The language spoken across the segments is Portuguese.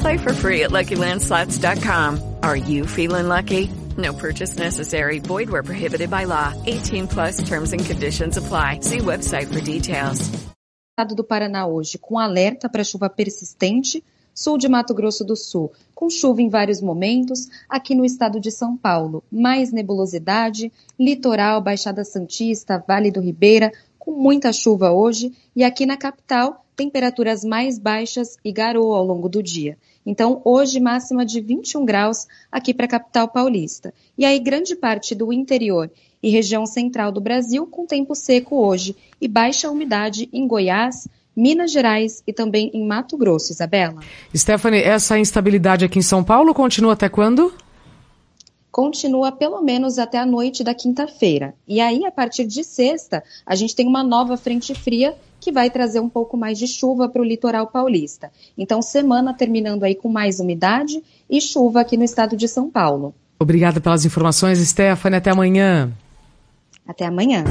Play for free at LuckyLandSlots.com. Are you feeling lucky? No purchase necessary. Void where prohibited by law. 18 plus terms and conditions apply. See website for details. Estado do Paraná hoje com alerta para chuva persistente, sul de Mato Grosso do Sul, com chuva em vários momentos, aqui no estado de São Paulo, mais nebulosidade, litoral, Baixada Santista, Vale do Ribeira, com muita chuva hoje, e aqui na capital, temperaturas mais baixas e garoa ao longo do dia. Então, hoje, máxima de 21 graus aqui para a capital paulista. E aí, grande parte do interior e região central do Brasil com tempo seco hoje e baixa umidade em Goiás, Minas Gerais e também em Mato Grosso, Isabela. Stephanie, essa instabilidade aqui em São Paulo continua até quando? Continua pelo menos até a noite da quinta-feira. E aí, a partir de sexta, a gente tem uma nova frente fria que vai trazer um pouco mais de chuva para o litoral paulista. Então, semana terminando aí com mais umidade e chuva aqui no estado de São Paulo. Obrigada pelas informações, Stephanie. Até amanhã. Até amanhã.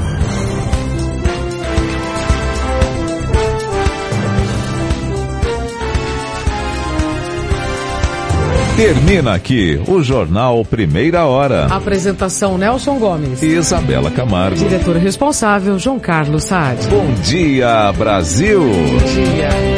Termina aqui o Jornal Primeira Hora. Apresentação Nelson Gomes. E Isabela Camargo. Diretor responsável João Carlos Saad. Bom dia, Brasil. Bom dia.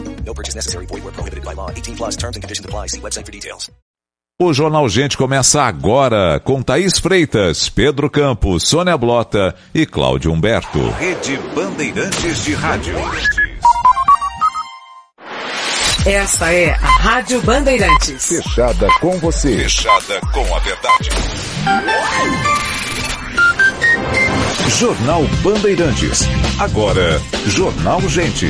No purchase necessary. Void where prohibited by law. 18 plus terms and conditions apply. See website for details. O Jornal Gente começa agora com Thaís Freitas, Pedro Campos, Sônia Blota e Cláudio Humberto. Rede Bandeirantes de Rádio. Esta é a Rádio Bandeirantes. Fechada com você. Fechada com a verdade. Jornal Bandeirantes. Agora, Jornal Gente.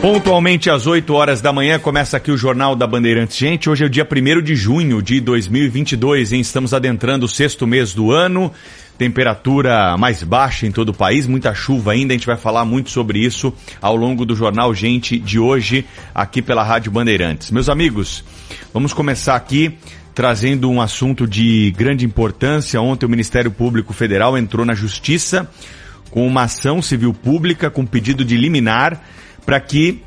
Pontualmente às 8 horas da manhã começa aqui o Jornal da Bandeirantes. Gente, hoje é o dia 1 de junho de 2022, hein? Estamos adentrando o sexto mês do ano. Temperatura mais baixa em todo o país, muita chuva ainda. A gente vai falar muito sobre isso ao longo do Jornal Gente de hoje, aqui pela Rádio Bandeirantes. Meus amigos, vamos começar aqui trazendo um assunto de grande importância. Ontem o Ministério Público Federal entrou na Justiça com uma ação civil pública com pedido de liminar para que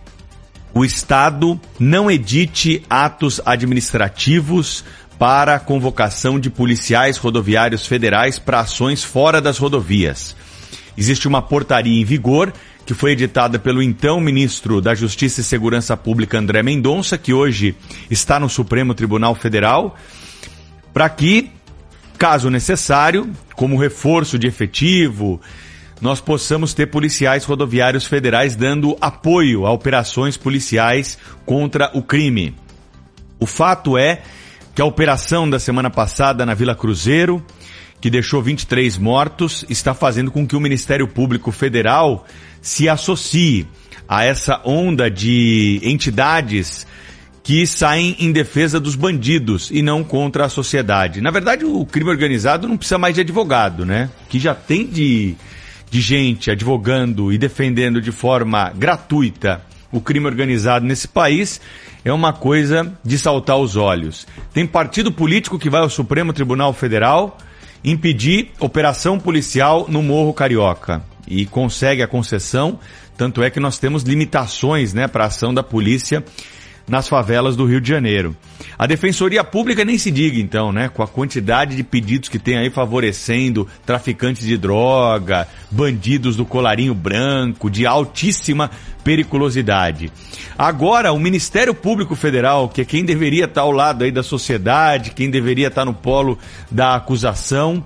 o Estado não edite atos administrativos para convocação de policiais rodoviários federais para ações fora das rodovias. Existe uma portaria em vigor que foi editada pelo então ministro da Justiça e Segurança Pública André Mendonça, que hoje está no Supremo Tribunal Federal, para que, caso necessário, como reforço de efetivo, nós possamos ter policiais rodoviários federais dando apoio a operações policiais contra o crime. O fato é que a operação da semana passada na Vila Cruzeiro, que deixou 23 mortos, está fazendo com que o Ministério Público Federal se associe a essa onda de entidades que saem em defesa dos bandidos e não contra a sociedade. Na verdade, o crime organizado não precisa mais de advogado, né? Que já tem de, de gente advogando e defendendo de forma gratuita o crime organizado nesse país é uma coisa de saltar os olhos. Tem partido político que vai ao Supremo Tribunal Federal impedir operação policial no Morro Carioca. E consegue a concessão, tanto é que nós temos limitações, né, para a ação da polícia nas favelas do Rio de Janeiro. A Defensoria Pública nem se diga então, né? Com a quantidade de pedidos que tem aí favorecendo traficantes de droga, bandidos do colarinho branco, de altíssima periculosidade. Agora, o Ministério Público Federal, que é quem deveria estar ao lado aí da sociedade, quem deveria estar no polo da acusação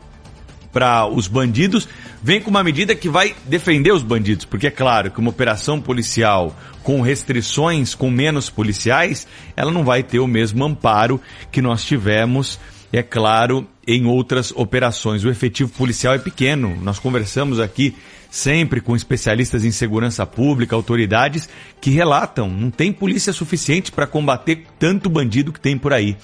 para os bandidos, vem com uma medida que vai defender os bandidos, porque é claro que uma operação policial com restrições, com menos policiais, ela não vai ter o mesmo amparo que nós tivemos, é claro, em outras operações. O efetivo policial é pequeno. Nós conversamos aqui sempre com especialistas em segurança pública, autoridades que relatam, não tem polícia suficiente para combater tanto bandido que tem por aí.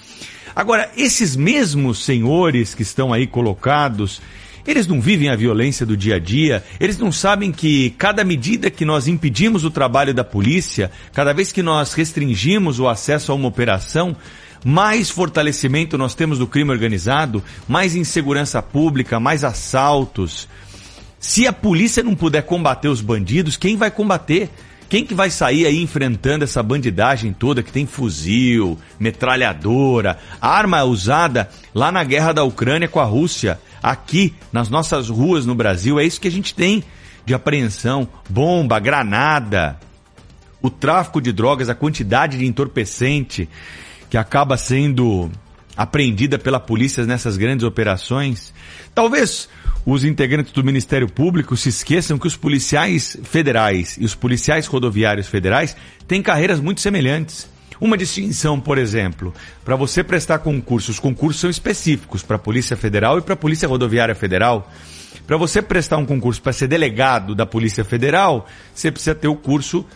Agora, esses mesmos senhores que estão aí colocados eles não vivem a violência do dia a dia, eles não sabem que cada medida que nós impedimos o trabalho da polícia, cada vez que nós restringimos o acesso a uma operação, mais fortalecimento nós temos do crime organizado, mais insegurança pública, mais assaltos. Se a polícia não puder combater os bandidos, quem vai combater? Quem que vai sair aí enfrentando essa bandidagem toda que tem fuzil, metralhadora, arma usada lá na guerra da Ucrânia com a Rússia? aqui nas nossas ruas no Brasil. É isso que a gente tem de apreensão: bomba, granada, o tráfico de drogas, a quantidade de entorpecente que acaba sendo apreendida pela polícia nessas grandes operações. Talvez os integrantes do Ministério Público se esqueçam que os policiais federais e os policiais rodoviários federais têm carreiras muito semelhantes. Uma distinção, por exemplo, para você prestar concursos, os concursos são específicos para a Polícia Federal e para a Polícia Rodoviária Federal. Para você prestar um concurso para ser delegado da Polícia Federal, você precisa ter o curso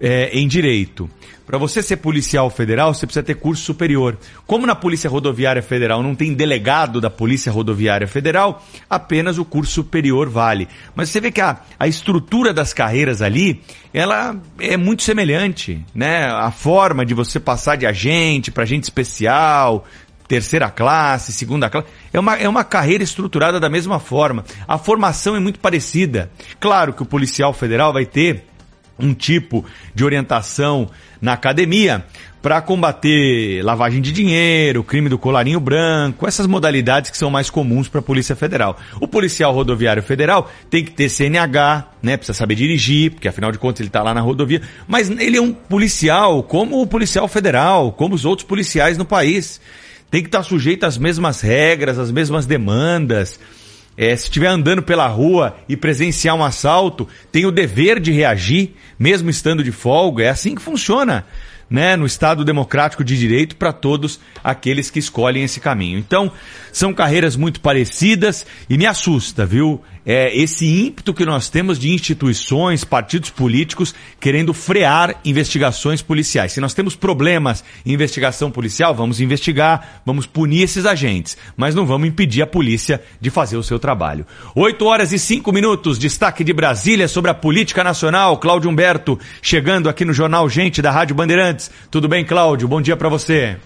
é, em direito. Para você ser policial federal, você precisa ter curso superior. Como na Polícia Rodoviária Federal não tem delegado da Polícia Rodoviária Federal, apenas o curso superior vale. Mas você vê que a, a estrutura das carreiras ali, ela é muito semelhante, né? A forma de você passar de agente para agente especial, terceira classe, segunda classe. É uma, é uma carreira estruturada da mesma forma. A formação é muito parecida. Claro que o policial federal vai ter um tipo de orientação na academia para combater lavagem de dinheiro, crime do colarinho branco, essas modalidades que são mais comuns para a Polícia Federal. O policial rodoviário federal tem que ter CNH, né, precisa saber dirigir, porque afinal de contas ele está lá na rodovia, mas ele é um policial como o policial federal, como os outros policiais no país. Tem que estar tá sujeito às mesmas regras, às mesmas demandas. É, se estiver andando pela rua e presenciar um assalto, tem o dever de reagir, mesmo estando de folga. É assim que funciona né, no Estado democrático de direito para todos aqueles que escolhem esse caminho. Então, são carreiras muito parecidas e me assusta, viu? É esse ímpeto que nós temos de instituições, partidos políticos querendo frear investigações policiais. Se nós temos problemas em investigação policial, vamos investigar, vamos punir esses agentes, mas não vamos impedir a polícia de fazer o seu trabalho. 8 horas e 5 minutos, destaque de Brasília sobre a política nacional. Cláudio Humberto chegando aqui no Jornal Gente da Rádio Bandeirantes. Tudo bem, Cláudio? Bom dia para você.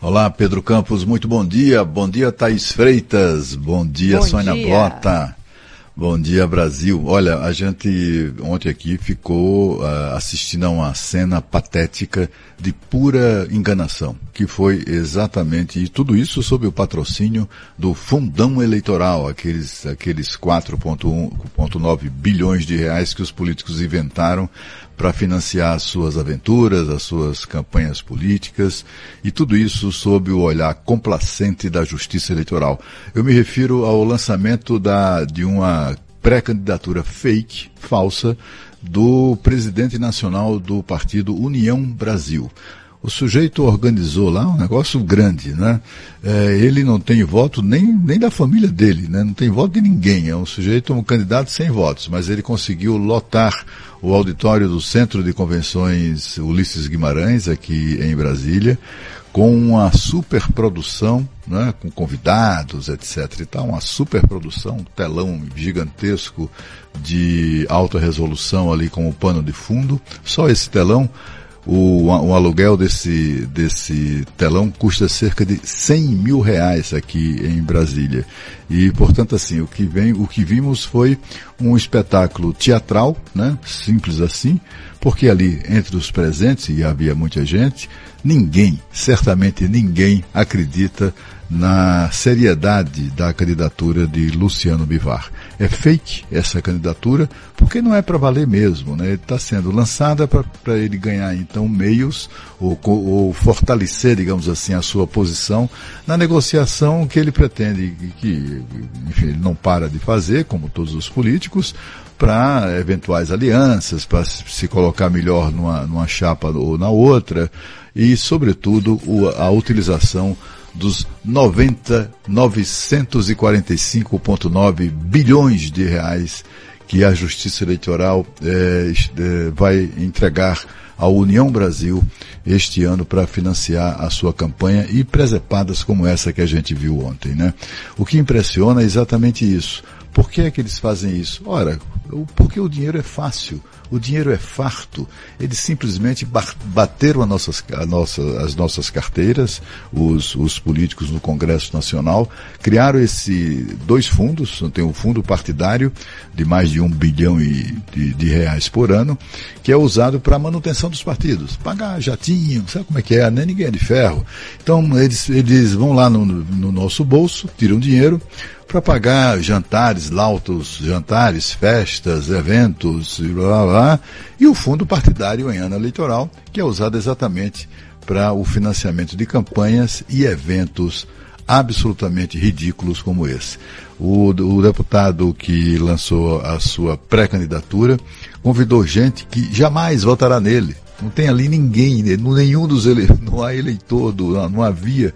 Olá, Pedro Campos, muito bom dia. Bom dia, Thaís Freitas. Bom dia, bom Sônia dia. Blota. Bom dia, Brasil. Olha, a gente ontem aqui ficou uh, assistindo a uma cena patética de pura enganação, que foi exatamente e tudo isso sob o patrocínio do fundão eleitoral, aqueles aqueles 4.1.9 bilhões de reais que os políticos inventaram para financiar as suas aventuras, as suas campanhas políticas e tudo isso sob o olhar complacente da Justiça Eleitoral. Eu me refiro ao lançamento da, de uma pré-candidatura fake, falsa, do presidente nacional do partido União Brasil. O sujeito organizou lá um negócio grande, né? É, ele não tem voto nem, nem da família dele, né? Não tem voto de ninguém. É um sujeito, um candidato sem votos, mas ele conseguiu lotar o auditório do Centro de Convenções Ulisses Guimarães, aqui em Brasília, com uma superprodução, né, com convidados, etc. e tal, uma superprodução, um telão gigantesco de alta resolução ali como pano de fundo. Só esse telão o, o aluguel desse, desse telão custa cerca de 100 mil reais aqui em Brasília. E, portanto, assim, o que, vem, o que vimos foi um espetáculo teatral, né? Simples assim, porque ali, entre os presentes, e havia muita gente, ninguém, certamente ninguém acredita na seriedade da candidatura de Luciano Bivar. É fake essa candidatura, porque não é para valer mesmo, né? Está sendo lançada para ele ganhar então meios ou, ou, fortalecer, digamos assim, a sua posição na negociação que ele pretende, que enfim, ele não para de fazer, como todos os políticos, para eventuais alianças, para se colocar melhor numa, numa chapa ou na outra, e, sobretudo, a utilização dos 90, 945,9 bilhões de reais que a Justiça Eleitoral é, é, vai entregar à União Brasil este ano para financiar a sua campanha e presepadas como essa que a gente viu ontem, né? O que impressiona é exatamente isso. Por que é que eles fazem isso? Ora, porque o dinheiro é fácil. O dinheiro é farto. Eles simplesmente bateram a nossas, a nossa, as nossas carteiras, os, os políticos no Congresso Nacional, criaram esse dois fundos, tem um fundo partidário de mais de um bilhão e, de, de reais por ano, que é usado para a manutenção dos partidos. Pagar jatinho, sabe como é que é? Nem ninguém é de ferro. Então eles, eles vão lá no, no nosso bolso, tiram dinheiro, para pagar jantares, lautos jantares, festas, eventos blá blá blá, e o fundo partidário em ano eleitoral, que é usado exatamente para o financiamento de campanhas e eventos absolutamente ridículos como esse. O, o deputado que lançou a sua pré-candidatura convidou gente que jamais votará nele. Não tem ali ninguém, nenhum dos ele, não há eleitor, do, não havia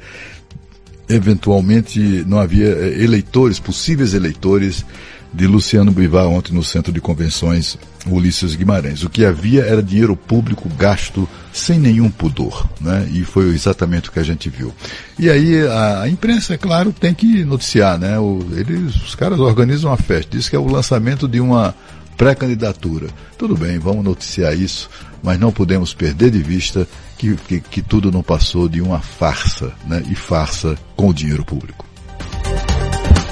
eventualmente não havia eh, eleitores, possíveis eleitores de Luciano Bivar ontem no Centro de Convenções Ulisses Guimarães. O que havia era dinheiro público gasto sem nenhum pudor, né? E foi exatamente o que a gente viu. E aí a, a imprensa, é claro, tem que noticiar, né? O, eles, os caras organizam uma festa, diz que é o lançamento de uma pré-candidatura. Tudo bem, vamos noticiar isso, mas não podemos perder de vista que, que, que tudo não passou de uma farsa, né? E farsa com o dinheiro público.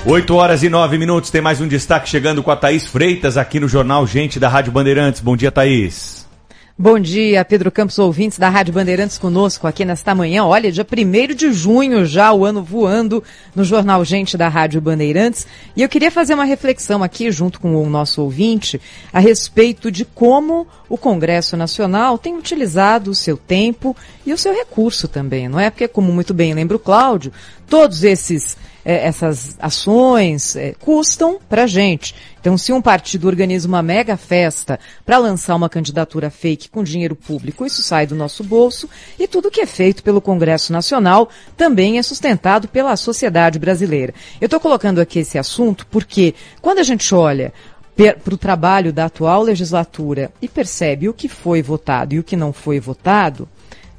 8 horas e 9 minutos, tem mais um destaque chegando com a Thaís Freitas aqui no Jornal Gente da Rádio Bandeirantes. Bom dia, Thaís. Bom dia, Pedro Campos, ouvintes da Rádio Bandeirantes conosco aqui nesta manhã. Olha, dia 1 de junho já, o ano voando no Jornal Gente da Rádio Bandeirantes. E eu queria fazer uma reflexão aqui, junto com o nosso ouvinte, a respeito de como o Congresso Nacional tem utilizado o seu tempo e o seu recurso também, não é? Porque, como muito bem lembra o Cláudio, todos esses é, essas ações é, custam para gente. Então, se um partido organiza uma mega festa para lançar uma candidatura fake com dinheiro público, isso sai do nosso bolso e tudo que é feito pelo Congresso Nacional também é sustentado pela sociedade brasileira. Eu estou colocando aqui esse assunto porque quando a gente olha para o trabalho da atual legislatura e percebe o que foi votado e o que não foi votado,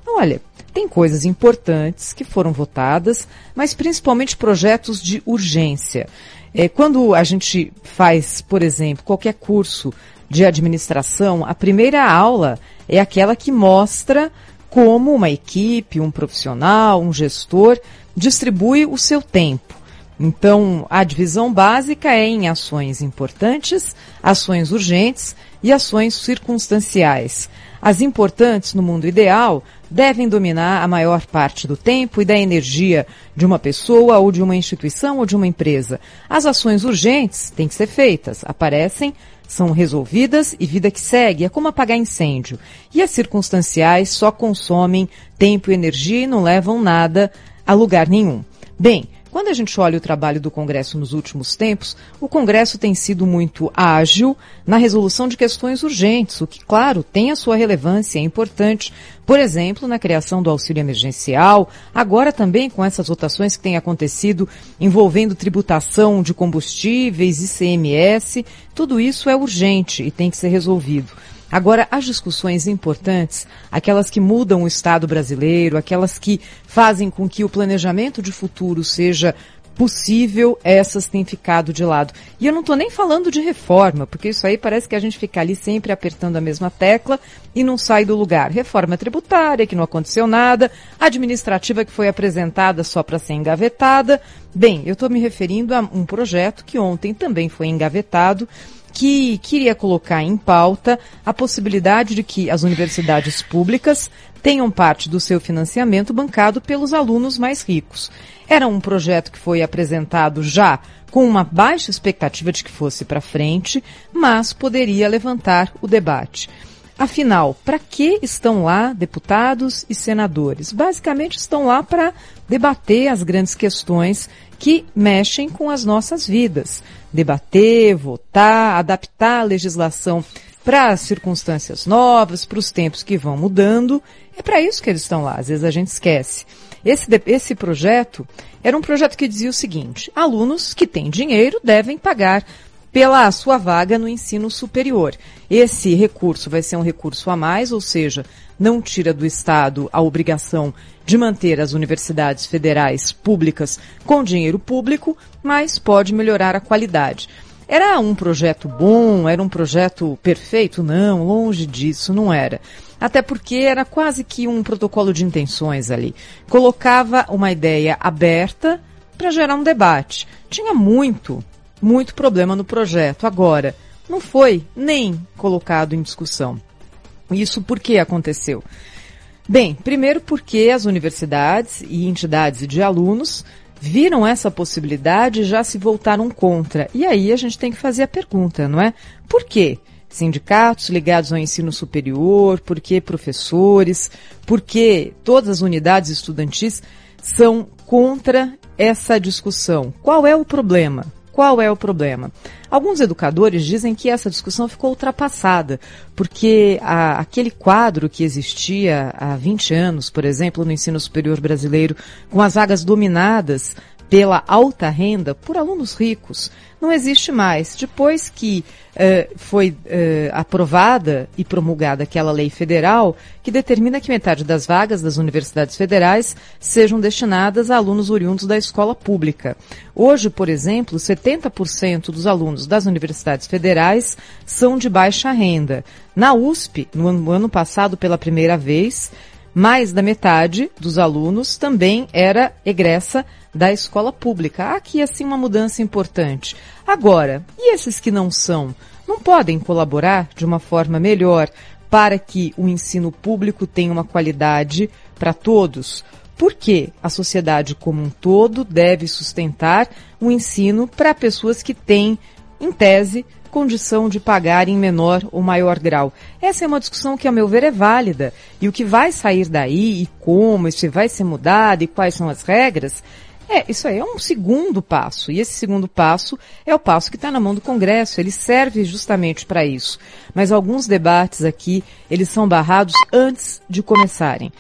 olha, tem coisas importantes que foram votadas, mas principalmente projetos de urgência. É, quando a gente faz, por exemplo, qualquer curso de administração, a primeira aula é aquela que mostra como uma equipe, um profissional, um gestor distribui o seu tempo. Então, a divisão básica é em ações importantes, ações urgentes e ações circunstanciais. As importantes no mundo ideal devem dominar a maior parte do tempo e da energia de uma pessoa ou de uma instituição ou de uma empresa. As ações urgentes têm que ser feitas, aparecem, são resolvidas e vida que segue. É como apagar incêndio. E as circunstanciais só consomem tempo e energia e não levam nada a lugar nenhum. Bem, Quando a gente olha o trabalho do Congresso nos últimos tempos, o Congresso tem sido muito ágil na resolução de questões urgentes, o que, claro, tem a sua relevância, é importante. Por exemplo, na criação do auxílio emergencial, agora também com essas votações que têm acontecido envolvendo tributação de combustíveis, ICMS, tudo isso é urgente e tem que ser resolvido. Agora, as discussões importantes, aquelas que mudam o Estado brasileiro, aquelas que fazem com que o planejamento de futuro seja possível, essas têm ficado de lado. E eu não estou nem falando de reforma, porque isso aí parece que a gente fica ali sempre apertando a mesma tecla e não sai do lugar. Reforma tributária, que não aconteceu nada, administrativa que foi apresentada só para ser engavetada. Bem, eu estou me referindo a um projeto que ontem também foi engavetado que queria colocar em pauta a possibilidade de que as universidades públicas tenham parte do seu financiamento bancado pelos alunos mais ricos. Era um projeto que foi apresentado já com uma baixa expectativa de que fosse para frente, mas poderia levantar o debate. Afinal, para que estão lá deputados e senadores? Basicamente estão lá para debater as grandes questões que mexem com as nossas vidas. Debater, votar, adaptar a legislação para as circunstâncias novas, para os tempos que vão mudando. É para isso que eles estão lá, às vezes a gente esquece. Esse, esse projeto era um projeto que dizia o seguinte: alunos que têm dinheiro devem pagar pela sua vaga no ensino superior. Esse recurso vai ser um recurso a mais, ou seja, não tira do Estado a obrigação de manter as universidades federais públicas com dinheiro público, mas pode melhorar a qualidade. Era um projeto bom? Era um projeto perfeito? Não, longe disso, não era. Até porque era quase que um protocolo de intenções ali. Colocava uma ideia aberta para gerar um debate. Tinha muito, muito problema no projeto. Agora, não foi nem colocado em discussão. Isso por que aconteceu? Bem, primeiro porque as universidades e entidades de alunos viram essa possibilidade e já se voltaram contra. E aí a gente tem que fazer a pergunta, não é? Por quê? Sindicatos ligados ao ensino superior, por que professores, por que todas as unidades estudantis são contra essa discussão? Qual é o problema? Qual é o problema? Alguns educadores dizem que essa discussão ficou ultrapassada, porque a, aquele quadro que existia há 20 anos, por exemplo, no ensino superior brasileiro, com as vagas dominadas pela alta renda por alunos ricos não existe mais. Depois que uh, foi uh, aprovada e promulgada aquela lei federal que determina que metade das vagas das universidades federais sejam destinadas a alunos oriundos da escola pública. Hoje, por exemplo, 70% dos alunos das universidades federais são de baixa renda. Na USP, no ano, no ano passado, pela primeira vez, mais da metade dos alunos também era egressa da escola pública. Há aqui, assim, uma mudança importante. Agora, e esses que não são? Não podem colaborar de uma forma melhor para que o ensino público tenha uma qualidade para todos? Porque a sociedade como um todo deve sustentar o ensino para pessoas que têm, em tese, condição de pagar em menor ou maior grau. Essa é uma discussão que, a meu ver, é válida. E o que vai sair daí, e como, e se vai ser mudado, e quais são as regras, é, isso aí é um segundo passo. E esse segundo passo é o passo que está na mão do Congresso. Ele serve justamente para isso. Mas alguns debates aqui, eles são barrados antes de começarem.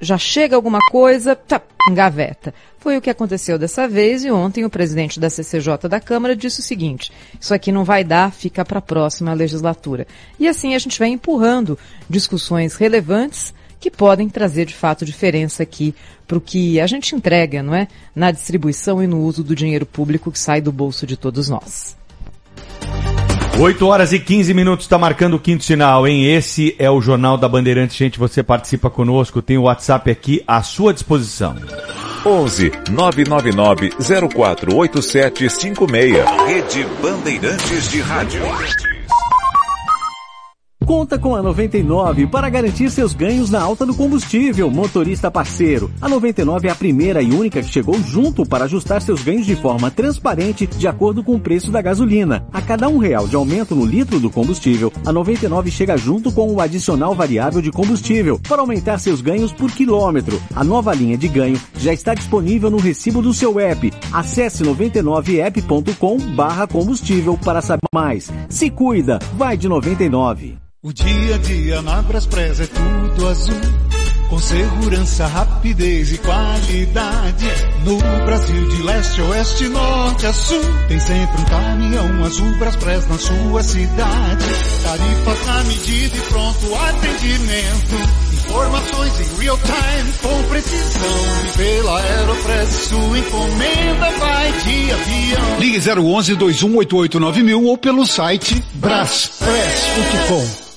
Já chega alguma coisa, tá, engaveta. Foi o que aconteceu dessa vez e ontem o presidente da CCJ da Câmara disse o seguinte: isso aqui não vai dar, fica para a próxima legislatura. E assim a gente vai empurrando discussões relevantes que podem trazer de fato diferença aqui para o que a gente entrega, não é? Na distribuição e no uso do dinheiro público que sai do bolso de todos nós. 8 horas e 15 minutos está marcando o quinto sinal, hein? Esse é o Jornal da Bandeirantes. Gente, você participa conosco, tem o WhatsApp aqui à sua disposição. 11 999 048756. Rede Bandeirantes de Rádio. Conta com a 99 para garantir seus ganhos na alta do combustível, motorista parceiro. A 99 é a primeira e única que chegou junto para ajustar seus ganhos de forma transparente de acordo com o preço da gasolina. A cada um real de aumento no litro do combustível, a 99 chega junto com o adicional variável de combustível para aumentar seus ganhos por quilômetro. A nova linha de ganho já está disponível no recibo do seu app. Acesse 99app.com barra combustível para saber mais. Se cuida, vai de 99. O dia a dia na Braspress é tudo azul. Com segurança, rapidez e qualidade. No Brasil de leste a oeste, norte a sul. Tem sempre um caminhão azul Braspress na sua cidade. Tarifas na medida e pronto atendimento. Informações em real time com precisão. E pela Aeropress sua encomenda vai de avião. Ligue 011 2188 9000 ou pelo site braspress.com.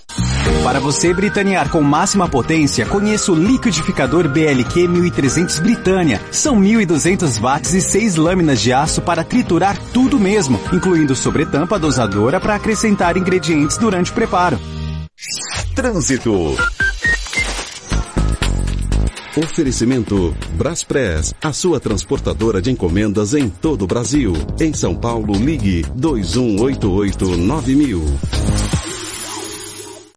Para você britanear com máxima potência, conheça o liquidificador BLQ 1300 Britânia. São 1200 watts e 6 lâminas de aço para triturar tudo mesmo, incluindo sobretampa dosadora para acrescentar ingredientes durante o preparo. Trânsito. Oferecimento Braspress, a sua transportadora de encomendas em todo o Brasil. Em São Paulo, ligue 2188-9000.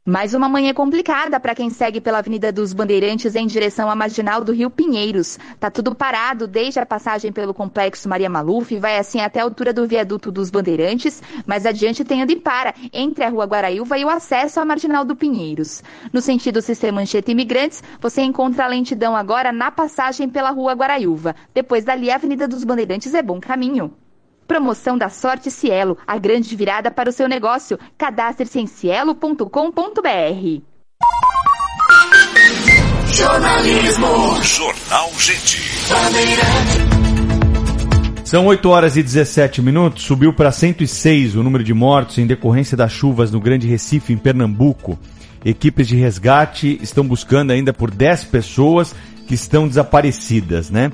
Mais uma manhã complicada para quem segue pela Avenida dos Bandeirantes em direção à marginal do Rio Pinheiros. Tá tudo parado desde a passagem pelo Complexo Maria Maluf, vai assim até a altura do viaduto dos Bandeirantes, mas adiante tem onde para, entre a Rua Guaraíva e o acesso à marginal do Pinheiros. No sentido Sistema Manchete Imigrantes, você encontra a lentidão agora na passagem pela Rua Guaraíva. Depois dali, a Avenida dos Bandeirantes é bom caminho. Promoção da Sorte Cielo, a grande virada para o seu negócio. Cadastre-se em cielo.com.br. Jornalismo. Jornal Gente. São 8 horas e 17 minutos. Subiu para 106 o número de mortos em decorrência das chuvas no Grande Recife, em Pernambuco. Equipes de resgate estão buscando ainda por 10 pessoas que estão desaparecidas, né?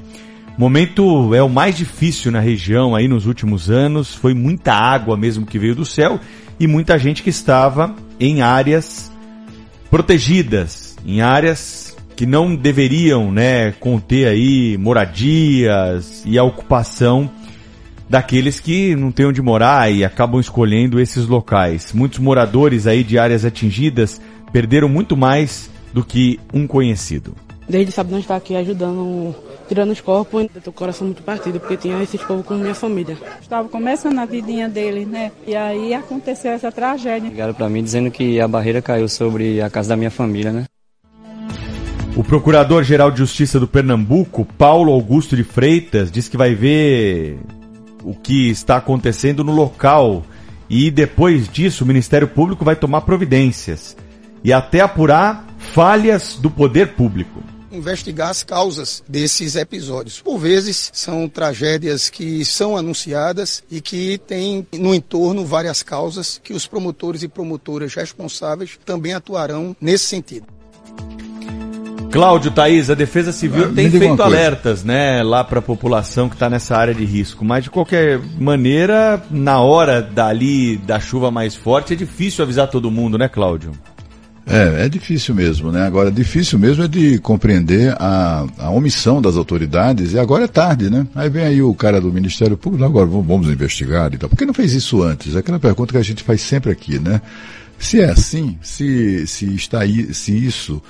Momento é o mais difícil na região aí nos últimos anos. Foi muita água mesmo que veio do céu e muita gente que estava em áreas protegidas, em áreas que não deveriam, né, conter aí moradias e a ocupação daqueles que não têm onde morar e acabam escolhendo esses locais. Muitos moradores aí de áreas atingidas perderam muito mais do que um conhecido. Desde sábado nós está aqui ajudando tirando os corpos, eu tô com o coração muito partido, porque tinha esses povos com minha família. Estava começando a vidinha dele, né? E aí aconteceu essa tragédia. Ligaram para mim dizendo que a barreira caiu sobre a casa da minha família, né? O Procurador-Geral de Justiça do Pernambuco, Paulo Augusto de Freitas, diz que vai ver o que está acontecendo no local e depois disso o Ministério Público vai tomar providências e até apurar falhas do poder público investigar as causas desses episódios. Por vezes são tragédias que são anunciadas e que têm no entorno várias causas que os promotores e promotoras responsáveis também atuarão nesse sentido. Cláudio, Thaís, a Defesa Civil ah, tem feito alertas, né, lá para a população que está nessa área de risco. Mas de qualquer maneira, na hora dali da chuva mais forte, é difícil avisar todo mundo, né, Cláudio? É, é difícil mesmo, né? Agora, difícil mesmo é de compreender a, a omissão das autoridades e agora é tarde, né? Aí vem aí o cara do Ministério Público, agora vamos, investigar e tal. Por que não fez isso antes? É aquela pergunta que a gente faz sempre aqui, né? Se é assim, se, se está aí, se isso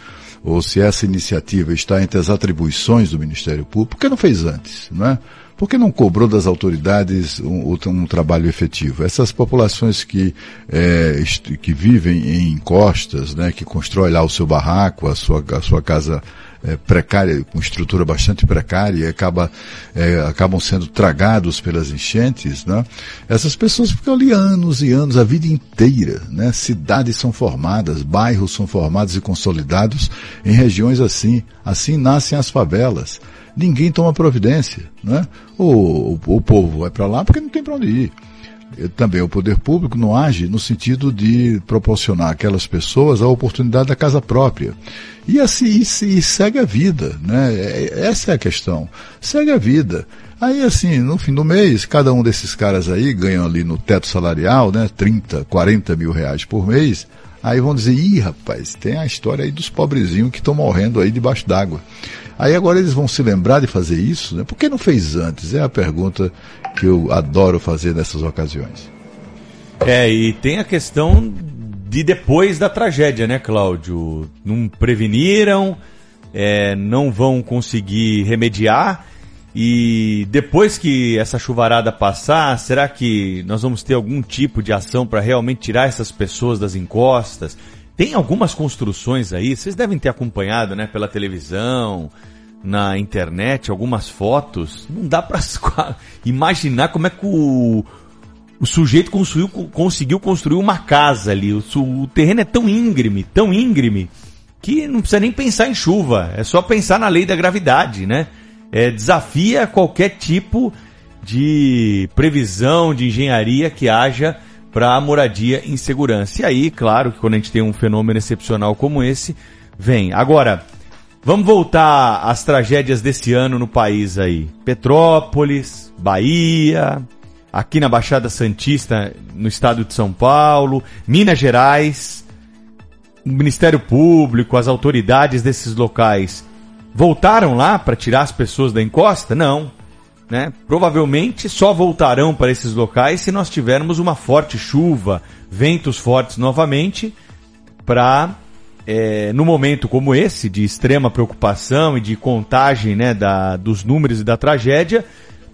ou se essa iniciativa está entre as atribuições do Ministério Público, por que não fez antes, não é? Por que não cobrou das autoridades um, um trabalho efetivo? Essas populações que, é, que vivem em encostas, né, que constroem lá o seu barraco, a sua, a sua casa é, precária, com estrutura bastante precária, e acaba, é, acabam sendo tragados pelas enchentes, né? essas pessoas ficam ali anos e anos, a vida inteira. Né? Cidades são formadas, bairros são formados e consolidados em regiões assim. Assim nascem as favelas ninguém toma providência. Né? O, o, o povo vai para lá porque não tem para onde ir. Também o poder público não age no sentido de proporcionar àquelas pessoas a oportunidade da casa própria. E assim e, e segue a vida, né? É, essa é a questão. Segue a vida. Aí assim, no fim do mês, cada um desses caras aí ganham ali no teto salarial, né? 30, 40 mil reais por mês Aí vão dizer, ih, rapaz, tem a história aí dos pobrezinhos que estão morrendo aí debaixo d'água. Aí agora eles vão se lembrar de fazer isso, né? Por que não fez antes? É a pergunta que eu adoro fazer nessas ocasiões. É, e tem a questão de depois da tragédia, né, Cláudio? Não preveniram, é, não vão conseguir remediar. E depois que essa chuvarada passar, será que nós vamos ter algum tipo de ação para realmente tirar essas pessoas das encostas? Tem algumas construções aí, vocês devem ter acompanhado, né, pela televisão, na internet, algumas fotos. Não dá para imaginar como é que o, o sujeito construiu, conseguiu construir uma casa ali. O, o terreno é tão íngreme, tão íngreme, que não precisa nem pensar em chuva. É só pensar na lei da gravidade, né? é, desafia qualquer tipo de previsão de engenharia que haja para moradia em segurança. E aí, claro, que quando a gente tem um fenômeno excepcional como esse, vem. Agora, vamos voltar às tragédias desse ano no país aí. Petrópolis, Bahia, aqui na Baixada Santista, no estado de São Paulo, Minas Gerais, o Ministério Público, as autoridades desses locais voltaram lá para tirar as pessoas da encosta? Não. Né? Provavelmente só voltarão para esses locais se nós tivermos uma forte chuva, ventos fortes novamente, para, é, no momento como esse, de extrema preocupação e de contagem né, da, dos números e da tragédia,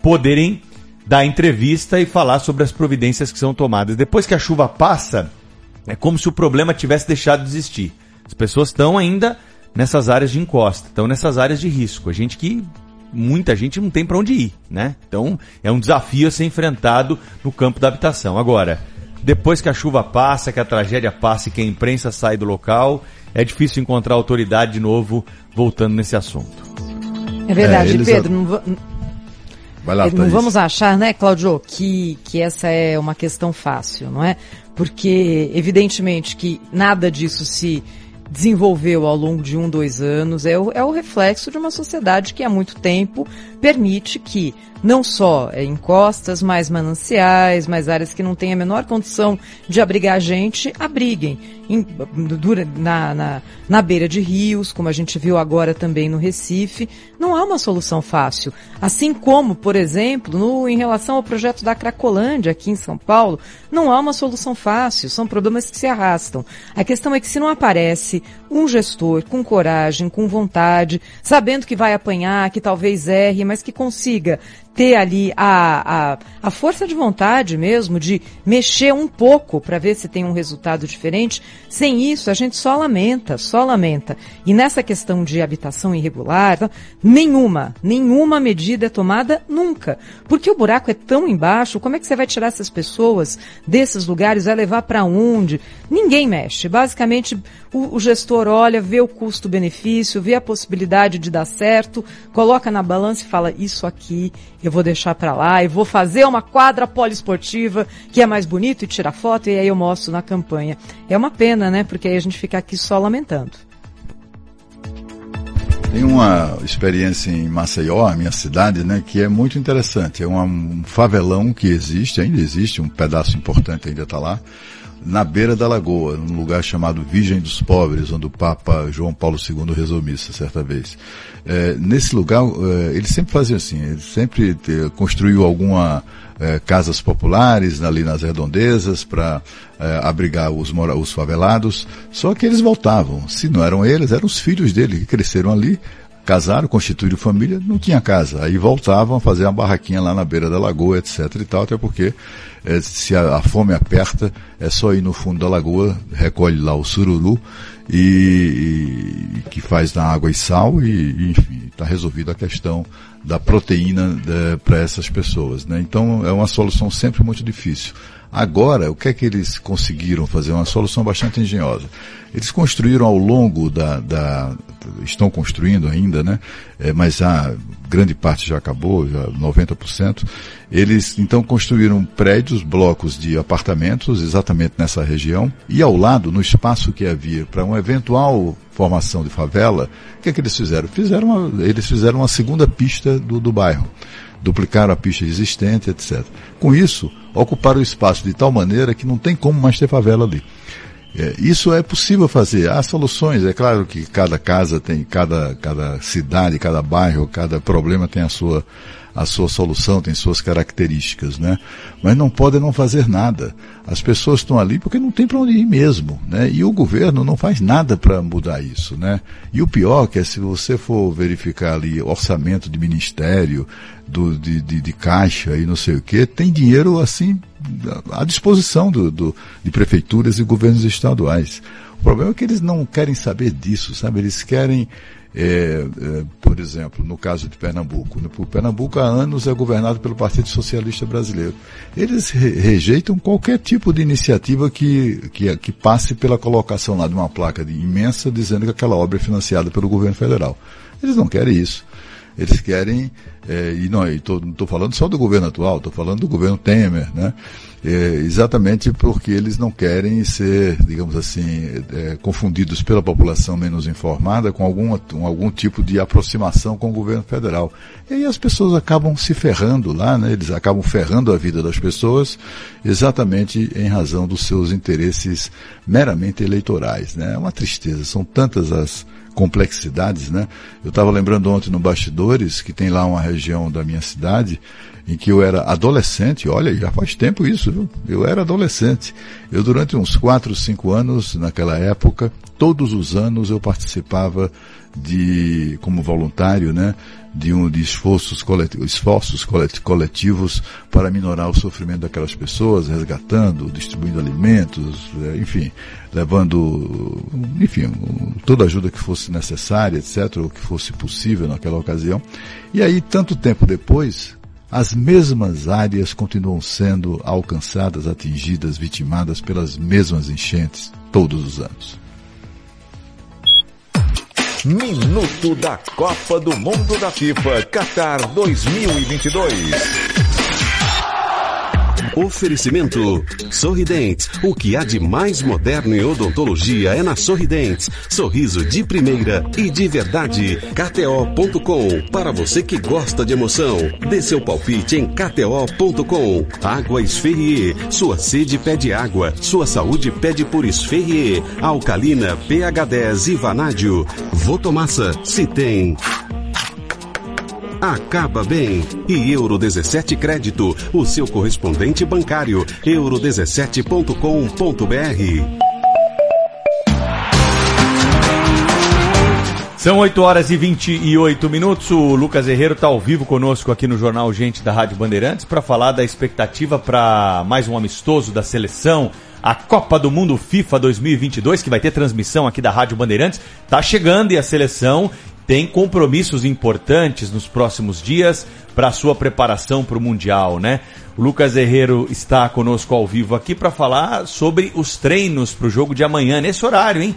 poderem dar entrevista e falar sobre as providências que são tomadas. Depois que a chuva passa, é como se o problema tivesse deixado de existir. As pessoas estão ainda nessas áreas de encosta, estão nessas áreas de risco. A gente que muita gente não tem para onde ir, né? Então é um desafio a ser enfrentado no campo da habitação. Agora, depois que a chuva passa, que a tragédia passa e que a imprensa sai do local, é difícil encontrar autoridade de novo voltando nesse assunto. É verdade, é, Pedro. Não, Vai lá, não vamos achar, né, Claudio, que, que essa é uma questão fácil, não é? Porque, evidentemente, que nada disso se desenvolveu ao longo de um, dois anos, é o, é o reflexo de uma sociedade que há muito tempo permite que não só é, encostas, mais mananciais, mais áreas que não têm a menor condição de abrigar gente, abriguem em, na, na, na beira de rios, como a gente viu agora também no Recife. Não há uma solução fácil. Assim como, por exemplo, no, em relação ao projeto da Cracolândia aqui em São Paulo, não há uma solução fácil, são problemas que se arrastam. A questão é que se não aparece um gestor com coragem, com vontade, sabendo que vai apanhar, que talvez erre, mas que consiga ter ali a, a, a força de vontade mesmo de mexer um pouco para ver se tem um resultado diferente. Sem isso, a gente só lamenta, só lamenta. E nessa questão de habitação irregular, nenhuma, nenhuma medida é tomada nunca. Porque o buraco é tão embaixo, como é que você vai tirar essas pessoas desses lugares? Vai levar para onde? Ninguém mexe. Basicamente, o, o gestor olha, vê o custo-benefício, vê a possibilidade de dar certo, coloca na balança e fala, isso aqui eu vou deixar para lá, eu vou fazer uma quadra poliesportiva que é mais bonito e tirar foto e aí eu mostro na campanha. É uma pena, né? Porque aí a gente fica aqui só lamentando. Tem uma experiência em Maceió, a minha cidade, né, que é muito interessante. É um favelão que existe, ainda existe, um pedaço importante ainda está lá, na beira da lagoa, num lugar chamado Virgem dos Pobres, onde o Papa João Paulo II rezou missa certa vez. É, nesse lugar, é, ele sempre fazia assim, ele sempre te, construiu alguma é, casas populares ali nas redondezas para é, abrigar os, os favelados, só que eles voltavam. Se não eram eles, eram os filhos dele que cresceram ali, casaram, constituíram família, não tinha casa. Aí voltavam a fazer uma barraquinha lá na beira da lagoa, etc e tal, até porque é, se a, a, fome aperta, é só ir no fundo da lagoa, recolhe lá o sururu e, e que faz na água e sal e, e enfim, está resolvida a questão da proteína é, para essas pessoas. Né? Então é uma solução sempre muito difícil. Agora, o que é que eles conseguiram fazer? Uma solução bastante engenhosa. Eles construíram ao longo da, da estão construindo ainda, né? É, mas a grande parte já acabou, já 90%. Eles então construíram prédios, blocos de apartamentos exatamente nessa região e ao lado, no espaço que havia para uma eventual formação de favela, o que é que eles fizeram? Fizeram uma, eles fizeram uma segunda pista do, do bairro duplicaram a pista existente, etc. Com isso, ocuparam o espaço de tal maneira que não tem como mais ter favela ali. É, isso é possível fazer. Há soluções. É claro que cada casa tem, cada, cada cidade, cada bairro, cada problema tem a sua, a sua solução, tem suas características, né? Mas não podem não fazer nada. As pessoas estão ali porque não tem para onde ir mesmo, né? E o governo não faz nada para mudar isso, né? E o pior que é se você for verificar ali orçamento de ministério, do, de, de, de caixa e não sei o que, tem dinheiro assim à disposição do, do, de prefeituras e governos estaduais. O problema é que eles não querem saber disso, sabe? Eles querem é, é, por exemplo, no caso de Pernambuco. O Pernambuco há anos é governado pelo Partido Socialista Brasileiro. Eles re rejeitam qualquer tipo de iniciativa que, que, que, passe pela colocação lá de uma placa de imensa dizendo que aquela obra é financiada pelo governo federal. Eles não querem isso. Eles querem, é, e não estou falando só do governo atual, estou falando do governo Temer, né? É, exatamente porque eles não querem ser, digamos assim, é, confundidos pela população menos informada com algum, algum tipo de aproximação com o governo federal. E aí as pessoas acabam se ferrando lá, né? eles acabam ferrando a vida das pessoas exatamente em razão dos seus interesses meramente eleitorais. Né? É uma tristeza, são tantas as complexidades, né? Eu estava lembrando ontem no Bastidores que tem lá uma região da minha cidade em que eu era adolescente, olha, já faz tempo isso, viu? Eu era adolescente. Eu durante uns 4, 5 anos, naquela época, todos os anos eu participava de, como voluntário, né, de um de esforços coletivos, esforços coletivos para minorar o sofrimento daquelas pessoas, resgatando, distribuindo alimentos, é, enfim, levando, enfim, toda ajuda que fosse necessária, etc., ou que fosse possível naquela ocasião. E aí, tanto tempo depois, as mesmas áreas continuam sendo alcançadas, atingidas, vitimadas pelas mesmas enchentes todos os anos. Minuto da Copa do Mundo da FIFA Qatar 2022. Oferecimento Sorridentes. O que há de mais moderno em odontologia é na Sorridentes. Sorriso de primeira e de verdade. KTO.com. Para você que gosta de emoção, dê seu palpite em KTO.com. Água Esferrier. Sua sede pede água. Sua saúde pede por Esferrier. Alcalina, pH 10 e Vanádio. Votomassa. Se tem acaba bem. E Euro 17 Crédito, o seu correspondente bancário. euro17.com.br. São 8 horas e 28 minutos. O Lucas Herrero está ao vivo conosco aqui no Jornal Gente da Rádio Bandeirantes para falar da expectativa para mais um amistoso da seleção, a Copa do Mundo FIFA 2022, que vai ter transmissão aqui da Rádio Bandeirantes. Está chegando e a seleção tem compromissos importantes nos próximos dias para a sua preparação para o Mundial, né? O Lucas Herrero está conosco ao vivo aqui para falar sobre os treinos para o jogo de amanhã, nesse horário, hein?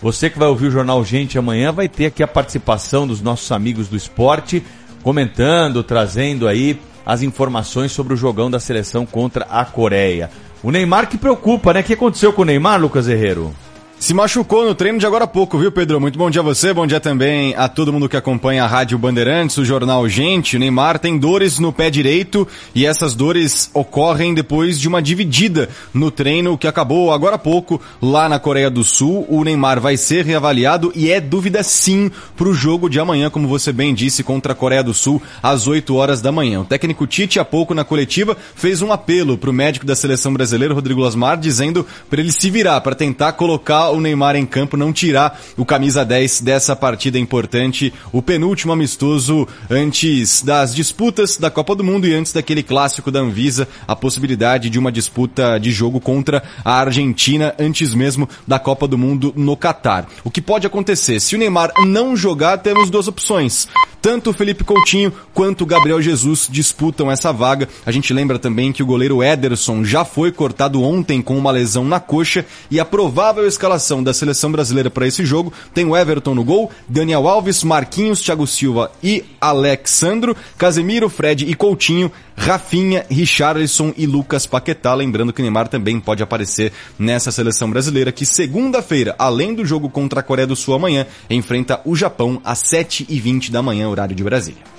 Você que vai ouvir o Jornal Gente amanhã vai ter aqui a participação dos nossos amigos do esporte, comentando, trazendo aí as informações sobre o jogão da seleção contra a Coreia. O Neymar que preocupa, né? O que aconteceu com o Neymar, Lucas Herrero? Se machucou no treino de agora há pouco, viu, Pedro? Muito bom dia a você, bom dia também a todo mundo que acompanha a Rádio Bandeirantes, o jornal Gente. O Neymar tem dores no pé direito e essas dores ocorrem depois de uma dividida no treino que acabou agora há pouco lá na Coreia do Sul. O Neymar vai ser reavaliado e é dúvida sim para o jogo de amanhã, como você bem disse, contra a Coreia do Sul às 8 horas da manhã. O técnico Tite, há pouco na coletiva, fez um apelo para o médico da seleção brasileira, Rodrigo Lasmar, dizendo para ele se virar, para tentar colocar o Neymar em campo, não tirar o camisa 10 dessa partida importante, o penúltimo amistoso antes das disputas da Copa do Mundo e antes daquele clássico da Anvisa, a possibilidade de uma disputa de jogo contra a Argentina antes mesmo da Copa do Mundo no Catar. O que pode acontecer? Se o Neymar não jogar, temos duas opções. Tanto o Felipe Coutinho quanto o Gabriel Jesus disputam essa vaga. A gente lembra também que o goleiro Ederson já foi cortado ontem com uma lesão na coxa e a provável escalação da seleção brasileira para esse jogo tem o Everton no gol, Daniel Alves, Marquinhos, Thiago Silva e Alexandro, Casemiro, Fred e Coutinho, Rafinha, Richarlison e Lucas Paquetá. Lembrando que Neymar também pode aparecer nessa seleção brasileira que segunda-feira, além do jogo contra a Coreia do Sul amanhã, enfrenta o Japão às 7h20 da manhã, horário de Brasília.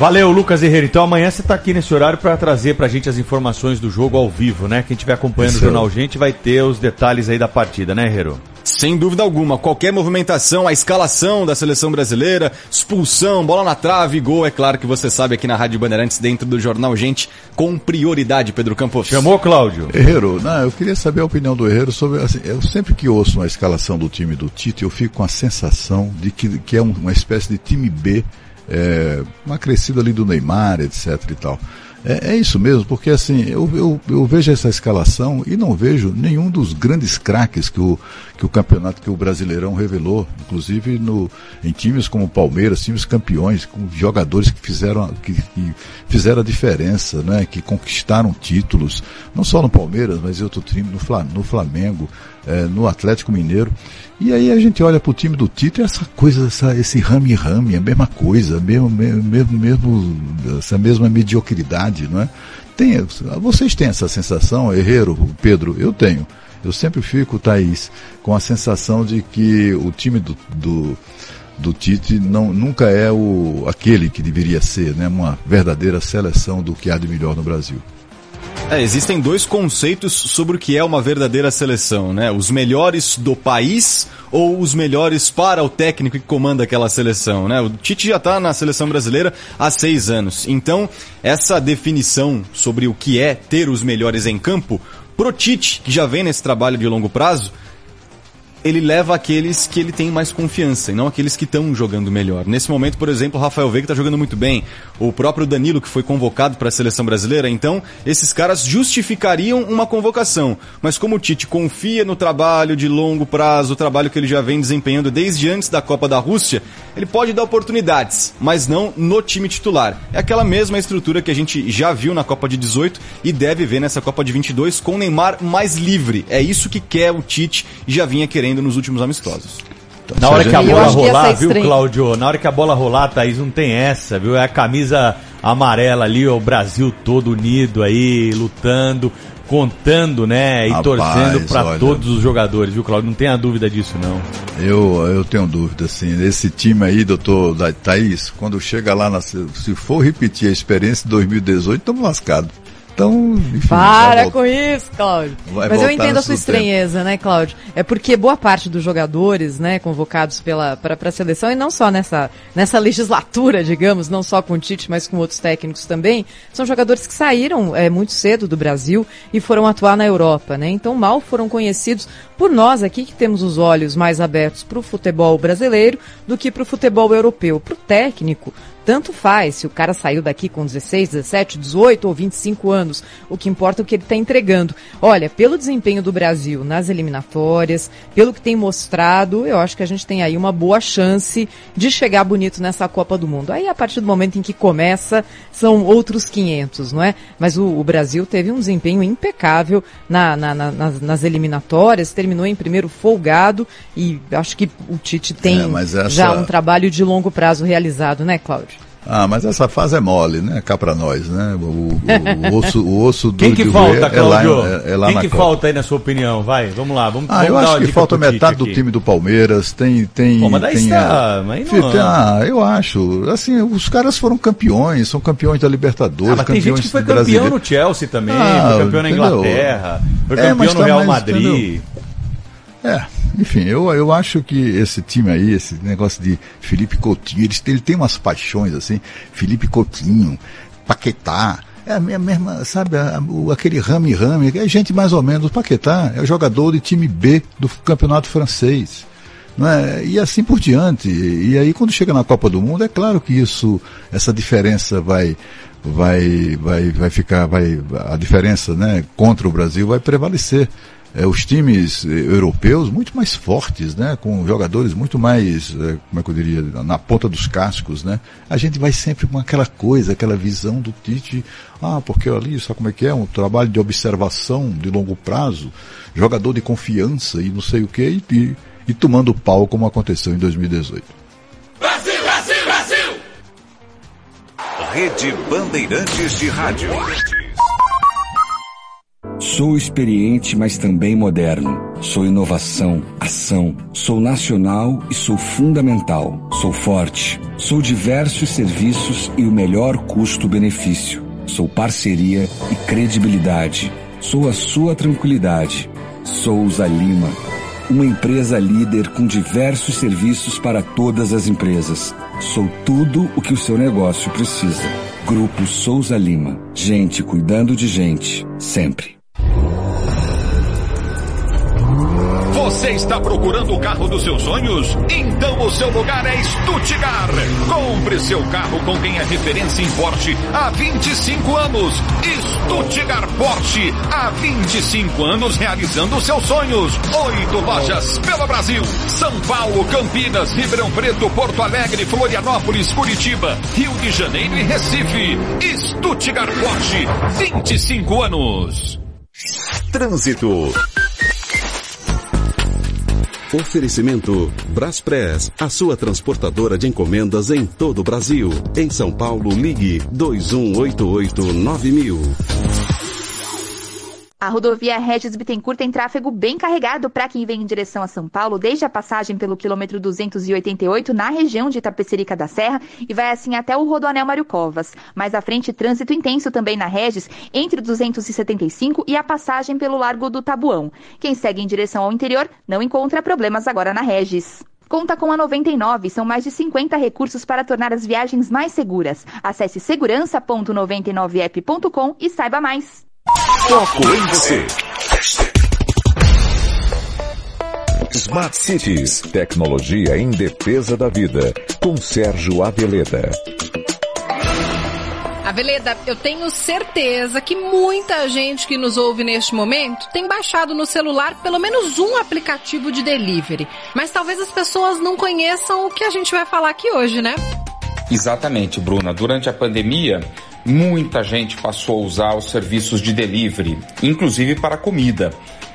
Valeu, Lucas Herrera. Então amanhã você tá aqui nesse horário para trazer pra gente as informações do jogo ao vivo, né? Quem estiver acompanhando Isso. o Jornal Gente vai ter os detalhes aí da partida, né, Herrero? Sem dúvida alguma, qualquer movimentação, a escalação da seleção brasileira, expulsão, bola na trave, gol, é claro que você sabe aqui na Rádio Bandeirantes, dentro do Jornal Gente, com prioridade, Pedro Campos. Chamou, Cláudio? Herrero, não, eu queria saber a opinião do Herrero sobre. Assim, eu sempre que ouço uma escalação do time do Tite, eu fico com a sensação de que, que é um- uma espécie de time B, é, uma crescida ali do Neymar, etc e tal. É, é isso mesmo, porque assim, eu, eu, eu vejo essa escalação e não vejo nenhum dos grandes craques que o, que o campeonato, que o Brasileirão revelou, inclusive no, em times como o Palmeiras, times campeões, com jogadores que fizeram, que, que fizeram a diferença, né, que conquistaram títulos, não só no Palmeiras, mas em outro time, no, no Flamengo, eh, no Atlético Mineiro. E aí a gente olha para o time do Tite, essa coisa, essa, esse rame-rame, a mesma coisa, mesmo, mesmo, mesmo- essa mesma mediocridade, não é? Tem, vocês têm essa sensação, Herreiro, Pedro? Eu tenho. Eu sempre fico, Thaís, com a sensação de que o time do, do, do Tite não, nunca é o, aquele que deveria ser, né? Uma verdadeira seleção do que há de melhor no Brasil. É, existem dois conceitos sobre o que é uma verdadeira seleção, né? Os melhores do país ou os melhores para o técnico que comanda aquela seleção, né? O Tite já está na seleção brasileira há seis anos. Então, essa definição sobre o que é ter os melhores em campo, pro Tite, que já vem nesse trabalho de longo prazo, ele leva aqueles que ele tem mais confiança e não aqueles que estão jogando melhor. Nesse momento, por exemplo, o Rafael Veiga está jogando muito bem, o próprio Danilo que foi convocado para a seleção brasileira, então esses caras justificariam uma convocação. Mas como o Tite confia no trabalho de longo prazo, o trabalho que ele já vem desempenhando desde antes da Copa da Rússia, ele pode dar oportunidades, mas não no time titular. É aquela mesma estrutura que a gente já viu na Copa de 18 e deve ver nessa Copa de 22 com o Neymar mais livre. É isso que quer o Tite e já vinha querendo nos últimos amistosos. Na hora que a bola rolar, é viu. Cláudio? Na hora que a bola rolar, Thaís, não tem essa, viu? É a camisa amarela ali, ó, o Brasil todo unido aí, lutando, contando, né? E Rapaz, torcendo pra olha. todos os jogadores, viu, Cláudio? Não tenha dúvida disso, não. Eu, eu tenho dúvida, assim, esse time aí, doutor da Thaís, quando chega lá, na, se for repetir a experiência de 2018, estamos lascados. Então, enfim, Para com isso, Cláudio. Vai Mas eu entendo a sua seu tempo. estranheza, né, Cláudio? É porque boa parte dos jogadores, né, convocados pela para a seleção e não só nessa nessa legislatura, digamos, não só com o Tite, mas com outros técnicos também, são jogadores que saíram é, muito cedo do Brasil e foram atuar na Europa, né? Então mal foram conhecidos por nós aqui que temos os olhos mais abertos para o futebol brasileiro do que para o futebol europeu. Para o técnico, tanto faz se o cara saiu daqui com 16, 17, 18 ou 25 anos. O que importa é o que ele está entregando. Olha, pelo desempenho do Brasil nas eliminatórias, pelo que tem mostrado, eu acho que a gente tem aí uma boa chance de chegar bonito nessa Copa do Mundo. Aí, a partir do momento em que começa, são outros 500, não é? Mas o, o Brasil teve um desempenho impecável na, na- na- nas, nas eliminatórias, terminou em primeiro folgado e acho que o Tite tem É, mas essa- já um trabalho de longo prazo realizado, né, Cláudio? Ah, mas essa fase é mole, né? Cá pra nós, né? O, o- o osso, o osso do Quem que falta, roer é lá, Cláudio? é, é lá Quem na que Copa. falta aí na sua opinião? Vai, vamos lá, vamos, Ah, vamos eu acho que falta metade do time do Palmeiras, tem tem Pô, mas daí tem está- mas Fi- não- tem- ah, eu acho, assim, os caras foram campeões, são campeões da Libertadores, Ah, mas tem campeões gente que foi campeão no Chelsea também, Ah, foi campeão na entendeu? Inglaterra, foi É, campeão mas no tá Real mais, Madrid. entendeu? É, enfim, eu, eu acho que esse time aí, esse negócio de Felipe Coutinho, ele, ele tem umas paixões assim, Felipe Coutinho, Paquetá, é a me- mesma, sabe, a- o- aquele rame-rame, é gente mais ou menos, o Paquetá é o jogador de time B do campeonato francês. É? E assim por diante. E aí quando chega na Copa do Mundo, é claro que isso, essa diferença vai, vai, vai, vai ficar, vai, a diferença, né, contra o Brasil vai prevalecer. É, os times eh, europeus muito mais fortes, né, com jogadores muito mais, eh, como é que eu diria, na ponta dos cascos, né. A gente vai sempre com aquela coisa, aquela visão do Tite, ah, porque ali, sabe como é que é, um trabalho de observação de longo prazo, jogador de confiança e não sei o que, e, e, e tomando pau como aconteceu em 2018. Brasil, Brasil, Brasil! Rede Bandeirantes de Rádio. Sou experiente, mas também moderno. Sou inovação, ação. Sou nacional e sou fundamental. Sou forte. Sou diversos serviços e o melhor custo-benefício. Sou parceria e credibilidade. Sou a sua tranquilidade. Souza Lima. Uma empresa líder com diversos serviços para todas as empresas. Sou tudo o que o seu negócio precisa. Grupo Souza Lima. Gente cuidando de gente. Sempre. Você está procurando o carro dos seus sonhos? Então o seu lugar é Stuttgart. Compre seu carro com quem é referência em Porsche há 25 anos. Stuttgart Porsche, há 25 anos realizando seus sonhos. Oito lojas pelo Brasil. São Paulo, Campinas, Ribeirão Preto, Porto Alegre, Florianópolis, Curitiba, Rio de Janeiro e Recife. Stuttgart Porsche, 25 anos. Trânsito. Oferecimento Braspress, a sua transportadora de encomendas em todo o Brasil. Em São Paulo, ligue 2188-9000. A rodovia Regis Bittencourt tem tráfego bem carregado para quem vem em direção a São Paulo, desde a passagem pelo quilômetro 288 na região de Itapecerica da Serra e vai assim até o Rodoanel Mário Covas. Mais à frente, trânsito intenso também na Regis, entre o 275 e a passagem pelo Largo do Tabuão. Quem segue em direção ao interior não encontra problemas agora na Regis. Conta com a 99, são mais de 50 recursos para tornar as viagens mais seguras. Acesse segurança.99app.com e saiba mais. Foco em você. Smart Cities, tecnologia em defesa da vida, com Sérgio Aveleda. Aveleda, eu tenho certeza que muita gente que nos ouve neste momento tem baixado no celular pelo menos um aplicativo de delivery. Mas talvez as pessoas não conheçam o que a gente vai falar aqui hoje, né? Exatamente, Bruna. Durante a pandemia, muita gente passou a usar os serviços de delivery, inclusive para comida.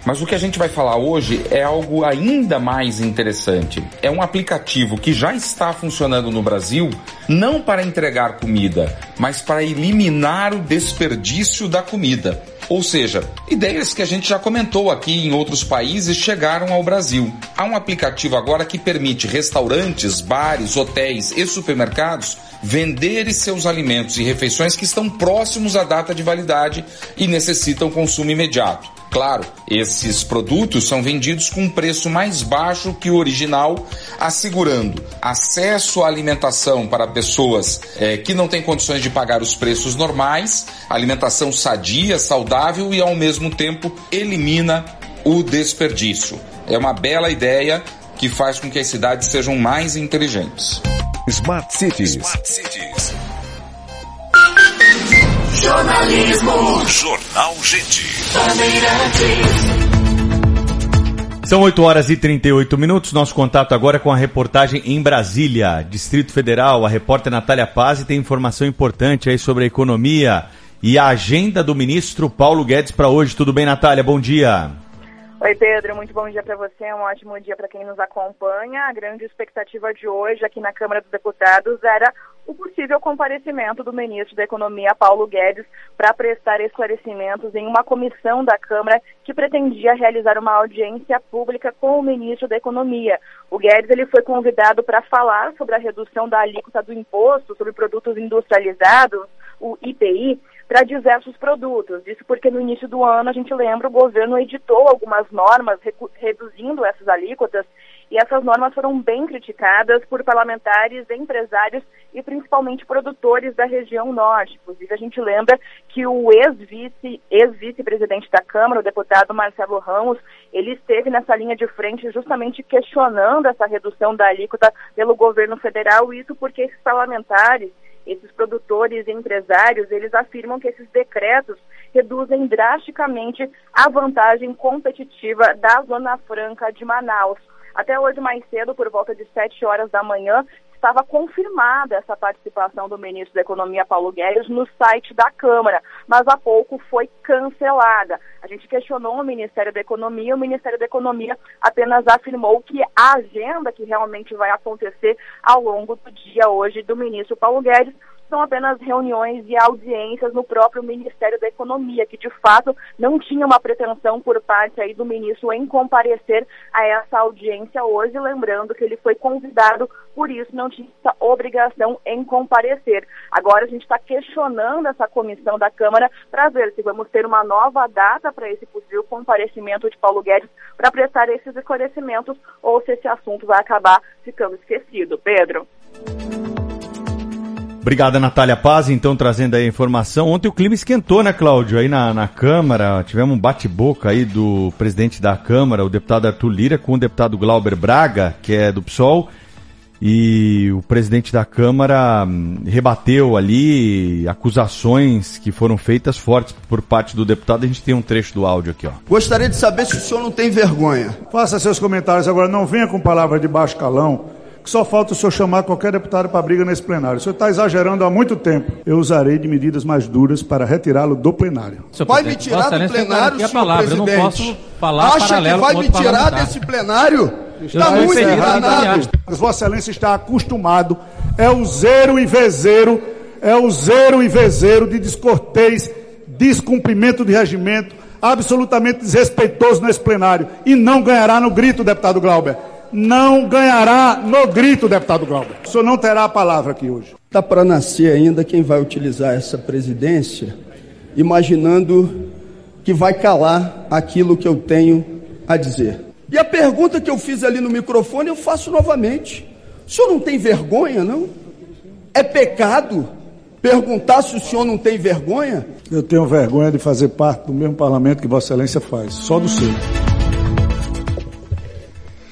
Mas o que a gente vai falar hoje é algo ainda mais interessante. É um aplicativo que já está funcionando no Brasil, não para entregar comida, mas para eliminar o desperdício da comida. Ou seja, ideias que a gente já comentou aqui em outros países chegaram ao Brasil. Há um aplicativo agora que permite restaurantes, bares, hotéis e supermercados venderem seus alimentos e refeições que estão próximos à data de validade e necessitam consumo imediato. Claro, esses produtos são vendidos com um preço mais baixo que o original, assegurando acesso à alimentação para pessoas eh, que não têm condições de pagar os preços normais, alimentação sadia, saudável e ao mesmo tempo elimina o desperdício. É uma bela ideia que faz com que as cidades sejam mais inteligentes. Smart Cities. Smart Cities. Jornalismo. Jornal Gente. São 8 horas e 38 minutos. Nosso contato agora é com a reportagem em Brasília, Distrito Federal. A repórter Natália Paz tem informação importante aí sobre a economia e a agenda do ministro Paulo Guedes para hoje. Tudo bem, Natália? Bom dia. Oi, Pedro. Muito bom dia para você. Um ótimo dia para quem nos acompanha. A grande expectativa de hoje aqui na Câmara dos Deputados era o possível comparecimento do ministro da Economia, Paulo Guedes, para prestar esclarecimentos em uma comissão da Câmara que pretendia realizar uma audiência pública com o ministro da Economia. O Guedes ele foi convidado para falar sobre a redução da alíquota do imposto sobre produtos industrializados, o IPI, para diversos produtos. Isso porque no início do ano, a gente lembra, o governo editou algumas normas reduzindo essas alíquotas e essas normas foram bem criticadas por parlamentares, empresários e principalmente produtores da região norte. Inclusive, a gente lembra que o ex-vice, ex-vice-presidente da Câmara, o deputado Marcelo Ramos, ele esteve nessa linha de frente justamente questionando essa redução da alíquota pelo governo federal, isso porque esses parlamentares esses produtores e empresários, eles afirmam que esses decretos reduzem drasticamente a vantagem competitiva da Zona Franca de Manaus. Até hoje mais cedo, por volta de 7 horas da manhã, estava confirmada essa participação do ministro da Economia, Paulo Guedes, no site da Câmara, mas há pouco foi cancelada. A gente questionou o Ministério da Economia, o Ministério da Economia apenas afirmou que a agenda que realmente vai acontecer ao longo do dia hoje do ministro Paulo Guedes são apenas reuniões e audiências no próprio Ministério da Economia, que de fato não tinha uma pretensão por parte aí do ministro em comparecer a essa audiência hoje, lembrando que ele foi convidado, por isso não tinha essa obrigação em comparecer. Agora a gente está questionando essa comissão da Câmara para ver se vamos ter uma nova data para esse possível comparecimento de Paulo Guedes para prestar esses esclarecimentos ou se esse assunto vai acabar ficando esquecido. Pedro. Obrigada, Natália Paz, então, trazendo aí a informação. Ontem o clima esquentou, né, Cláudio? Aí na, na Câmara, tivemos um bate-boca aí do presidente da Câmara, o deputado Arthur Lira, com o deputado Glauber Braga, que é do PSOL, e o presidente da Câmara hum, rebateu ali acusações que foram feitas fortes por parte do deputado. A gente tem um trecho do áudio aqui, ó. Gostaria de saber se o senhor não tem vergonha. Faça seus comentários agora, não venha com palavras de baixo calão que só falta o senhor chamar qualquer deputado para briga nesse plenário. O senhor está exagerando há muito tempo. Eu usarei de medidas mais duras para retirá-lo do plenário. Vai me tirar do plenário, senhor palavra. presidente? Eu não posso falar Acha que vai me tirar desse plenário? Está muito enganado. Vossa Excelência está acostumado. É o zero e vezeiro, é o zero e vezeiro de descortês, descumprimento de regimento, absolutamente desrespeitoso nesse plenário. E não ganhará no grito, deputado Glauber não ganhará no grito, deputado Glauber. O senhor não terá a palavra aqui hoje. Está para nascer ainda quem vai utilizar essa presidência, imaginando que vai calar aquilo que eu tenho a dizer. E a pergunta que eu fiz ali no microfone eu faço novamente. O senhor não tem vergonha, não? É pecado perguntar se o senhor não tem vergonha? Eu tenho vergonha de fazer parte do mesmo parlamento que Vossa Excelência faz, só do seu.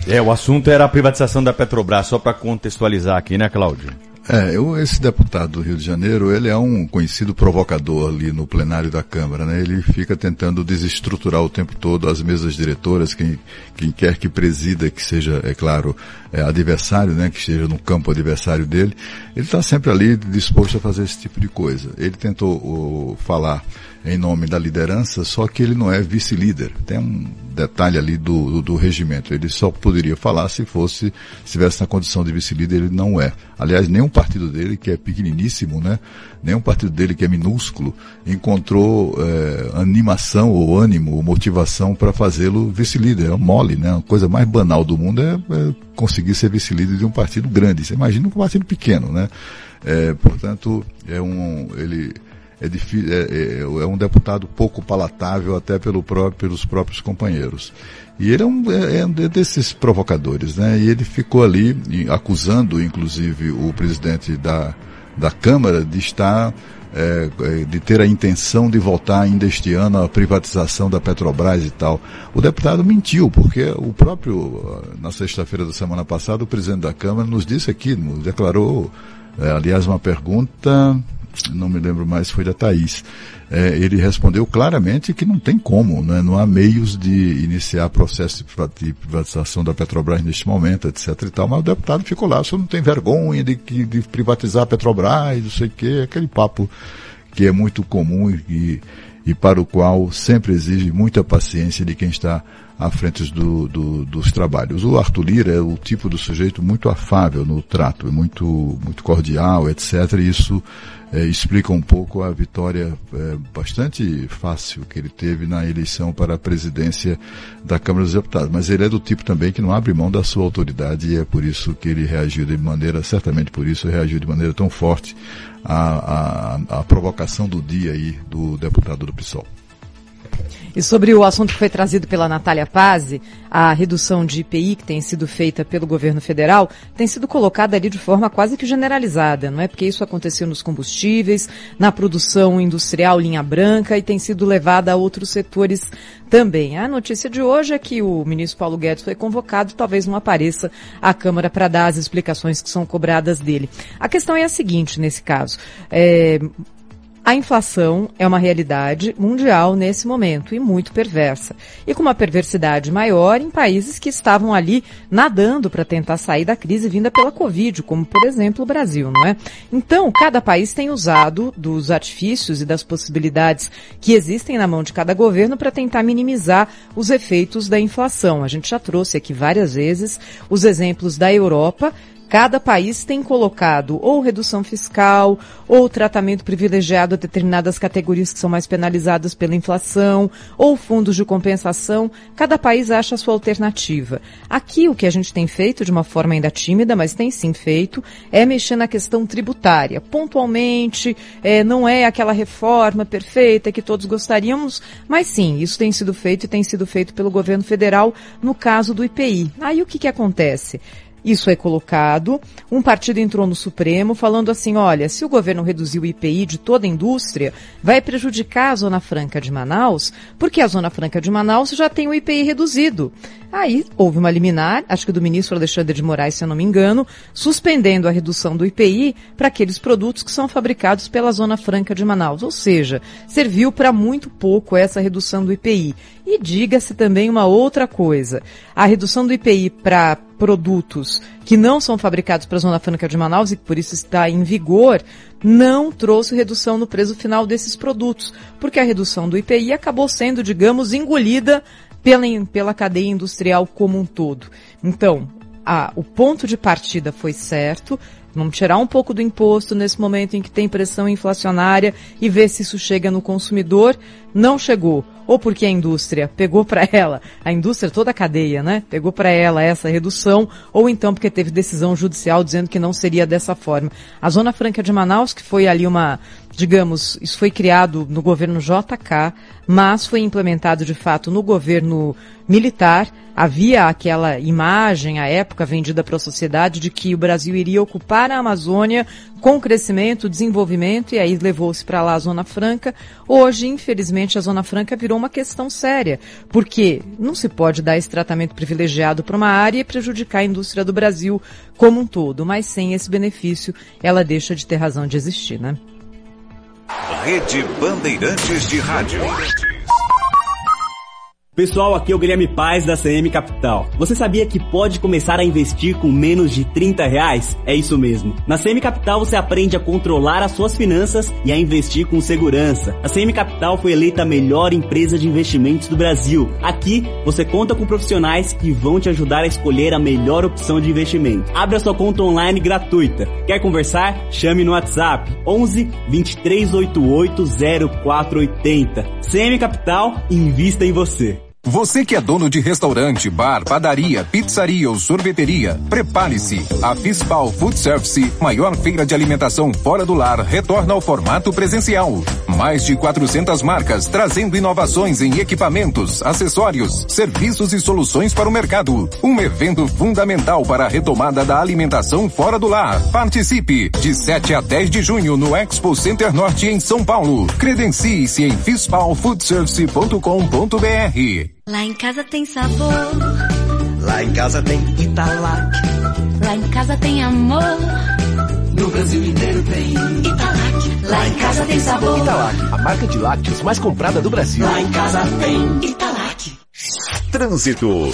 É, o assunto era a privatização da Petrobras, só para contextualizar aqui, né, Cláudio? É, eu, esse deputado do Rio de Janeiro, ele é um conhecido provocador ali no plenário da Câmara, né? Ele fica tentando desestruturar o tempo todo as mesas diretoras, quem, quem quer que presida, que seja, é claro, é, adversário, né? Que esteja no campo adversário dele, ele está sempre ali disposto a fazer esse tipo de coisa. Ele tentou o, falar em nome da liderança, só que ele não é vice-líder. Tem um detalhe ali do, do, do, regimento. Ele só poderia falar se fosse, se estivesse na condição de vice-líder, ele não é. Aliás, nenhum partido dele, que é pequeniníssimo, né? Nenhum partido dele, que é minúsculo, encontrou é, animação ou ânimo ou motivação para fazê-lo vice-líder. É mole, né? A coisa mais banal do mundo é, é conseguir ser vice-líder de um partido grande. Você imagina um partido pequeno, né? É, portanto, é um, ele, é, difícil, é, é, é, um deputado pouco palatável até pelo próprio, pelos próprios companheiros. E ele é um, é, é um desses provocadores, né? E ele ficou ali acusando, inclusive, o presidente da, da Câmara de estar é, é, de ter a intenção de votar ainda este ano a privatização da Petrobras e tal. O deputado mentiu, porque o próprio, na sexta-feira da semana passada, o presidente da Câmara nos disse aqui, nos declarou, é, aliás, uma pergunta, não me lembro mais, foi da Thaís. É, ele respondeu claramente que não tem como, né? não há meios de iniciar processo de privatização da Petrobras neste momento, etc. e tal, mas o deputado ficou lá, senhor não tem vergonha de, de privatizar a Petrobras, não sei o quê, aquele papo que é muito comum e, e para o qual sempre exige muita paciência de quem está à frente do, do, dos trabalhos. O Arthur Lira é o tipo do sujeito muito afável no trato, é muito, muito cordial, etc. E isso é, explica um pouco a vitória é, bastante fácil que ele teve na eleição para a presidência da Câmara dos Deputados. Mas ele é do tipo também que não abre mão da sua autoridade e é por isso que ele reagiu de maneira, certamente por isso, reagiu de maneira tão forte à, à, à provocação do dia aí do deputado do PSOL. E sobre o assunto que foi trazido pela Natália Pazzi, a redução de IPI que tem sido feita pelo governo federal, tem sido colocada ali de forma quase que generalizada, não é? Porque isso aconteceu nos combustíveis, na produção industrial linha branca e tem sido levada a outros setores também. A notícia de hoje é que o ministro Paulo Guedes foi convocado, talvez não apareça à Câmara para dar as explicações que são cobradas dele. A questão é a seguinte nesse caso. É, a inflação é uma realidade mundial nesse momento e muito perversa. E com uma perversidade maior em países que estavam ali nadando para tentar sair da crise vinda pela Covid, como por exemplo o Brasil, não é? Então, cada país tem usado dos artifícios e das possibilidades que existem na mão de cada governo para tentar minimizar os efeitos da inflação. A gente já trouxe aqui várias vezes os exemplos da Europa Cada país tem colocado ou redução fiscal, ou tratamento privilegiado a determinadas categorias que são mais penalizadas pela inflação, ou fundos de compensação. Cada país acha a sua alternativa. Aqui o que a gente tem feito, de uma forma ainda tímida, mas tem sim feito, é mexer na questão tributária. Pontualmente, é, não é aquela reforma perfeita que todos gostaríamos, mas sim, isso tem sido feito e tem sido feito pelo governo federal no caso do IPI. Aí o que, que acontece? Isso é colocado. Um partido entrou no Supremo falando assim: olha, se o governo reduzir o IPI de toda a indústria, vai prejudicar a Zona Franca de Manaus, porque a Zona Franca de Manaus já tem o IPI reduzido. Aí houve uma liminar, acho que do ministro Alexandre de Moraes, se eu não me engano, suspendendo a redução do IPI para aqueles produtos que são fabricados pela Zona Franca de Manaus. Ou seja, serviu para muito pouco essa redução do IPI. E diga-se também uma outra coisa. A redução do IPI para produtos que não são fabricados para a Zona Franca de Manaus e que por isso está em vigor, não trouxe redução no preço final desses produtos, porque a redução do IPI acabou sendo, digamos, engolida pela, pela cadeia industrial como um todo. Então, a, o ponto de partida foi certo, Vamos tirar um pouco do imposto nesse momento em que tem pressão inflacionária e ver se isso chega no consumidor. Não chegou. Ou porque a indústria pegou para ela, a indústria toda a cadeia, né? Pegou para ela essa redução, ou então porque teve decisão judicial dizendo que não seria dessa forma. A Zona Franca de Manaus, que foi ali uma, digamos, isso foi criado no governo JK, mas foi implementado de fato no governo militar. Havia aquela imagem, à época, vendida para a sociedade de que o Brasil iria ocupar a Amazônia com crescimento, desenvolvimento, e aí levou-se para lá a Zona Franca. Hoje, infelizmente, a Zona Franca virou uma questão séria, porque não se pode dar esse tratamento privilegiado para uma área e prejudicar a indústria do Brasil como um todo, mas sem esse benefício, ela deixa de ter razão de existir, né? Rede Bandeirantes de Rádio. Pessoal, aqui é o Guilherme Paz da CM Capital. Você sabia que pode começar a investir com menos de 30 reais? É isso mesmo. Na CM Capital você aprende a controlar as suas finanças e a investir com segurança. A CM Capital foi eleita a melhor empresa de investimentos do Brasil. Aqui você conta com profissionais que vão te ajudar a escolher a melhor opção de investimento. Abra sua conta online gratuita. Quer conversar? Chame no WhatsApp 11 2388 0480. CM Capital, invista em você. Você que é dono de restaurante, bar, padaria, pizzaria ou sorveteria, prepare-se. A Fispal Food Service, maior feira de alimentação fora do lar, retorna ao formato presencial. Mais de 400 marcas trazendo inovações em equipamentos, acessórios, serviços e soluções para o mercado. Um evento fundamental para a retomada da alimentação fora do lar. Participe de 7 a 10 de junho no Expo Center Norte em São Paulo. Credencie-se em fispalfoodservice.com.br. Lá em casa tem sabor. Lá em casa tem Italac. Lá em casa tem amor. No Brasil inteiro tem Italac. Lá em casa tem sabor. Italac, a marca de lácteos mais comprada do Brasil. Lá em casa tem Italac. Trânsito.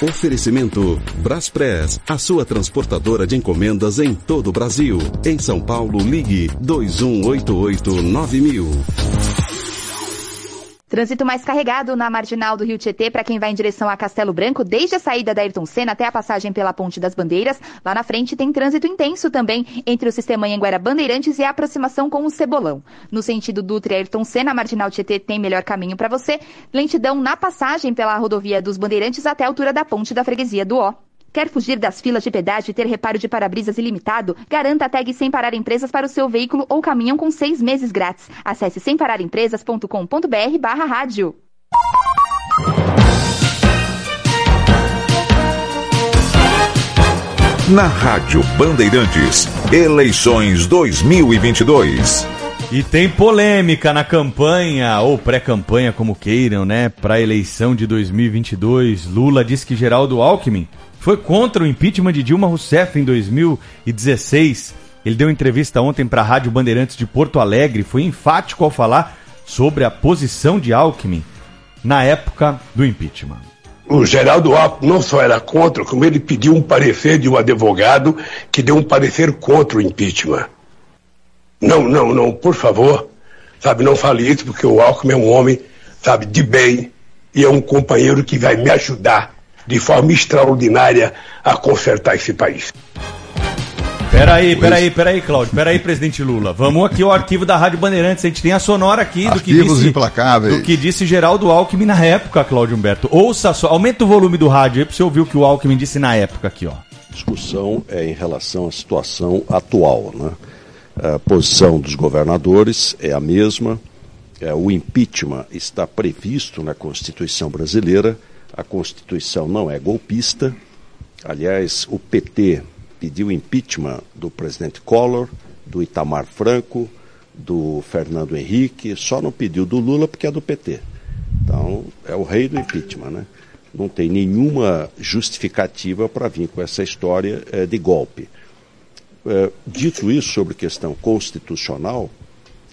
Oferecimento Braspress, a sua transportadora de encomendas em todo o Brasil. Em São Paulo, ligue 2188-9000. Trânsito mais carregado na marginal do Rio Tietê para quem vai em direção a Castelo Branco, desde a saída da Ayrton Senna até a passagem pela Ponte das Bandeiras. Lá na frente tem trânsito intenso também entre o sistema Anhanguera Bandeirantes e a aproximação com o Cebolão. No sentido Dutra e Ayrton Senna, a marginal Tietê tem melhor caminho para você. Lentidão na passagem pela rodovia dos Bandeirantes até a altura da Ponte da Freguesia do Ó. Quer fugir das filas de pedágio e ter reparo de para-brisas ilimitado? Garanta a tag Sem Parar Empresas para o seu veículo ou caminhão com seis meses grátis. Acesse sempararempresas.com.br barra rádio. Na Rádio Bandeirantes, eleições 2022. E tem polêmica na campanha, ou pré-campanha, como queiram, né? Para a eleição de 2022. Lula diz que Geraldo Alckmin foi contra o impeachment de Dilma Rousseff em 2016. Ele deu entrevista ontem para a Rádio Bandeirantes de Porto Alegre, foi enfático ao falar sobre a posição de Alckmin na época do impeachment. O Geraldo Alckmin não só era contra, como ele pediu um parecer de um advogado que deu um parecer contra o impeachment. Não, não, não, por favor, sabe, não fale isso, porque o Alckmin é um homem, sabe, de bem e é um companheiro que vai me ajudar de forma extraordinária a consertar esse país. Peraí, peraí, peraí, Cláudio. Peraí, presidente Lula. Vamos aqui ao arquivo da Rádio Bandeirantes. A gente tem a sonora aqui do que disse, implacáveis. do que disse Geraldo Alckmin na época, Cláudio Humberto. Ouça só, aumenta o volume do rádio aí pra você ouvir o que o Alckmin disse na época aqui, ó. discussão é em relação à situação atual. Né? A posição dos governadores é a mesma. É, o impeachment está previsto na Constituição brasileira. A Constituição não é golpista. Aliás, o PT pediu impeachment do presidente Collor, do Itamar Franco, do Fernando Henrique, só não pediu do Lula porque é do PT. Então, é o rei do impeachment, né? Não tem nenhuma justificativa para vir com essa história eh, de golpe. Eh, dito isso sobre questão constitucional,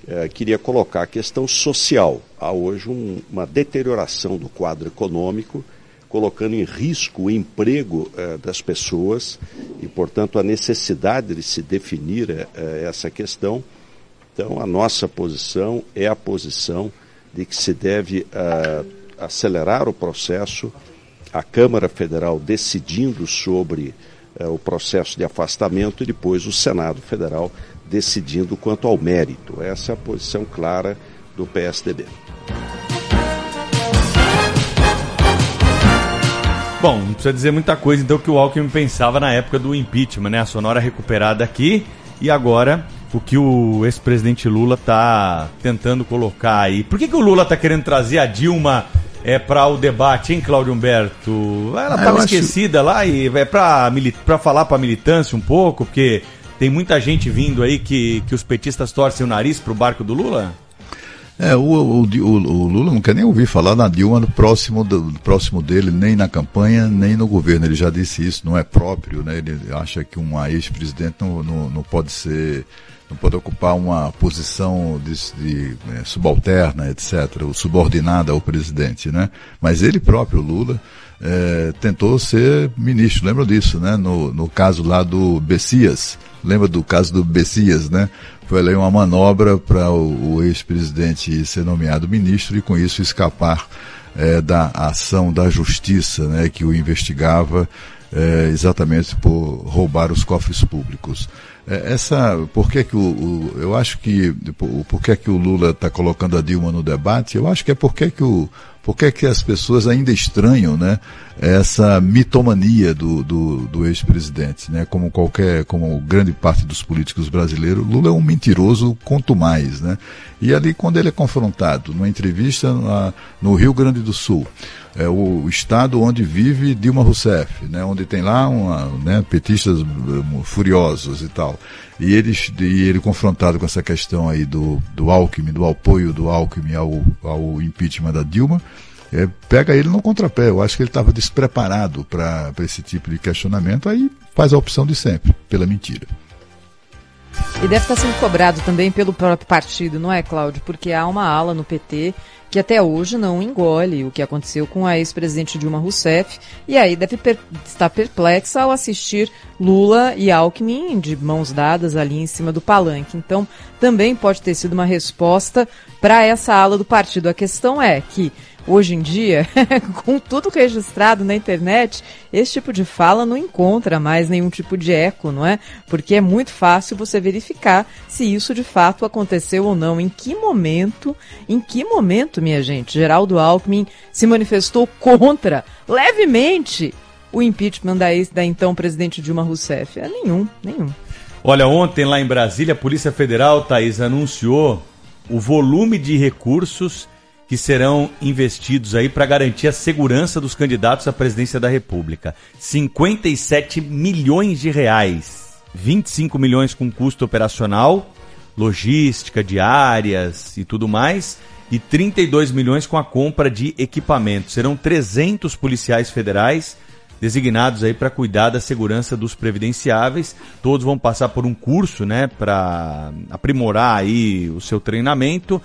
eh, queria colocar a questão social. Há hoje um- uma deterioração do quadro econômico, colocando em risco o emprego eh, das pessoas e, portanto, a necessidade de se definir eh, essa questão. Então, a nossa posição é a posição de que se deve acelerar o processo, a Câmara Federal decidindo sobre o processo de afastamento e depois o Senado Federal decidindo quanto ao mérito. Essa é a posição clara do PSDB. Bom, não precisa dizer muita coisa então que o Alckmin pensava na época do impeachment, né? A sonora recuperada aqui e agora o que o ex-presidente Lula tá tentando colocar aí. Por que, que o Lula tá querendo trazer a Dilma é para o debate, hein, Cláudio Humberto? Ela Ah, estava acho- esquecida lá e é para para falar para militância um pouco, porque tem muita gente vindo aí que, que os petistas torcem o nariz pro barco do Lula? É, o, o, o- o Lula não quer nem ouvir falar na Dilma próximo, do, próximo dele, nem na campanha, nem no governo. Ele já disse isso, não é próprio, né? Ele acha que um ex-presidente não, não, não pode ser, não pode ocupar uma posição de, de, eh, subalterna, etc., ou subordinada ao presidente, né? Mas ele próprio, Lula, eh, tentou ser ministro, lembra disso, né? No, no caso lá do Bessias, lembra do caso do Bessias, né? Foi ali uma manobra para o, o ex-presidente ser nomeado ministro e com isso escapar eh, da ação da justiça, né? Que o investigava eh, exatamente por roubar os cofres públicos. Eh, essa, por que que o, o- eu acho que, por, por que que o Lula está colocando a Dilma no debate? Eu acho que é porque que o, por que que as pessoas ainda estranham, né? Essa mitomania do, do, do ex-presidente, né? Como qualquer, como grande parte dos políticos brasileiros, Lula é um mentiroso quanto mais, né? E ali quando ele é confrontado numa entrevista na- no Rio Grande do Sul, é o estado onde vive Dilma Rousseff, né, onde tem lá uma, né, petistas eh, furiosos e tal. E ele, e ele confrontado com essa questão aí do, do Alckmin, do apoio do Alckmin ao, ao impeachment da Dilma, é, pega ele no contrapé. Eu acho que ele estava despreparado para esse tipo de questionamento, aí faz a opção de sempre, pela mentira. E deve estar sendo cobrado também pelo próprio partido, não é, Cláudio? Porque há uma ala no PT que até hoje não engole o que aconteceu com a ex-presidente Dilma Rousseff e aí deve per estar perplexa ao assistir Lula e Alckmin de mãos dadas ali em cima do palanque. Então, também pode ter sido uma resposta para essa ala do partido. A questão é que hoje em dia, com tudo registrado na internet, esse tipo de fala não encontra mais nenhum tipo de eco, não é? Porque é muito fácil você verificar se isso de fato aconteceu ou não. Em que momento, em que momento, minha gente, Geraldo Alckmin se manifestou contra, levemente, o impeachment da, ex, da então presidente Dilma Rousseff? É nenhum, nenhum. Olha, ontem lá em Brasília, a Polícia Federal, Thaís, anunciou o volume de recursos que serão investidos aí para garantir a segurança dos candidatos à presidência da República. 57 milhões de reais. 25 milhões com custo operacional, logística, diárias e tudo mais. E 32 milhões com a compra de equipamentos. Serão 300 policiais federais designados aí para cuidar da segurança dos previdenciáveis. Todos vão passar por um curso, né, para aprimorar aí o seu treinamento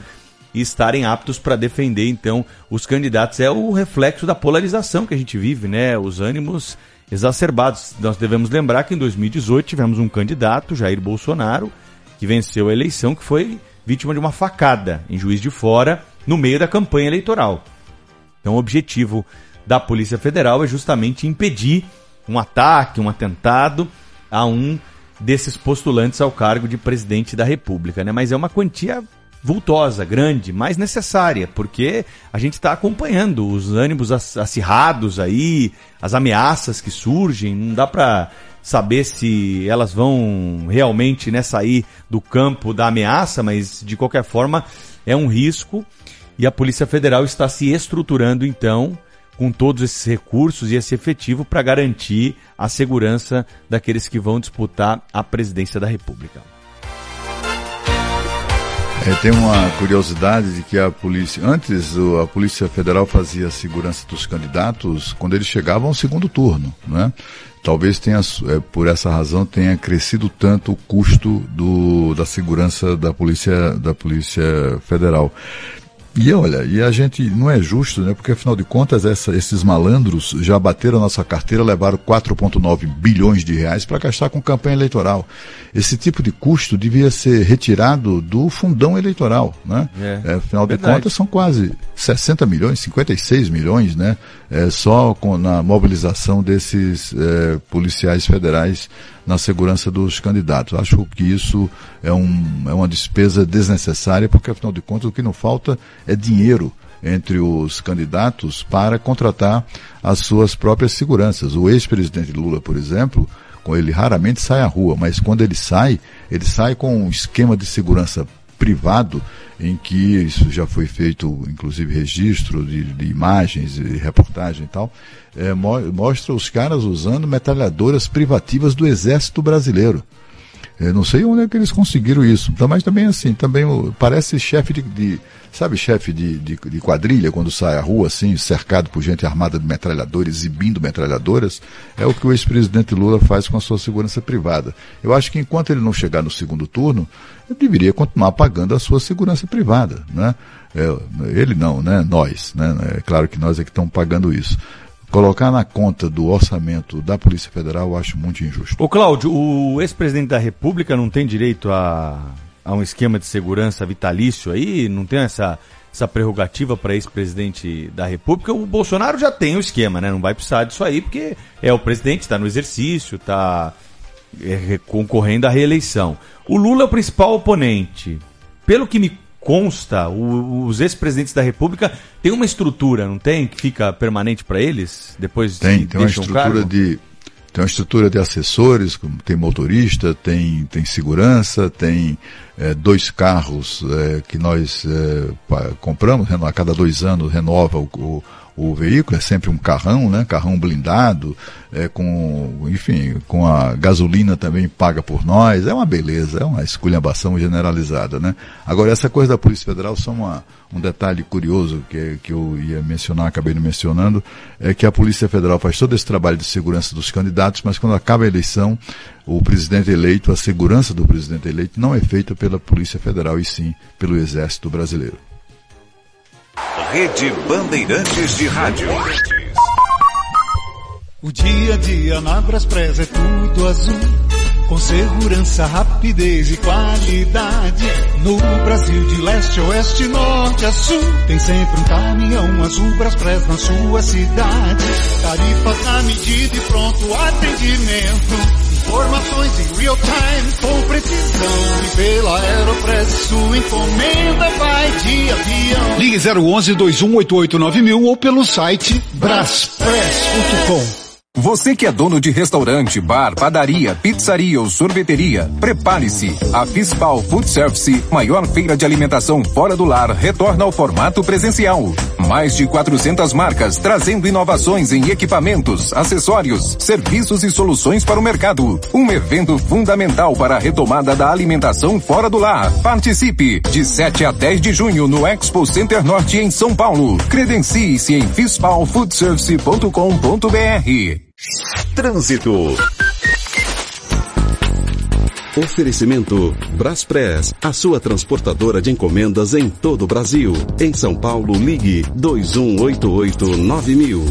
e estarem aptos para defender então os candidatos. É o reflexo da polarização que a gente vive, né? Os ânimos exacerbados. Nós devemos lembrar que em 2018 tivemos um candidato, Jair Bolsonaro, que venceu a eleição, que foi vítima de uma facada em Juiz de Fora no meio da campanha eleitoral. Então, o objetivo da Polícia Federal é justamente impedir um ataque, um atentado a um desses postulantes ao cargo de presidente da República, né? Mas é uma quantia vultosa, grande, mas necessária, porque a gente está acompanhando os ânimos acirrados aí, as ameaças que surgem, não dá para saber se elas vão realmente né, sair do campo da ameaça, mas de qualquer forma é um risco e a Polícia Federal está se estruturando então com todos esses recursos e esse efetivo para garantir a segurança daqueles que vão disputar a presidência da República. É, tem uma curiosidade de que a polícia, antes a Polícia Federal fazia a segurança dos candidatos quando eles chegavam ao segundo turno, né? Talvez tenha, é, por essa razão, tenha crescido tanto o custo do, da segurança da Polícia, da Polícia Federal. E olha, e a gente não é justo, né? Porque afinal de contas, essa, esses malandros já bateram a nossa carteira, levaram 4,9 bilhões de reais para gastar com campanha eleitoral. Esse tipo de custo devia ser retirado do fundão eleitoral, né? É, é, afinal verdade. de contas, são quase 60 milhões, 56 milhões, né? É, só com, na mobilização desses é, policiais federais na segurança dos candidatos. Acho que isso é, um, é uma despesa desnecessária, porque afinal de contas o que não falta é dinheiro entre os candidatos para contratar as suas próprias seguranças. O ex-presidente Lula, por exemplo, com ele raramente sai à rua, mas quando ele sai, ele sai com um esquema de segurança privado em que isso já foi feito, inclusive registro de, de imagens e reportagem e tal, é, mo mostra os caras usando metralhadoras privativas do exército brasileiro. Eu não sei onde é que eles conseguiram isso. Então, mas também assim, também parece chefe de, de sabe, chefe de, de, de, quadrilha quando sai à rua assim, cercado por gente armada de metralhadores, exibindo metralhadoras, é o que o ex-presidente Lula faz com a sua segurança privada. Eu acho que enquanto ele não chegar no segundo turno, ele deveria continuar pagando a sua segurança privada, né? É, ele não, né? Nós, né? É claro que nós é que estamos pagando isso colocar na conta do orçamento da Polícia Federal eu acho muito injusto. Ô Cláudio, o ex-presidente da República não tem direito a, a um esquema de segurança vitalício aí? Não tem essa, essa prerrogativa para ex-presidente da República? O Bolsonaro já tem o esquema, né? Não vai precisar disso aí porque é o presidente, está no exercício, está é, concorrendo à reeleição. O Lula é o principal oponente. Pelo que me consta, o, os ex-presidentes da República têm uma estrutura, não tem? Que fica permanente para eles? Depois tem, tem uma estrutura de tem uma estrutura de assessores, tem motorista, tem, tem segurança, tem é, dois carros é, que nós é, compramos, a cada dois anos renova o, o o veículo, é sempre um carrão, né? Carrão blindado, é, com, enfim, com a gasolina também paga por nós. É uma beleza, é uma esculhambação generalizada, né? Agora, essa coisa da Polícia Federal, só uma, um detalhe curioso que, que eu ia mencionar, acabei não mencionando, é que a Polícia Federal faz todo esse trabalho de segurança dos candidatos, mas quando acaba a eleição, o presidente eleito, a segurança do presidente eleito não é feita pela Polícia Federal e sim pelo Exército Brasileiro. Rede Bandeirantes de Rádio. O dia a dia na Braspress é tudo azul. Com segurança, rapidez e qualidade. No Brasil de leste oeste, norte a sul. Tem sempre um caminhão azul Braspress na sua cidade. Tarifas na medida e pronto atendimento. Informações em real time com precisão. E pela Aeropress sua encomenda vai de avião. Ligue 011 2188 9000 ou pelo site braspress.com. Você que é dono de restaurante, bar, padaria, pizzaria ou sorveteria, prepare-se. A Fispal Food Service, maior feira de alimentação fora do lar, retorna ao formato presencial. Mais de 400 marcas trazendo inovações em equipamentos, acessórios, serviços e soluções para o mercado. Um evento fundamental para a retomada da alimentação fora do lar. Participe de 7 a 10 de junho no Expo Center Norte em São Paulo. Credencie-se em fispalfoodservice.com.br. Trânsito. Oferecimento Braspress, a sua transportadora de encomendas em todo o Brasil. Em São Paulo, ligue 2188 9000.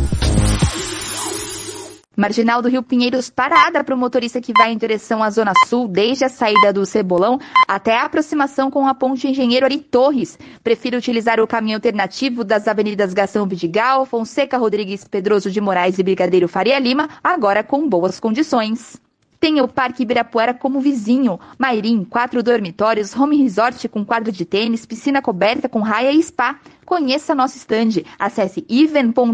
Marginal do Rio Pinheiros parada para o motorista que vai em direção à Zona Sul, desde a saída do Cebolão até a aproximação com a ponte Engenheiro Ari Torres. Prefiro utilizar o caminho alternativo das avenidas Gastão Vidigal, Fonseca Rodrigues Pedroso de Moraes e Brigadeiro Faria Lima, agora com boas condições. Tem o Parque Ibirapuera como vizinho. Mairim, quatro dormitórios, home resort com quadro de tênis, piscina coberta com raia e spa. Conheça nosso estande. Acesse even.com.br.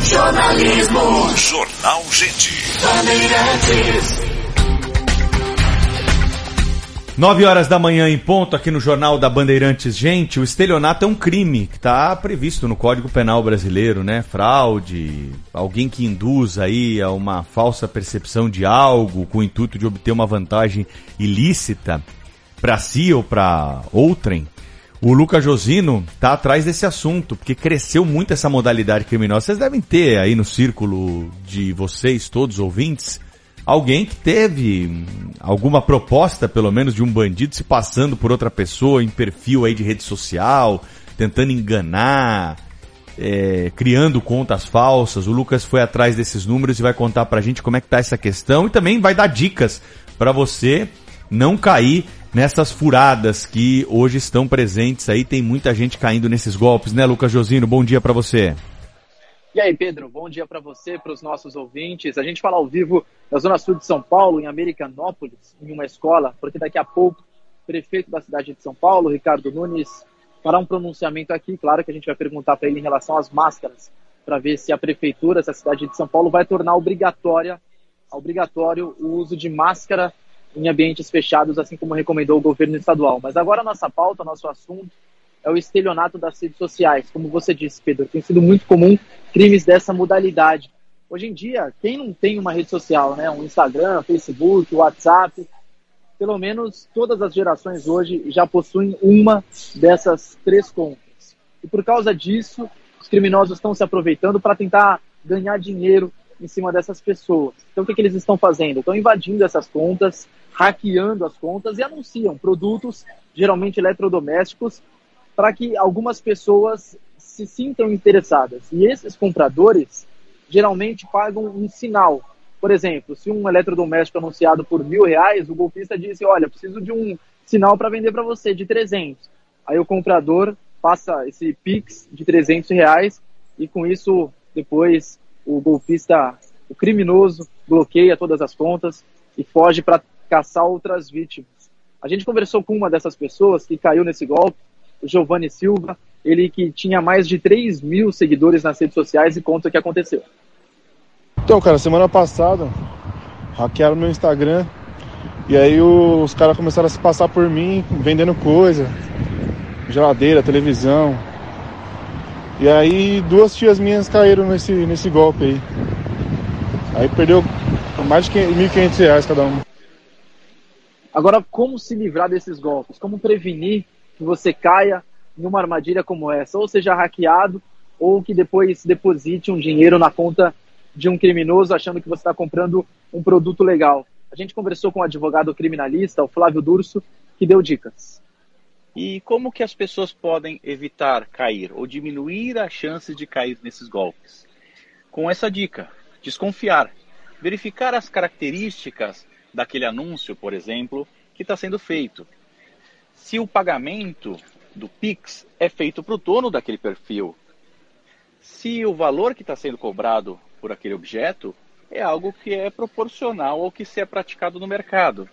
Jornalismo. Jornal Gente. Bandeirantes. 9 horas da manhã em ponto aqui no Jornal da Bandeirantes. Gente, o estelionato é um crime que está previsto no Código Penal brasileiro, né? Fraude, alguém que induz aí a uma falsa percepção de algo com o intuito de obter uma vantagem ilícita para si ou para outrem. O Luca Josino está atrás desse assunto, porque cresceu muito essa modalidade criminosa. Vocês devem ter aí no círculo de vocês, todos ouvintes, alguém que teve alguma proposta, pelo menos, de um bandido se passando por outra pessoa em perfil aí de rede social, tentando enganar, é, criando contas falsas. O Lucas foi atrás desses números e vai contar pra gente como é que tá essa questão e também vai dar dicas para você não cair nessas furadas que hoje estão presentes aí. Tem muita gente caindo nesses golpes, né, Lucas Josino? Bom dia para você. E aí, Pedro, bom dia para você, para os nossos ouvintes. A gente fala ao vivo na Zona Sul de São Paulo, em Americanópolis, em uma escola, porque daqui a pouco o prefeito da cidade de São Paulo, Ricardo Nunes, fará um pronunciamento aqui. Claro que a gente vai perguntar para ele em relação às máscaras, para ver se a prefeitura, se a cidade de São Paulo vai tornar obrigatória, obrigatório o uso de máscara em ambientes fechados, assim como recomendou o governo estadual. Mas agora nossa pauta, nosso assunto é o estelionato das redes sociais. Como você disse, Pedro, tem sido muito comum crimes dessa modalidade. Hoje em dia, quem não tem uma rede social, né, um Instagram, Facebook, WhatsApp, pelo menos todas as gerações hoje já possuem uma dessas três contas. E por causa disso, os criminosos estão se aproveitando para tentar ganhar dinheiro em cima dessas pessoas. Então, o que, que eles estão fazendo? Estão invadindo essas contas, hackeando as contas e anunciam produtos, geralmente eletrodomésticos, para que algumas pessoas se sintam interessadas. E esses compradores geralmente pagam um sinal. Por exemplo, se um eletrodoméstico anunciado por mil reais, o golpista disse, olha, preciso de um sinal para vender para você de 300. Aí o comprador passa esse Pix de 300 reais e com isso depois o golpista, o criminoso, bloqueia todas as contas e foge para caçar outras vítimas. A gente conversou com uma dessas pessoas que caiu nesse golpe, o Giovanni Silva, ele que tinha mais de 3 mil seguidores nas redes sociais e conta o que aconteceu. Então, cara, semana passada hackearam meu Instagram e aí os caras começaram a se passar por mim vendendo coisa, geladeira, televisão. E aí duas tias minhas caíram nesse, nesse golpe aí. Aí perdeu mais de 1.500 reais cada um. Agora, como se livrar desses golpes? Como prevenir que você caia em uma armadilha como essa? Ou seja hackeado, ou que depois deposite um dinheiro na conta de um criminoso achando que você está comprando um produto legal. A gente conversou com o um advogado criminalista, o Flávio Durso, que deu dicas. E como que as pessoas podem evitar cair ou diminuir as chances de cair nesses golpes? Com essa dica, desconfiar, verificar as características daquele anúncio, por exemplo, que está sendo feito. Se o pagamento do Pix é feito para o dono daquele perfil. Se o valor que está sendo cobrado por aquele objeto é algo que é proporcional ao que se é praticado no mercado.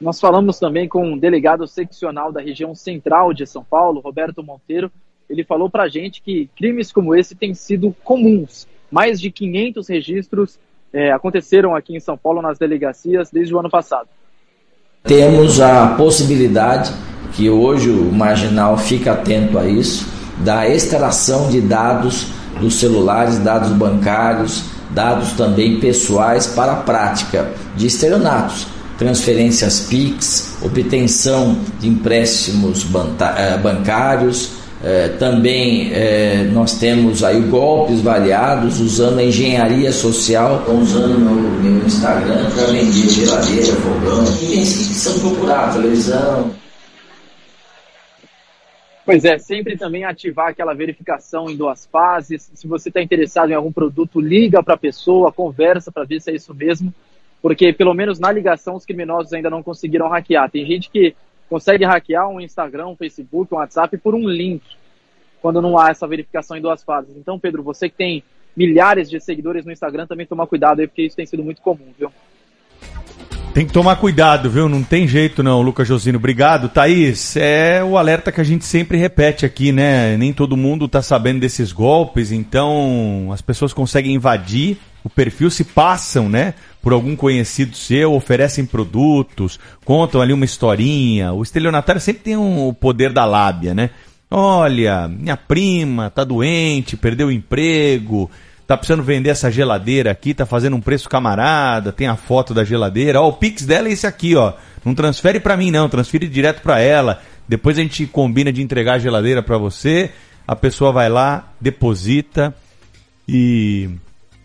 Nós falamos também com um delegado seccional da região central de São Paulo, Roberto Monteiro. Ele falou para a gente que crimes como esse têm sido comuns. Mais de 500 registros é, aconteceram aqui em São Paulo nas delegacias desde o ano passado. Temos a possibilidade, que hoje o marginal fica atento a isso, da extração de dados dos celulares, dados bancários, dados também pessoais para a prática de estelionatos transferências PIX, obtenção de empréstimos eh, bancários, eh, também eh, nós temos aí golpes variados usando a engenharia social, usando meu, meu Instagram para vender geladeira, fogão, itens que são procurados, televisão. Pois é, sempre também ativar aquela verificação em duas fases. Se você está interessado em algum produto, liga para a pessoa, conversa para ver se é isso mesmo porque pelo menos na ligação os criminosos ainda não conseguiram hackear. Tem gente que consegue hackear um Instagram, um Facebook, um WhatsApp por um link, quando não há essa verificação em duas fases. Então, Pedro, você que tem milhares de seguidores no Instagram, também toma cuidado aí, porque isso tem sido muito comum, viu? Tem que tomar cuidado, viu? Não tem jeito não, Lucas Josino. Obrigado. Thaís, é o alerta que a gente sempre repete aqui, né? Nem todo mundo tá sabendo desses golpes, então as pessoas conseguem invadir o perfil, se passam, né? Por algum conhecido seu, oferecem produtos, contam ali uma historinha. O estelionatário sempre tem um, o poder da lábia, né? Olha, minha prima tá doente, perdeu o emprego, tá precisando vender essa geladeira aqui, tá fazendo um preço camarada, tem a foto da geladeira, ó, o Pix dela é esse aqui, ó. Não transfere para mim não, transfere direto para ela. Depois a gente combina de entregar a geladeira para você, a pessoa vai lá, deposita e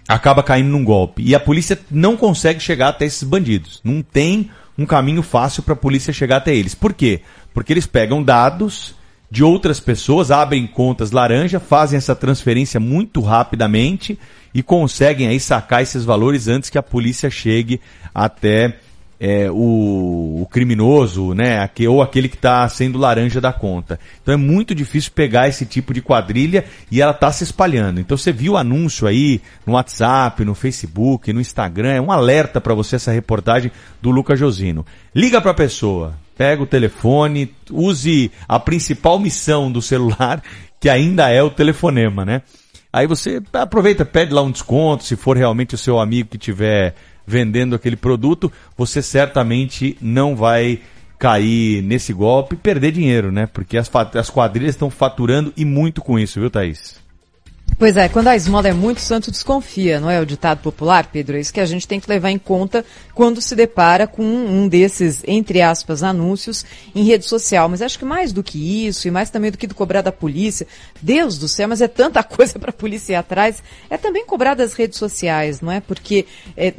acaba caindo num golpe. E a polícia não consegue chegar até esses bandidos. Não tem um caminho fácil para a polícia chegar até eles. Por quê? Porque eles pegam dados de outras pessoas, abrem contas laranja, fazem essa transferência muito rapidamente e conseguem aí sacar esses valores antes que a polícia chegue até é, o, o, criminoso, né, aqui, ou aquele que está sendo laranja da conta. Então é muito difícil pegar esse tipo de quadrilha e ela está se espalhando. Então você viu o anúncio aí no WhatsApp, no Facebook, no Instagram, é um alerta para você essa reportagem do Lucas Josino. Liga para a pessoa, pega o telefone, use a principal missão do celular, que ainda é o telefonema, né? Aí você aproveita, pede lá um desconto, se for realmente o seu amigo que tiver vendendo aquele produto, você certamente não vai cair nesse golpe e perder dinheiro, né? Porque as, as quadrilhas estão faturando e muito com isso, viu, Thaís? Pois é, quando a esmola é muito, santo desconfia, não é o ditado popular, Pedro? É isso que a gente tem que levar em conta quando se depara com um desses, entre aspas, anúncios em rede social. Mas acho que mais do que isso, e mais também do que do cobrar da polícia, Deus do céu, mas é tanta coisa para a polícia ir atrás, é também cobrar das redes sociais, não é? Porque é,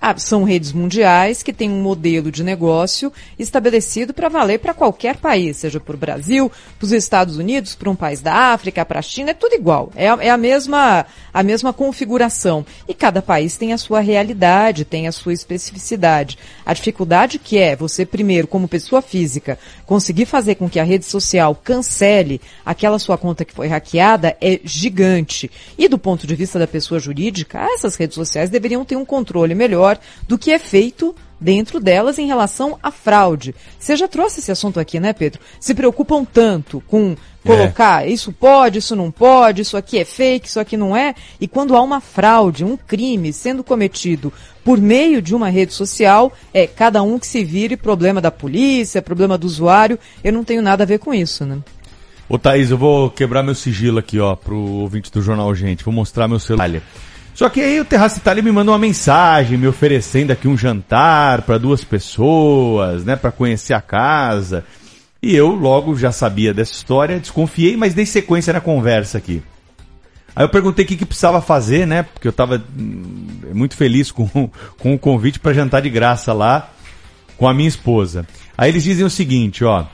ah, são redes mundiais que têm um modelo de negócio estabelecido para valer para qualquer país, seja para o Brasil, para os Estados Unidos, para um país da África, para a China, é tudo igual. É é a, mesma, a mesma configuração. E cada país tem a sua realidade, tem a sua especificidade. A dificuldade que é você, primeiro, como pessoa física, conseguir fazer com que a rede social cancele aquela sua conta que foi hackeada é gigante. E do ponto de vista da pessoa jurídica, essas redes sociais deveriam ter um controle melhor melhor do que é feito dentro delas em relação à fraude. Você já trouxe esse assunto aqui, né, Pedro? Se preocupam tanto com colocar é. isso pode, isso não pode, isso aqui é fake, isso aqui não é. E quando há uma fraude, um crime sendo cometido por meio de uma rede social, é cada um que se vire, problema da polícia, problema do usuário. Eu não tenho nada a ver com isso, né? Ô Thaís, eu vou quebrar meu sigilo aqui, ó, pro ouvinte do Jornal Gente. Vou mostrar meu celular. Só que aí o Terraço Itália me mandou uma mensagem me oferecendo aqui um jantar para duas pessoas, né, para conhecer a casa. E eu logo já sabia dessa história, desconfiei, mas dei sequência na conversa aqui. Aí eu perguntei o que, que precisava fazer, né? Porque eu estava hum, muito feliz com, com o convite para jantar de graça lá com a minha esposa. Aí eles dizem o seguinte, ó.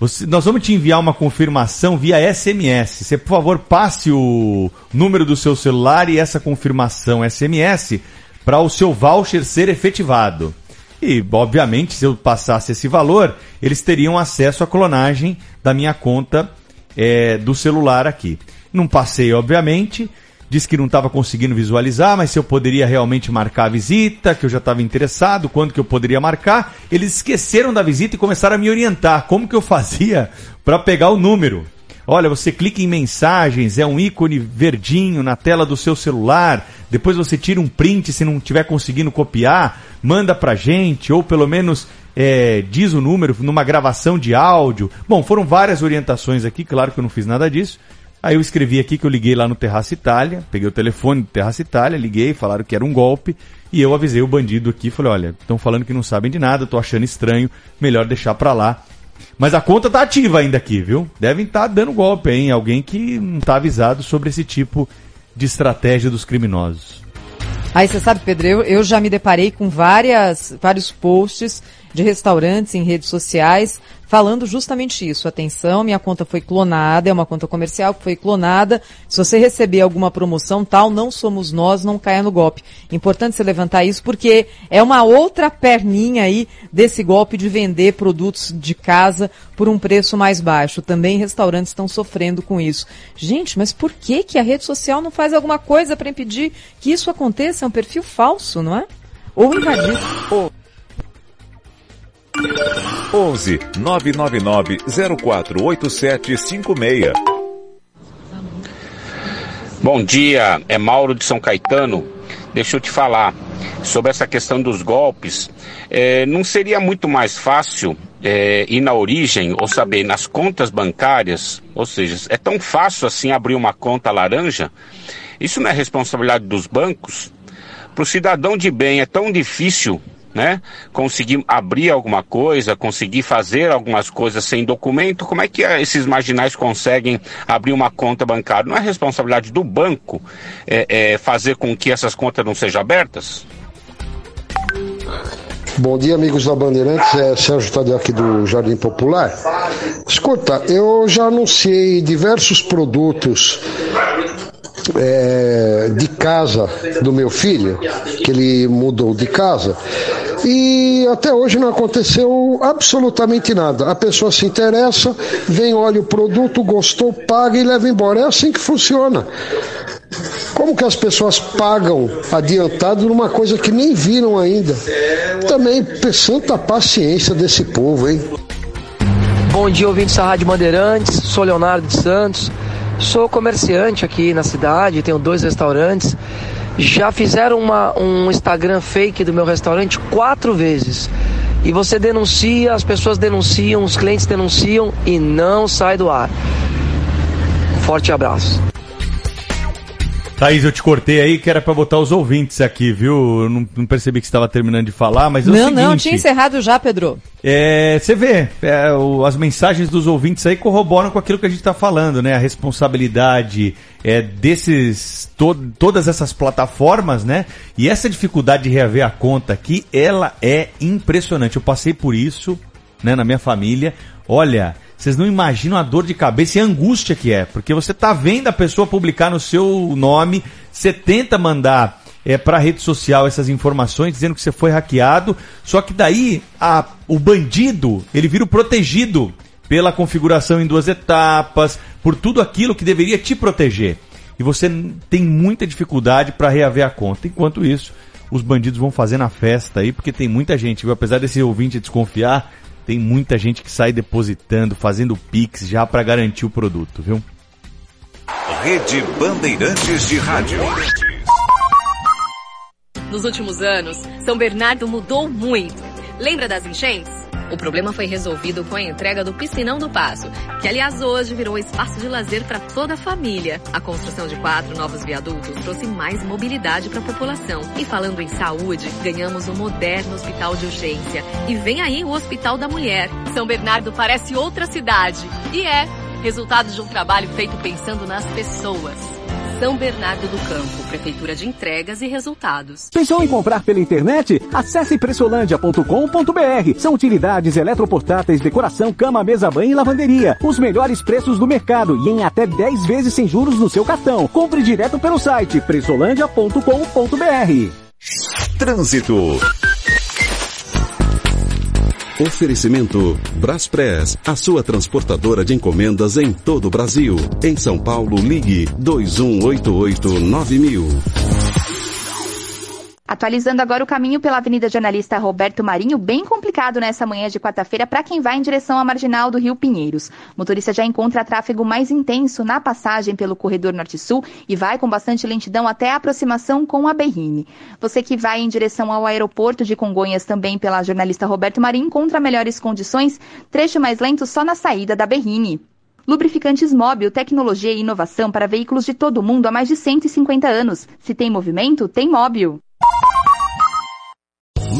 Você, nós vamos te enviar uma confirmação via SMS. Você, por favor, passe o número do seu celular e essa confirmação SMS para o seu voucher ser efetivado. E, obviamente, se eu passasse esse valor, eles teriam acesso à clonagem da minha conta é, do celular aqui. Não passei, obviamente. Disse que não estava conseguindo visualizar, mas se eu poderia realmente marcar a visita, que eu já estava interessado, quando que eu poderia marcar. Eles esqueceram da visita e começaram a me orientar como que eu fazia para pegar o número. Olha, você clica em mensagens, é um ícone verdinho na tela do seu celular. Depois você tira um print se não estiver conseguindo copiar, manda pra gente, ou pelo menos é, diz o número numa gravação de áudio. Bom, foram várias orientações aqui, claro que eu não fiz nada disso. Aí eu escrevi aqui que eu liguei lá no Terraço Itália, peguei o telefone do Terraço Itália, liguei, falaram que era um golpe, e eu avisei o bandido aqui, falei, olha, estão falando que não sabem de nada, tô achando estranho, melhor deixar pra lá. Mas a conta tá ativa ainda aqui, viu? Devem estar tá dando golpe, hein? Alguém que não tá avisado sobre esse tipo de estratégia dos criminosos. Aí você sabe, Pedro, eu, eu já me deparei com várias, vários posts de restaurantes em redes sociais falando justamente isso. Atenção, minha conta foi clonada, é uma conta comercial que foi clonada. Se você receber alguma promoção tal, não somos nós, não caia no golpe. Importante você levantar isso porque é uma outra perninha aí desse golpe de vender produtos de casa por um preço mais baixo. Também restaurantes estão sofrendo com isso. Gente, mas por que que a rede social não faz alguma coisa para impedir que isso aconteça? É um perfil falso, não é? Ou invadir. 11 999 048756. Bom dia, é Mauro de São Caetano. Deixa eu te falar sobre essa questão dos golpes. É, não seria muito mais fácil é, ir na origem ou saber nas contas bancárias? Ou seja, é tão fácil assim abrir uma conta laranja? Isso não é responsabilidade dos bancos? Para o cidadão de bem é tão difícil né? Conseguir abrir alguma coisa, conseguir fazer algumas coisas sem documento, como é que esses marginais conseguem abrir uma conta bancária? Não é responsabilidade do banco é, é, fazer com que essas contas não sejam abertas? Bom dia, amigos da Bandeirantes. É Sérgio Tadeu aqui do Jardim Popular. Escuta, eu já anunciei diversos produtos é, de casa do meu filho, que ele mudou de casa, e até hoje não aconteceu absolutamente nada. A pessoa se interessa, vem, olha o produto, gostou, paga e leva embora. É assim que funciona. Como que as pessoas pagam adiantado numa coisa que nem viram ainda? Também santa paciência desse povo, hein? Bom dia, ouvintes da Rádio Bandeirantes. Sou Leonardo de Santos. Sou comerciante aqui na cidade, tenho dois restaurantes. Já fizeram uma, um Instagram fake do meu restaurante quatro vezes. E você denuncia, as pessoas denunciam, os clientes denunciam e não sai do ar. Forte abraço. Thaís, eu te cortei aí que era para botar os ouvintes aqui, viu? Eu não, não percebi que você estava terminando de falar, mas é Não, seguinte, não, tinha encerrado já, Pedro. É, você vê, é, o, as mensagens dos ouvintes aí corroboram com aquilo que a gente está falando, né? A responsabilidade é, desses, to, todas essas plataformas, né? E essa dificuldade de reaver a conta aqui, ela é impressionante. Eu passei por isso, né, na minha família. Olha, vocês não imaginam a dor de cabeça e a angústia que é, porque você tá vendo a pessoa publicar no seu nome, você tenta mandar é, para a rede social essas informações dizendo que você foi hackeado, só que daí a, o bandido ele vira o protegido pela configuração em duas etapas, por tudo aquilo que deveria te proteger. E você tem muita dificuldade para reaver a conta. Enquanto isso, os bandidos vão fazer na festa aí, porque tem muita gente, viu? apesar desse ouvinte desconfiar, tem muita gente que sai depositando, fazendo Pix já para garantir o produto, viu? Rede Bandeirantes de Rádio. Nos últimos anos, São Bernardo mudou muito. Lembra das enchentes? O problema foi resolvido com a entrega do Piscinão do Passo, que aliás hoje virou espaço de lazer para toda a família. A construção de quatro novos viadutos trouxe mais mobilidade para a população. E falando em saúde, ganhamos um moderno hospital de urgência. E vem aí o Hospital da Mulher. São Bernardo parece outra cidade. E é resultado de um trabalho feito pensando nas pessoas. São Bernardo do Campo, Prefeitura de Entregas e Resultados. Pensou em comprar pela internet? Acesse pressolândia.com.br. São utilidades eletroportáteis, decoração, cama, mesa, banho e lavanderia. Os melhores preços do mercado e em até 10 vezes sem juros no seu cartão. Compre direto pelo site pressolândia.com.br. Trânsito. Oferecimento Braspress, a sua transportadora de encomendas em todo o Brasil. Em São Paulo, ligue 2188-9000. Atualizando agora o caminho pela Avenida Jornalista Roberto Marinho, bem complicado nessa manhã de quarta-feira para quem vai em direção à marginal do Rio Pinheiros. O motorista já encontra tráfego mais intenso na passagem pelo corredor Norte-Sul e vai com bastante lentidão até a aproximação com a Berrine. Você que vai em direção ao aeroporto de Congonhas também pela Jornalista Roberto Marinho encontra melhores condições, trecho mais lento só na saída da Berrine. Lubrificantes Móbil, tecnologia e inovação para veículos de todo o mundo há mais de 150 anos. Se tem movimento, tem móvel.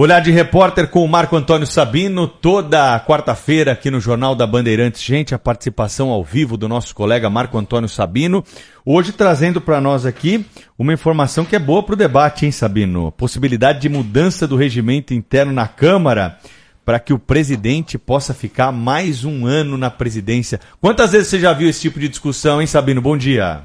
Olhar de repórter com o Marco Antônio Sabino, toda quarta-feira aqui no Jornal da Bandeirantes. Gente, a participação ao vivo do nosso colega Marco Antônio Sabino. Hoje trazendo para nós aqui uma informação que é boa para o debate, hein, Sabino? Possibilidade de mudança do regimento interno na Câmara para que o presidente possa ficar mais um ano na presidência. Quantas vezes você já viu esse tipo de discussão, hein, Sabino? Bom dia.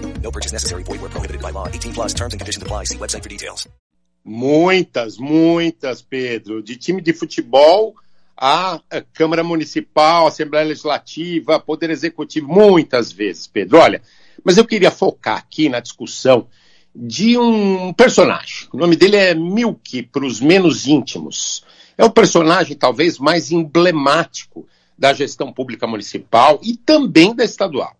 No purchase necessary. Void where prohibited by law. 18 plus terms and conditions apply. See website for details. Muitas, muitas, Pedro. De time de futebol à Câmara Municipal, Assembleia Legislativa, Poder Executivo, muitas vezes, Pedro. Olha, mas eu queria focar aqui na discussão de um personagem. O nome dele é Milk, para os menos íntimos. É o personagem talvez mais emblemático da gestão pública municipal e também da estadual.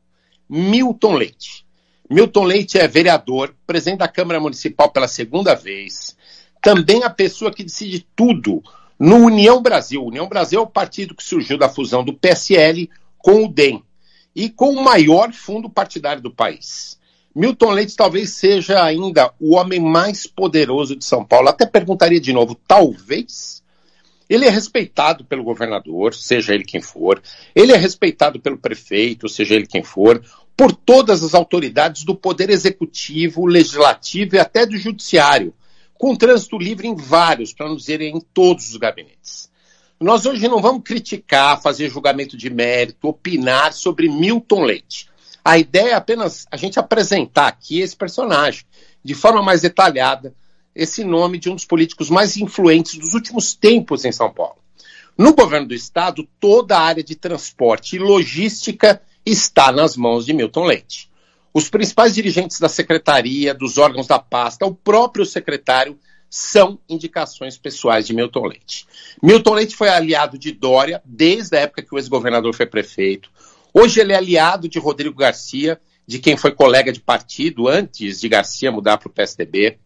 Milton Leite. Milton Leite é vereador, presidente da Câmara Municipal pela segunda vez, também a pessoa que decide tudo no União Brasil. União Brasil é o partido que surgiu da fusão do PSL com o DEM e com o maior fundo partidário do país. Milton Leite talvez seja ainda o homem mais poderoso de São Paulo. Até perguntaria de novo, talvez. Ele é respeitado pelo governador, seja ele quem for. Ele é respeitado pelo prefeito, seja ele quem for por todas as autoridades do Poder Executivo, Legislativo e até do Judiciário, com trânsito livre em vários, para não dizer em todos os gabinetes. Nós hoje não vamos criticar, fazer julgamento de mérito, opinar sobre Milton Leite. A ideia é apenas a gente apresentar aqui esse personagem, de forma mais detalhada, esse nome de um dos políticos mais influentes dos últimos tempos em São Paulo. No governo do estado, toda a área de transporte e logística está nas mãos de Milton Leite. Os principais dirigentes da secretaria, dos órgãos da pasta, o próprio secretário, são indicações pessoais de Milton Leite. Milton Leite foi aliado de Dória desde a época que o ex-governador foi prefeito. Hoje ele é aliado de Rodrigo Garcia, de quem foi colega de partido antes de Garcia mudar para o PSDB.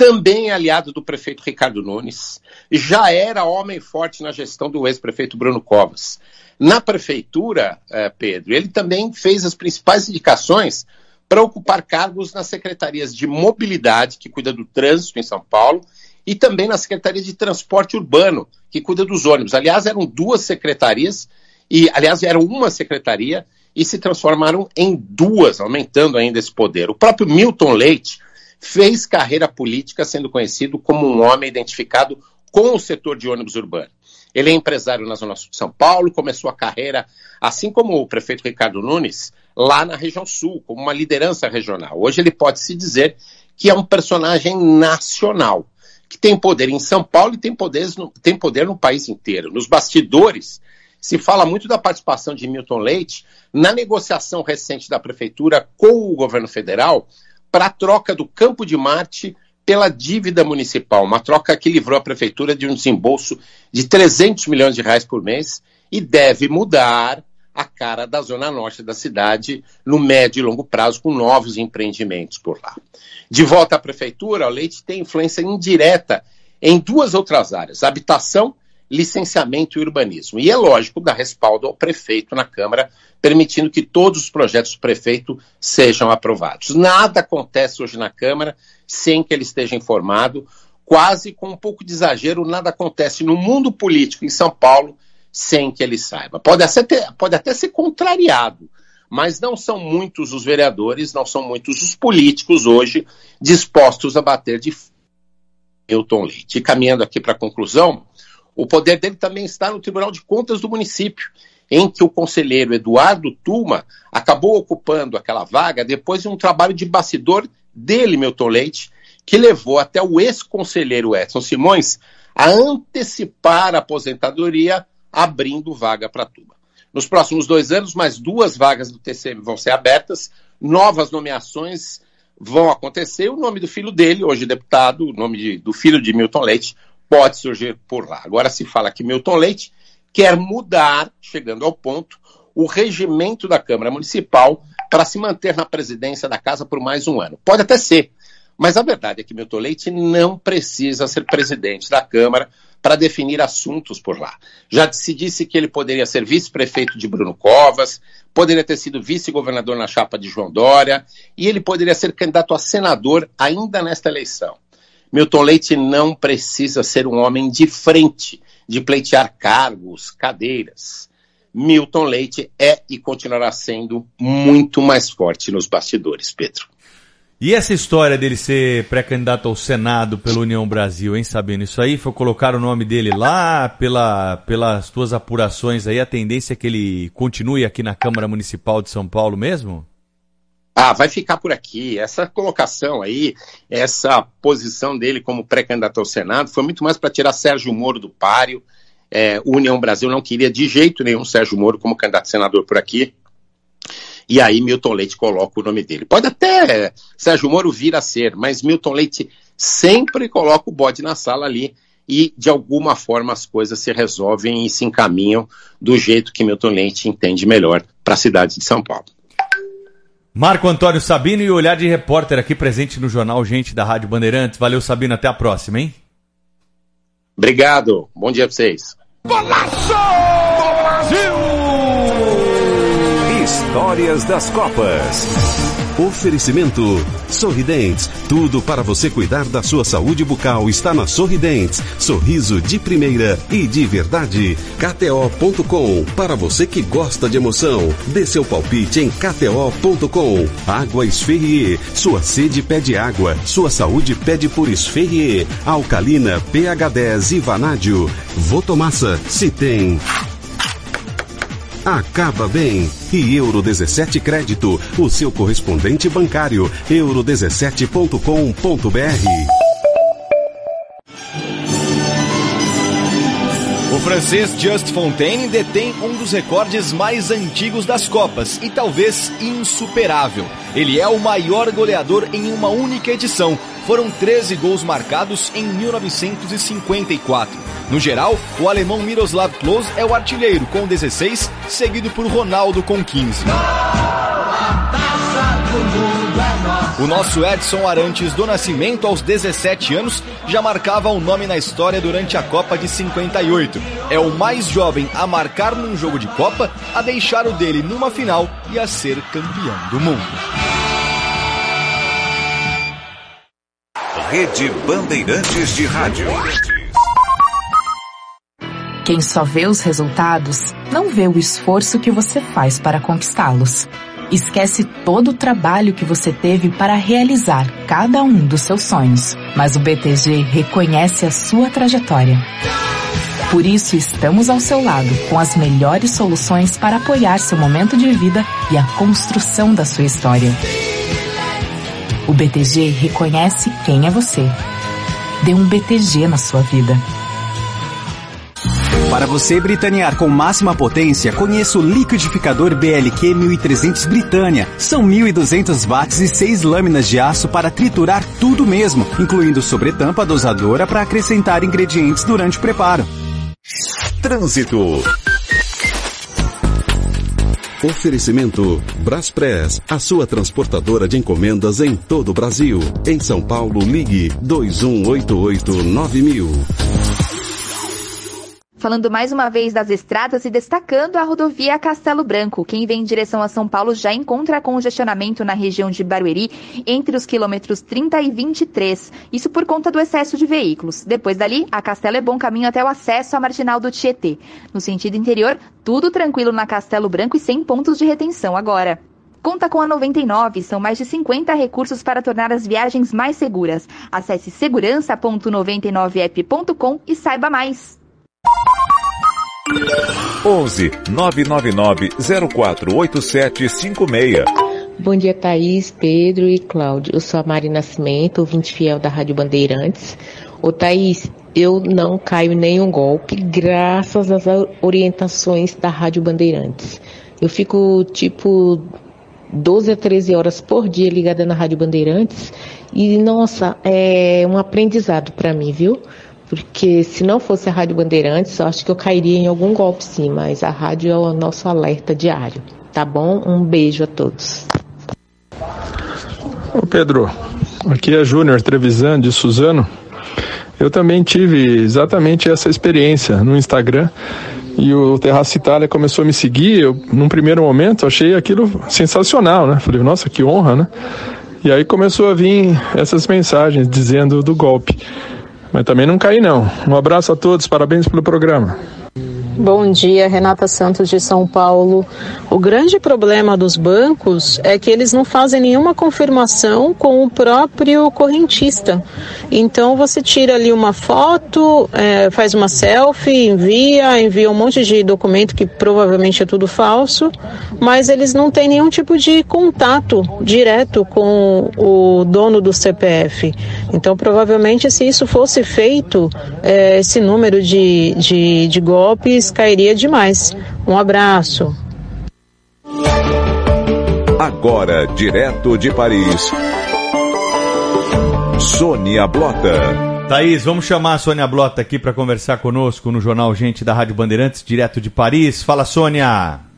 Também aliado do prefeito Ricardo Nunes. Já era homem forte na gestão do ex-prefeito Bruno Covas. Na prefeitura, eh, Pedro, ele também fez as principais indicações para ocupar cargos nas secretarias de mobilidade, que cuida do trânsito em São Paulo, e também na Secretaria de Transporte Urbano, que cuida dos ônibus. Aliás, eram duas secretarias, e, aliás, eram uma secretaria e se transformaram em duas, aumentando ainda esse poder. O próprio Milton Leite fez carreira política sendo conhecido como um homem identificado com o setor de ônibus urbano. Ele é empresário na Zona Sul de São Paulo, começou a carreira, assim como o prefeito Ricardo Nunes, lá na região sul, como uma liderança regional. Hoje ele pode se dizer que é um personagem nacional, que tem poder em São Paulo e tem, poderes no, tem poder no país inteiro. Nos bastidores, se fala muito da participação de Milton Leite na negociação recente da prefeitura com o governo federal para a troca do Campo de Marte pela dívida municipal, uma troca que livrou a prefeitura de um desembolso de 300 milhões de reais por mês e deve mudar a cara da zona norte da cidade no médio e longo prazo com novos empreendimentos por lá. De volta à prefeitura, o Leite tem influência indireta em duas outras áreas: habitação, licenciamento e urbanismo. E é lógico dar respaldo ao prefeito na Câmara, permitindo que todos os projetos do prefeito sejam aprovados. Nada acontece hoje na Câmara sem que ele esteja informado. Quase com um pouco de exagero, nada acontece no mundo político em São Paulo sem que ele saiba. Pode até, ter, pode até ser contrariado, mas não são muitos os vereadores, não são muitos os políticos hoje dispostos a bater de Milton Leite. E caminhando aqui para a conclusão, o poder dele também está no Tribunal de Contas do município, em que o conselheiro Eduardo Tuma acabou ocupando aquela vaga depois de um trabalho de bastidor dele, Milton Leite, que levou até o ex-conselheiro Edson Simões a antecipar a aposentadoria, abrindo vaga para Tuma. Nos próximos dois anos, mais duas vagas do TCM vão ser abertas, novas nomeações vão acontecer. O nome do filho dele, hoje deputado, o nome de, do filho de Milton Leite, pode surgir por lá. Agora se fala que Milton Leite quer mudar, chegando ao ponto, o regimento da Câmara Municipal para se manter na presidência da casa por mais um ano. Pode até ser, mas a verdade é que Milton Leite não precisa ser presidente da Câmara para definir assuntos por lá. Já se disse que ele poderia ser vice-prefeito de Bruno Covas, poderia ter sido vice-governador na chapa de João Dória, e ele poderia ser candidato a senador ainda nesta eleição. Milton Leite não precisa ser um homem de frente, de pleitear cargos, cadeiras. Milton Leite é e continuará sendo muito mais forte nos bastidores, Pedro. E essa história dele ser pré-candidato ao Senado pela União Brasil, hein, Sabino? Isso aí foi colocar o nome dele lá, pela, pelas tuas apurações aí, a tendência é que ele continue aqui na Câmara Municipal de São Paulo mesmo? Ah, vai ficar por aqui. Essa colocação aí, essa posição dele como pré-candidato ao Senado, foi muito mais para tirar Sérgio Moro do páreo. É, União Brasil não queria de jeito nenhum Sérgio Moro como candidato a senador por aqui. E aí Milton Leite coloca o nome dele. Pode até Sérgio Moro vir a ser, mas Milton Leite sempre coloca o bode na sala ali e de alguma forma as coisas se resolvem e se encaminham do jeito que Milton Leite entende melhor para a cidade de São Paulo. Marco Antônio Sabino e o Olhar de Repórter aqui presente no Jornal Gente da Rádio Bandeirantes. Valeu, Sabino. Até a próxima, hein? Obrigado. Bom dia para vocês. Golaço! Brasil! Histórias das Copas. Oferecimento Sorridentes. Tudo para você cuidar da sua saúde bucal está na Sorridentes. Sorriso de primeira e de verdade. KTO.com. Para você que gosta de emoção, dê seu palpite em KTO.com. Água Esferrier. Sua sede pede água. Sua saúde pede por Esferrier. Alcalina, pH 10 e Vanádio. Votomassa. Se tem acaba bem. E Euro 17 Crédito, o seu correspondente bancário, euro17.com.br. O francês Just Fontaine detém um dos recordes mais antigos das Copas e talvez insuperável. Ele é o maior goleador em uma única edição. Foram 13 gols marcados em 1954. No geral, o alemão Miroslav Klose é o artilheiro com 16, seguido por Ronaldo com 15. O nosso Edson Arantes do Nascimento, aos 17 anos, já marcava o um nome na história durante a Copa de 58. É o mais jovem a marcar num jogo de Copa, a deixar o dele numa final e a ser campeão do mundo. Rede Bandeirantes de Rádio. Quem só vê os resultados, não vê o esforço que você faz para conquistá-los. Esquece todo o trabalho que você teve para realizar cada um dos seus sonhos. Mas o BTG reconhece a sua trajetória. Por isso, estamos ao seu lado com as melhores soluções para apoiar seu momento de vida e a construção da sua história. O BTG reconhece quem é você. Dê um BTG na sua vida. Para você britanear com máxima potência, conheça o liquidificador BLQ 1300 Britânia. São 1200 watts e 6 lâminas de aço para triturar tudo mesmo, incluindo sobretampa dosadora para acrescentar ingredientes durante o preparo. Trânsito. Oferecimento Braspress, a sua transportadora de encomendas em todo o Brasil. Em São Paulo, ligue 21889000. Falando mais uma vez das estradas e destacando a rodovia Castelo Branco. Quem vem em direção a São Paulo já encontra congestionamento na região de Barueri entre os quilômetros 30 e 23. Isso por conta do excesso de veículos. Depois dali, a Castelo é bom caminho até o acesso à marginal do Tietê. No sentido interior, tudo tranquilo na Castelo Branco e sem pontos de retenção agora. Conta com a 99, são mais de 50 recursos para tornar as viagens mais seguras. Acesse segurança.99app.com e saiba mais. 11 999 048756. Bom dia, Thaís, Pedro e Cláudio. Eu sou a Mari Nascimento, ouvinte fiel da Rádio Bandeirantes. Ô, Thaís, eu não caio nenhum golpe, graças às orientações da Rádio Bandeirantes. Eu fico, tipo, 12 a 13 horas por dia ligada na Rádio Bandeirantes e, nossa, é um aprendizado para mim, viu? Porque se não fosse a Rádio Bandeirantes, eu acho que eu cairia em algum golpe sim, mas a rádio é o nosso alerta diário. Tá bom? Um beijo a todos. Ô Pedro, aqui é Júnior Trevisan de Suzano. Eu também tive exatamente essa experiência no Instagram e o Terraça Itália começou a me seguir. Eu, num primeiro momento, achei aquilo sensacional, né? Falei, nossa, que honra, né? E aí começou a vir essas mensagens dizendo do golpe. Mas também não caí não. Um abraço a todos, parabéns pelo programa. Bom dia, Renata Santos de São Paulo. O grande problema dos bancos é que eles não fazem nenhuma confirmação com o próprio correntista. Então você tira ali uma foto, é, faz uma selfie, envia, envia um monte de documento que provavelmente é tudo falso, mas eles não têm nenhum tipo de contato direto com o dono do CPF. Então provavelmente se isso fosse feito, é, esse número de, de, de golpes cairia demais. Um abraço. Agora, direto de Paris, Sônia Blota. Thaís, vamos chamar a Sônia Blota aqui para conversar conosco no Jornal Gente da Rádio Bandeirantes, direto de Paris. Fala, Sônia!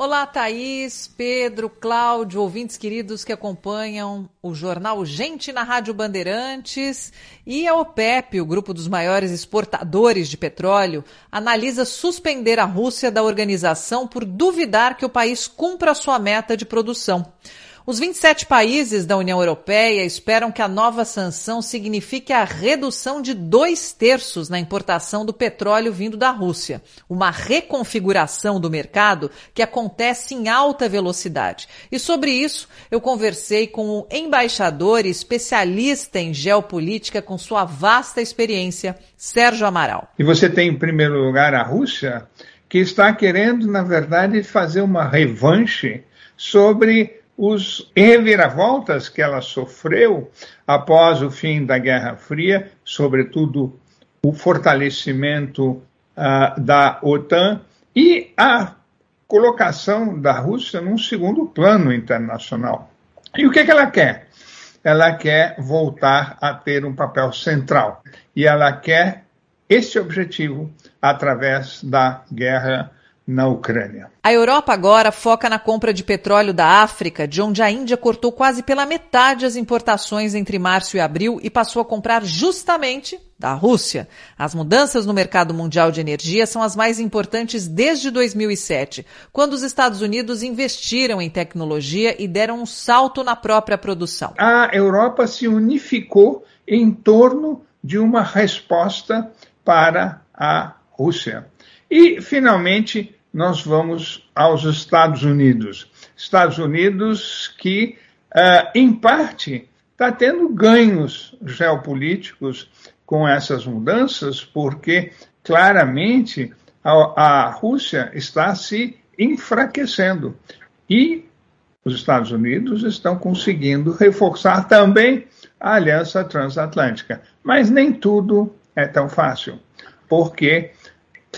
Olá, Thaís, Pedro, Cláudio, ouvintes queridos que acompanham o jornal Gente na Rádio Bandeirantes. E a OPEP, o grupo dos maiores exportadores de petróleo, analisa suspender a Rússia da organização por duvidar que o país cumpra sua meta de produção. Os 27 países da União Europeia esperam que a nova sanção signifique a redução de dois terços na importação do petróleo vindo da Rússia, uma reconfiguração do mercado que acontece em alta velocidade. E sobre isso, eu conversei com o embaixador e especialista em geopolítica com sua vasta experiência, Sérgio Amaral. E você tem, em primeiro lugar, a Rússia, que está querendo, na verdade, fazer uma revanche sobre os reviravoltas que ela sofreu após o fim da Guerra Fria, sobretudo o fortalecimento uh, da OTAN e a colocação da Rússia num segundo plano internacional. E o que, que ela quer? Ela quer voltar a ter um papel central. E ela quer esse objetivo através da guerra na Ucrânia. A Europa agora foca na compra de petróleo da África, de onde a Índia cortou quase pela metade as importações entre março e abril e passou a comprar justamente da Rússia. As mudanças no mercado mundial de energia são as mais importantes desde 2007, quando os Estados Unidos investiram em tecnologia e deram um salto na própria produção. A Europa se unificou em torno de uma resposta para a Rússia. E, finalmente, nós vamos aos Estados Unidos. Estados Unidos que, uh, em parte, está tendo ganhos geopolíticos com essas mudanças, porque claramente a, a Rússia está se enfraquecendo e os Estados Unidos estão conseguindo reforçar também a aliança transatlântica. Mas nem tudo é tão fácil, porque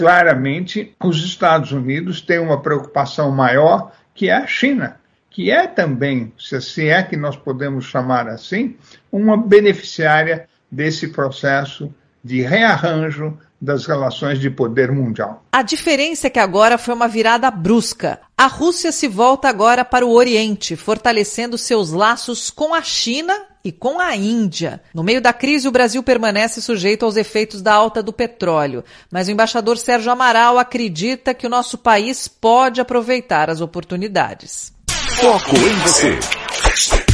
claramente os Estados Unidos têm uma preocupação maior que é a China, que é também, se é que nós podemos chamar assim, uma beneficiária desse processo de rearranjo das relações de poder mundial. A diferença é que agora foi uma virada brusca. A Rússia se volta agora para o Oriente, fortalecendo seus laços com a China e com a Índia. No meio da crise, o Brasil permanece sujeito aos efeitos da alta do petróleo, mas o embaixador Sérgio Amaral acredita que o nosso país pode aproveitar as oportunidades. Foco em você.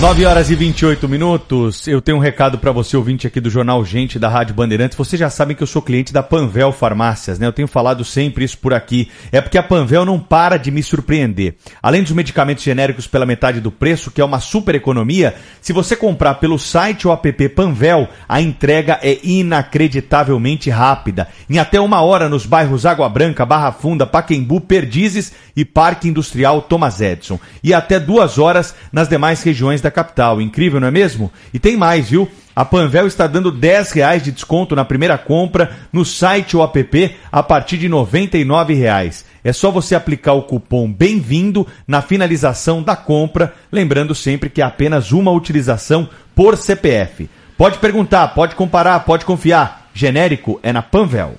9 horas e 28 minutos. Eu tenho um recado para você, ouvinte aqui do Jornal Gente da Rádio Bandeirantes. Vocês já sabem que eu sou cliente da Panvel Farmácias, né? Eu tenho falado sempre isso por aqui. É porque a Panvel não para de me surpreender. Além dos medicamentos genéricos pela metade do preço, que é uma super economia, se você comprar pelo site ou app Panvel, a entrega é inacreditavelmente rápida. Em até uma hora nos bairros Água Branca, Barra Funda, Paquembu, Perdizes e Parque Industrial Thomas Edison. E até duas horas nas demais regiões da da capital. Incrível, não é mesmo? E tem mais, viu? A Panvel está dando 10 reais de desconto na primeira compra no site ou app a partir de 99 reais. É só você aplicar o cupom Bem-vindo na finalização da compra, lembrando sempre que é apenas uma utilização por CPF. Pode perguntar, pode comparar, pode confiar. Genérico é na Panvel.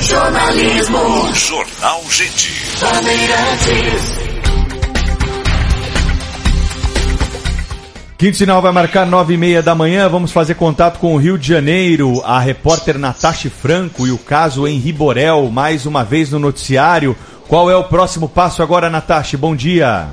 Jornalismo. Jornal Gente. Bandeirantes. Quinto sinal vai marcar nove e meia da manhã. Vamos fazer contato com o Rio de Janeiro. A repórter Natasha Franco e o caso em Riborel, mais uma vez no noticiário. Qual é o próximo passo agora, Natasha? Bom dia.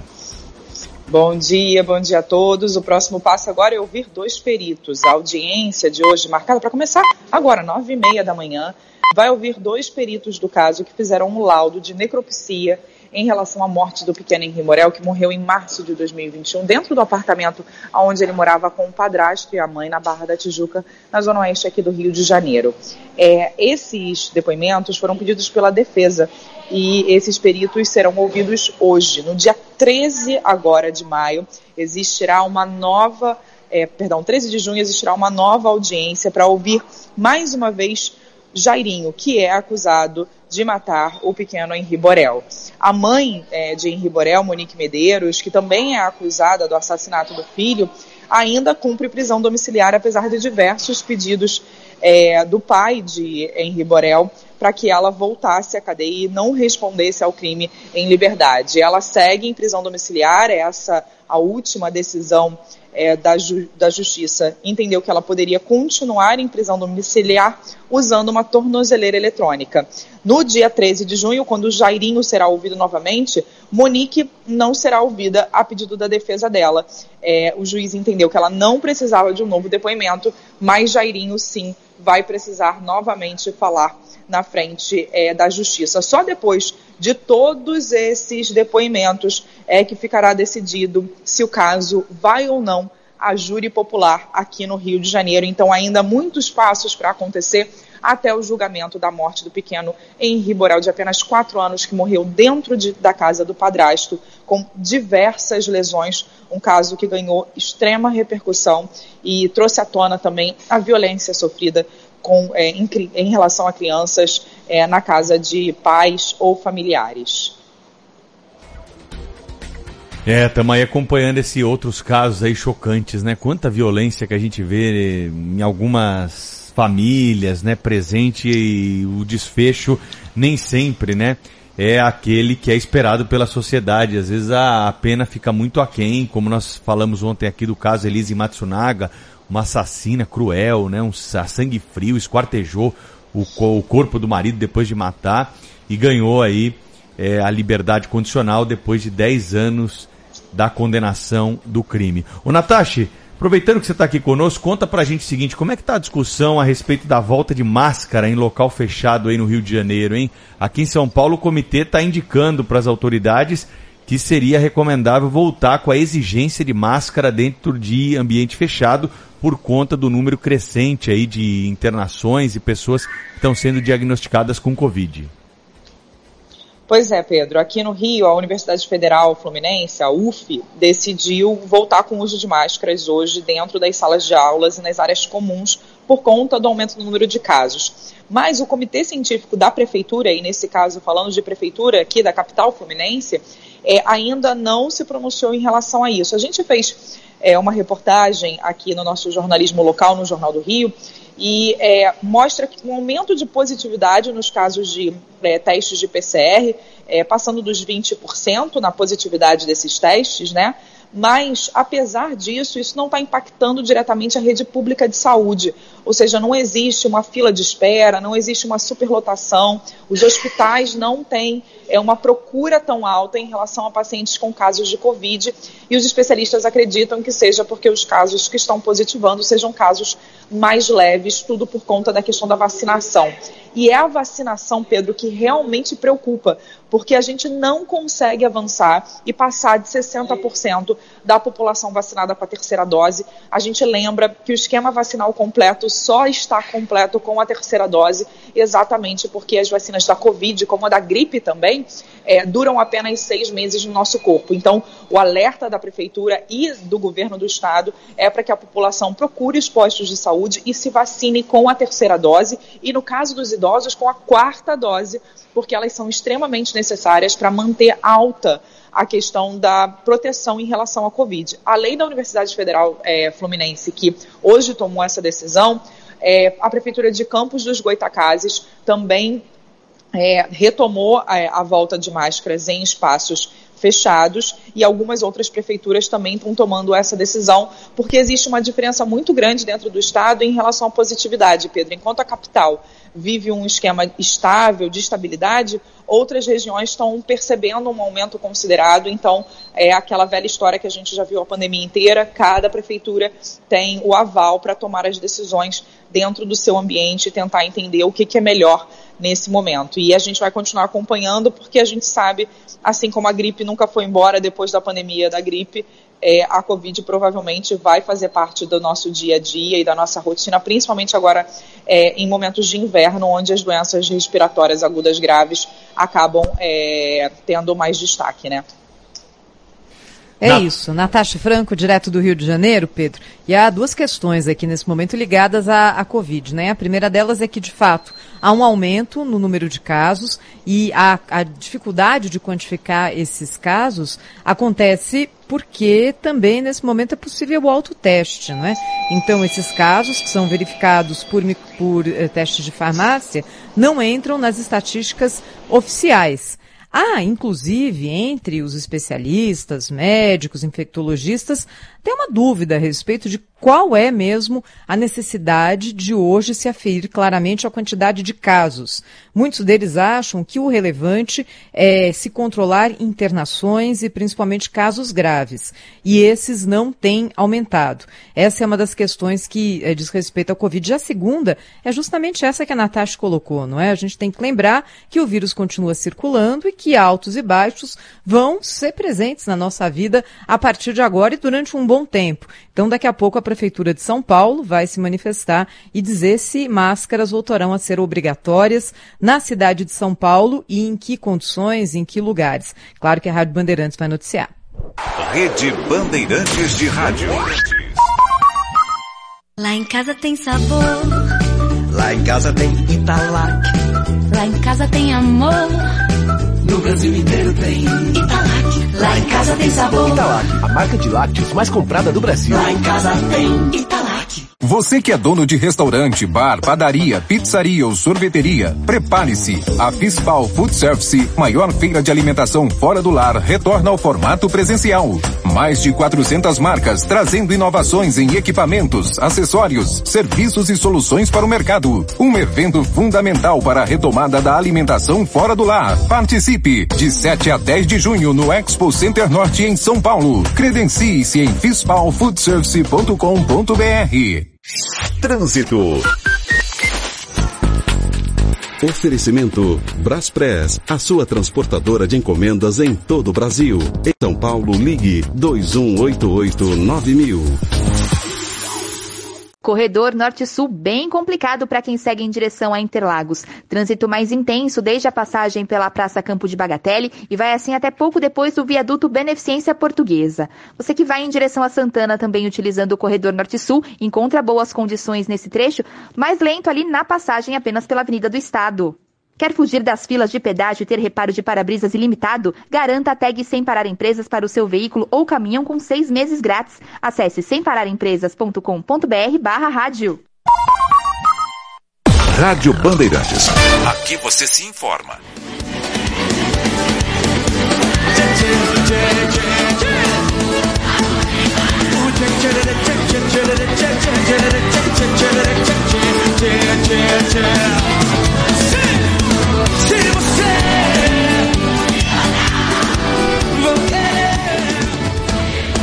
Bom dia, bom dia a todos. O próximo passo agora é ouvir dois peritos. A audiência de hoje, marcada para começar agora, nove e meia da manhã, vai ouvir dois peritos do caso que fizeram um laudo de necropsia em relação à morte do pequeno Henri Morel, que morreu em março de 2021, dentro do apartamento onde ele morava com o padrasto e a mãe na Barra da Tijuca, na zona oeste aqui do Rio de Janeiro. É, esses depoimentos foram pedidos pela defesa e esses peritos serão ouvidos hoje, no dia 13 agora de maio, existirá uma nova, é, perdão, 13 de junho existirá uma nova audiência para ouvir mais uma vez Jairinho, que é acusado de matar o pequeno Henri Borel. A mãe é, de Henri Borel, Monique Medeiros, que também é acusada do assassinato do filho, ainda cumpre prisão domiciliar, apesar de diversos pedidos é, do pai de Henri Borel para que ela voltasse à cadeia e não respondesse ao crime em liberdade. Ela segue em prisão domiciliar, essa a última decisão é, da, ju da Justiça entendeu que ela poderia continuar em prisão domiciliar usando uma tornozeleira eletrônica. No dia 13 de junho, quando Jairinho será ouvido novamente, Monique não será ouvida a pedido da defesa dela. É, o juiz entendeu que ela não precisava de um novo depoimento, mas Jairinho sim vai precisar novamente falar na frente é, da justiça. Só depois de todos esses depoimentos é que ficará decidido se o caso vai ou não a júri popular aqui no Rio de Janeiro. Então, ainda muitos passos para acontecer até o julgamento da morte do pequeno Henri Borel, de apenas quatro anos, que morreu dentro de, da casa do padrasto, com diversas lesões. Um caso que ganhou extrema repercussão e trouxe à tona também a violência sofrida com, é, em, em, relação a crianças é, na casa de pais ou familiares. É, estamos aí acompanhando esses outros casos aí chocantes, né? Quanta violência que a gente vê em algumas famílias, né? Presente e o desfecho nem sempre, né? É aquele que é esperado pela sociedade. Às vezes a, pena fica muito aquém, como nós falamos ontem aqui do caso Elise Matsunaga, uma assassina cruel, né? Um sangue frio, esquartejou o, o corpo do marido depois de matar e ganhou aí é, a liberdade condicional depois de 10 anos da condenação do crime. O Natashi, Aproveitando que você está aqui conosco, conta pra gente o seguinte, como é que tá a discussão a respeito da volta de máscara em local fechado aí no Rio de Janeiro, hein? Aqui em São Paulo o comitê está indicando para as autoridades que seria recomendável voltar com a exigência de máscara dentro de ambiente fechado por conta do número crescente aí de internações e pessoas que estão sendo diagnosticadas com Covid. Pois é, Pedro. Aqui no Rio, a Universidade Federal Fluminense, a UF, decidiu voltar com o uso de máscaras hoje dentro das salas de aulas e nas áreas comuns por conta do aumento do número de casos. Mas o Comitê Científico da Prefeitura, e nesse caso falando de prefeitura aqui da capital fluminense, é, ainda não se pronunciou em relação a isso. A gente fez é, uma reportagem aqui no nosso jornalismo local, no Jornal do Rio, e é, mostra um aumento de positividade nos casos de é, testes de PCR, é, passando dos 20% na positividade desses testes, né? Mas, apesar disso, isso não está impactando diretamente a rede pública de saúde. Ou seja, não existe uma fila de espera, não existe uma superlotação, os hospitais não têm é, uma procura tão alta em relação a pacientes com casos de Covid e os especialistas acreditam que seja porque os casos que estão positivando sejam casos mais leves, tudo por conta da questão da vacinação. E é a vacinação, Pedro, que realmente preocupa, porque a gente não consegue avançar e passar de 60% da população vacinada com a terceira dose. A gente lembra que o esquema vacinal completo só está completo com a terceira dose, exatamente porque as vacinas da Covid, como a da gripe também, é, duram apenas seis meses no nosso corpo. Então, o alerta da prefeitura e do governo do estado é para que a população procure os postos de saúde e se vacine com a terceira dose e, no caso dos idosos, com a quarta dose, porque elas são extremamente necessárias para manter alta a questão da proteção em relação à Covid. Além da Universidade Federal é, Fluminense, que hoje tomou essa decisão, é, a Prefeitura de Campos dos Goitacazes também é, retomou a, a volta de máscaras em espaços fechados e algumas outras prefeituras também estão tomando essa decisão, porque existe uma diferença muito grande dentro do estado em relação à positividade, Pedro. Enquanto a capital vive um esquema estável de estabilidade, outras regiões estão percebendo um aumento considerado. Então, é aquela velha história que a gente já viu a pandemia inteira: cada prefeitura tem o aval para tomar as decisões dentro do seu ambiente e tentar entender o que, que é melhor nesse momento. E a gente vai continuar acompanhando, porque a gente sabe, assim como a gripe nunca foi embora depois da pandemia da gripe, é, a Covid provavelmente vai fazer parte do nosso dia a dia e da nossa rotina, principalmente agora é, em momentos de inverno, onde as doenças respiratórias agudas graves acabam é, tendo mais destaque, né? É Na... isso. Natasha Franco, direto do Rio de Janeiro, Pedro. E há duas questões aqui nesse momento ligadas à, à Covid, né? A primeira delas é que, de fato, há um aumento no número de casos e a, a dificuldade de quantificar esses casos acontece porque também nesse momento é possível o autoteste, não é? Então esses casos que são verificados por, por eh, testes de farmácia não entram nas estatísticas oficiais. Há, inclusive, entre os especialistas, médicos, infectologistas, tem uma dúvida a respeito de qual é mesmo a necessidade de hoje se aferir claramente a quantidade de casos. Muitos deles acham que o relevante é se controlar internações e principalmente casos graves. E esses não têm aumentado. Essa é uma das questões que é, diz respeito ao Covid. E a segunda é justamente essa que a Natasha colocou, não é? A gente tem que lembrar que o vírus continua circulando e que altos e baixos vão ser presentes na nossa vida a partir de agora e durante um bom tempo. Então, daqui a pouco, a Prefeitura de São Paulo vai se manifestar e dizer se máscaras voltarão a ser obrigatórias na cidade de São Paulo e em que condições, em que lugares. Claro que a Rádio Bandeirantes vai noticiar. Rede Bandeirantes de Rádio. Lá em casa tem sabor. Lá em casa tem Italac. Lá em casa tem amor. No Brasil inteiro tem Italac. Lá em casa tem sabor. Italac, a marca de lácteos mais comprada do Brasil. Lá em casa tem Italac. Você que é dono de restaurante, bar, padaria, pizzaria ou sorveteria, prepare-se. A Fispal Food Service, maior feira de alimentação fora do lar, retorna ao formato presencial. Mais de 400 marcas trazendo inovações em equipamentos, acessórios, serviços e soluções para o mercado. Um evento fundamental para a retomada da alimentação fora do lar. Participe de 7 a 10 de junho no Expo Center Norte em São Paulo. Credencie-se em fispalfoodservice.com.br. Trânsito. Oferecimento Braspress, a sua transportadora de encomendas em todo o Brasil. Em São Paulo, ligue 21889000. Corredor Norte-Sul bem complicado para quem segue em direção a Interlagos. Trânsito mais intenso desde a passagem pela Praça Campo de Bagatelle e vai assim até pouco depois do viaduto Beneficência Portuguesa. Você que vai em direção a Santana também utilizando o Corredor Norte-Sul encontra boas condições nesse trecho, mais lento ali na passagem apenas pela Avenida do Estado. Quer fugir das filas de pedágio e ter reparo de para-brisas ilimitado? Garanta a tag Sem Parar Empresas para o seu veículo ou caminhão com seis meses grátis. Acesse sempararempresas.com.br barra rádio. Rádio Bandeirantes. Aqui você se informa.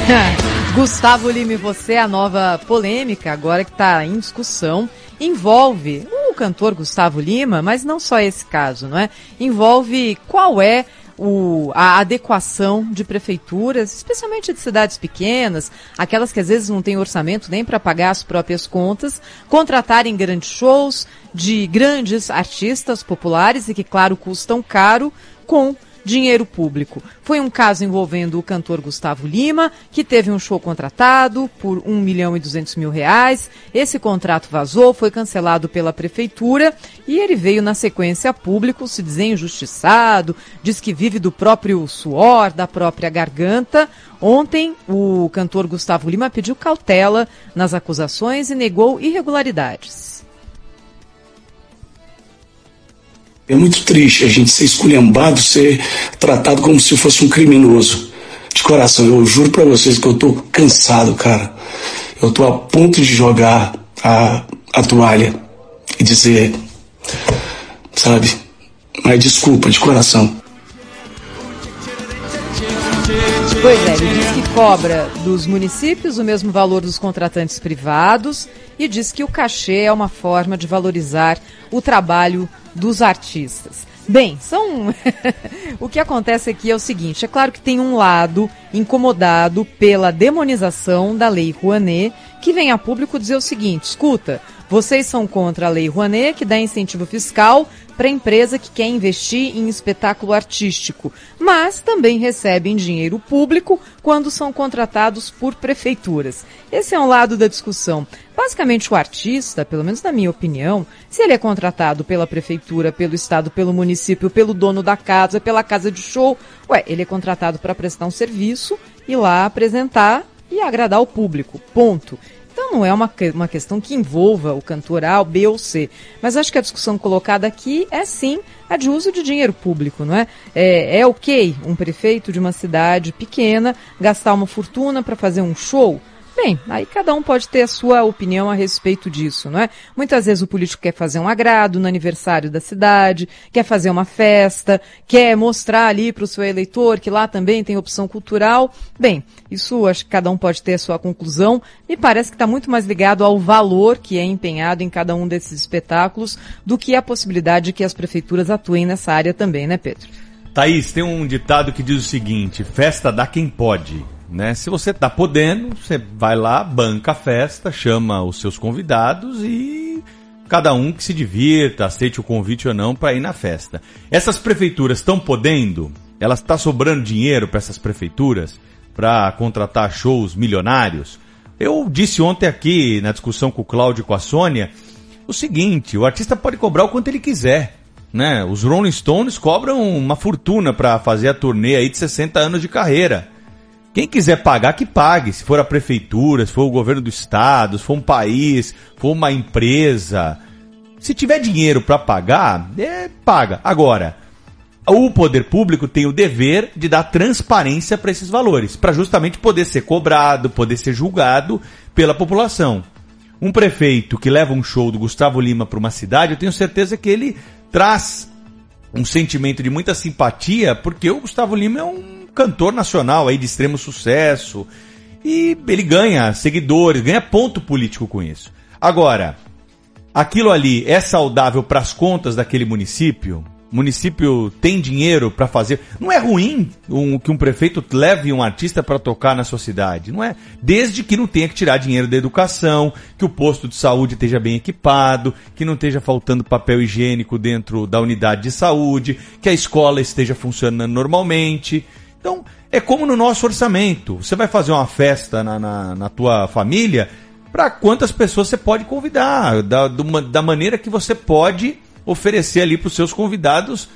Gustavo Lima e você, a nova polêmica agora que está em discussão, envolve o cantor Gustavo Lima, mas não só esse caso, não é? Envolve qual é o, a adequação de prefeituras, especialmente de cidades pequenas, aquelas que às vezes não têm orçamento nem para pagar as próprias contas, contratarem grandes shows de grandes artistas populares e que, claro, custam caro com dinheiro público. Foi um caso envolvendo o cantor Gustavo Lima, que teve um show contratado por 1 milhão e 200 mil reais. Esse contrato vazou, foi cancelado pela prefeitura e ele veio na sequência público se dizer injustiçado, diz que vive do próprio suor, da própria garganta. Ontem, o cantor Gustavo Lima pediu cautela nas acusações e negou irregularidades. É muito triste a gente ser esculhambado, ser tratado como se fosse um criminoso. De coração, eu juro para vocês que eu tô cansado, cara. Eu tô a ponto de jogar a, a toalha e dizer, sabe? Mas desculpa, de coração. Pois é, ele diz que cobra dos municípios o mesmo valor dos contratantes privados e diz que o cachê é uma forma de valorizar o trabalho dos artistas. Bem, são. o que acontece aqui é o seguinte: é claro que tem um lado incomodado pela demonização da Lei Rouanet, que vem a público dizer o seguinte: escuta, vocês são contra a Lei Rouanet, que dá incentivo fiscal para empresa que quer investir em espetáculo artístico, mas também recebem dinheiro público quando são contratados por prefeituras. Esse é um lado da discussão. Basicamente, o artista, pelo menos na minha opinião, se ele é contratado pela prefeitura, pelo estado, pelo município, pelo dono da casa, pela casa de show, ué, ele é contratado para prestar um serviço, ir lá apresentar e agradar o público. Ponto. Então não é uma, uma questão que envolva o cantor A, B ou C. Mas acho que a discussão colocada aqui é sim a de uso de dinheiro público, não é? É, é ok um prefeito de uma cidade pequena gastar uma fortuna para fazer um show? Bem, aí cada um pode ter a sua opinião a respeito disso, não é? Muitas vezes o político quer fazer um agrado no aniversário da cidade, quer fazer uma festa, quer mostrar ali para o seu eleitor que lá também tem opção cultural. Bem, isso acho que cada um pode ter a sua conclusão. Me parece que está muito mais ligado ao valor que é empenhado em cada um desses espetáculos do que a possibilidade de que as prefeituras atuem nessa área também, né, Pedro? Thaís, tem um ditado que diz o seguinte: festa dá quem pode. Né? Se você tá podendo, você vai lá, banca a festa, chama os seus convidados e cada um que se divirta, aceite o convite ou não para ir na festa. Essas prefeituras estão podendo? Elas está sobrando dinheiro para essas prefeituras para contratar shows milionários? Eu disse ontem aqui na discussão com o Cláudio e com a Sônia o seguinte: o artista pode cobrar o quanto ele quiser. Né? Os Rolling Stones cobram uma fortuna para fazer a turnê aí de 60 anos de carreira. Quem quiser pagar, que pague. Se for a prefeitura, se for o governo do estado, se for um país, se for uma empresa. Se tiver dinheiro para pagar, é, paga. Agora, o poder público tem o dever de dar transparência para esses valores, para justamente poder ser cobrado, poder ser julgado pela população. Um prefeito que leva um show do Gustavo Lima para uma cidade, eu tenho certeza que ele traz um sentimento de muita simpatia, porque o Gustavo Lima é um cantor nacional aí de extremo sucesso. E ele ganha seguidores, ganha ponto político com isso. Agora, aquilo ali é saudável para as contas daquele município? O município tem dinheiro para fazer. Não é ruim um, que um prefeito leve um artista para tocar na sua cidade, não é? Desde que não tenha que tirar dinheiro da educação, que o posto de saúde esteja bem equipado, que não esteja faltando papel higiênico dentro da unidade de saúde, que a escola esteja funcionando normalmente. Então, é como no nosso orçamento. Você vai fazer uma festa na, na, na tua família, para quantas pessoas você pode convidar, da, da maneira que você pode oferecer ali para os seus convidados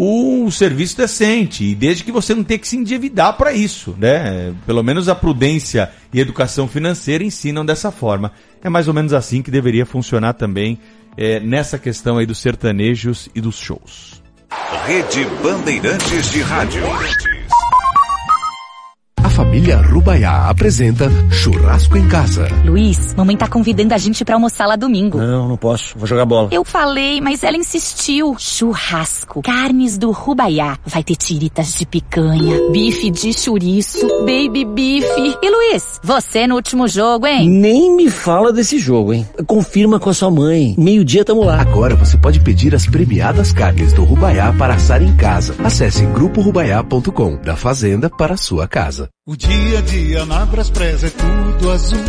um serviço decente, e desde que você não tenha que se endividar para isso, né? Pelo menos a prudência e a educação financeira ensinam dessa forma. É mais ou menos assim que deveria funcionar também é, nessa questão aí dos sertanejos e dos shows. Rede Bandeirantes de Rádio família Rubaiá apresenta Churrasco em Casa. Luiz, mamãe tá convidando a gente para almoçar lá domingo. Não, não posso. Vou jogar bola. Eu falei, mas ela insistiu. Churrasco, carnes do Rubaiá. Vai ter tiritas de picanha, bife de chouriço, baby bife. E Luiz, você no último jogo, hein? Nem me fala desse jogo, hein? Confirma com a sua mãe. Meio-dia tamo lá. Agora você pode pedir as premiadas carnes do Rubaiá para assar em casa. Acesse gruporubaiá.com. Da fazenda para a sua casa. O dia a dia na Braspress é tudo azul.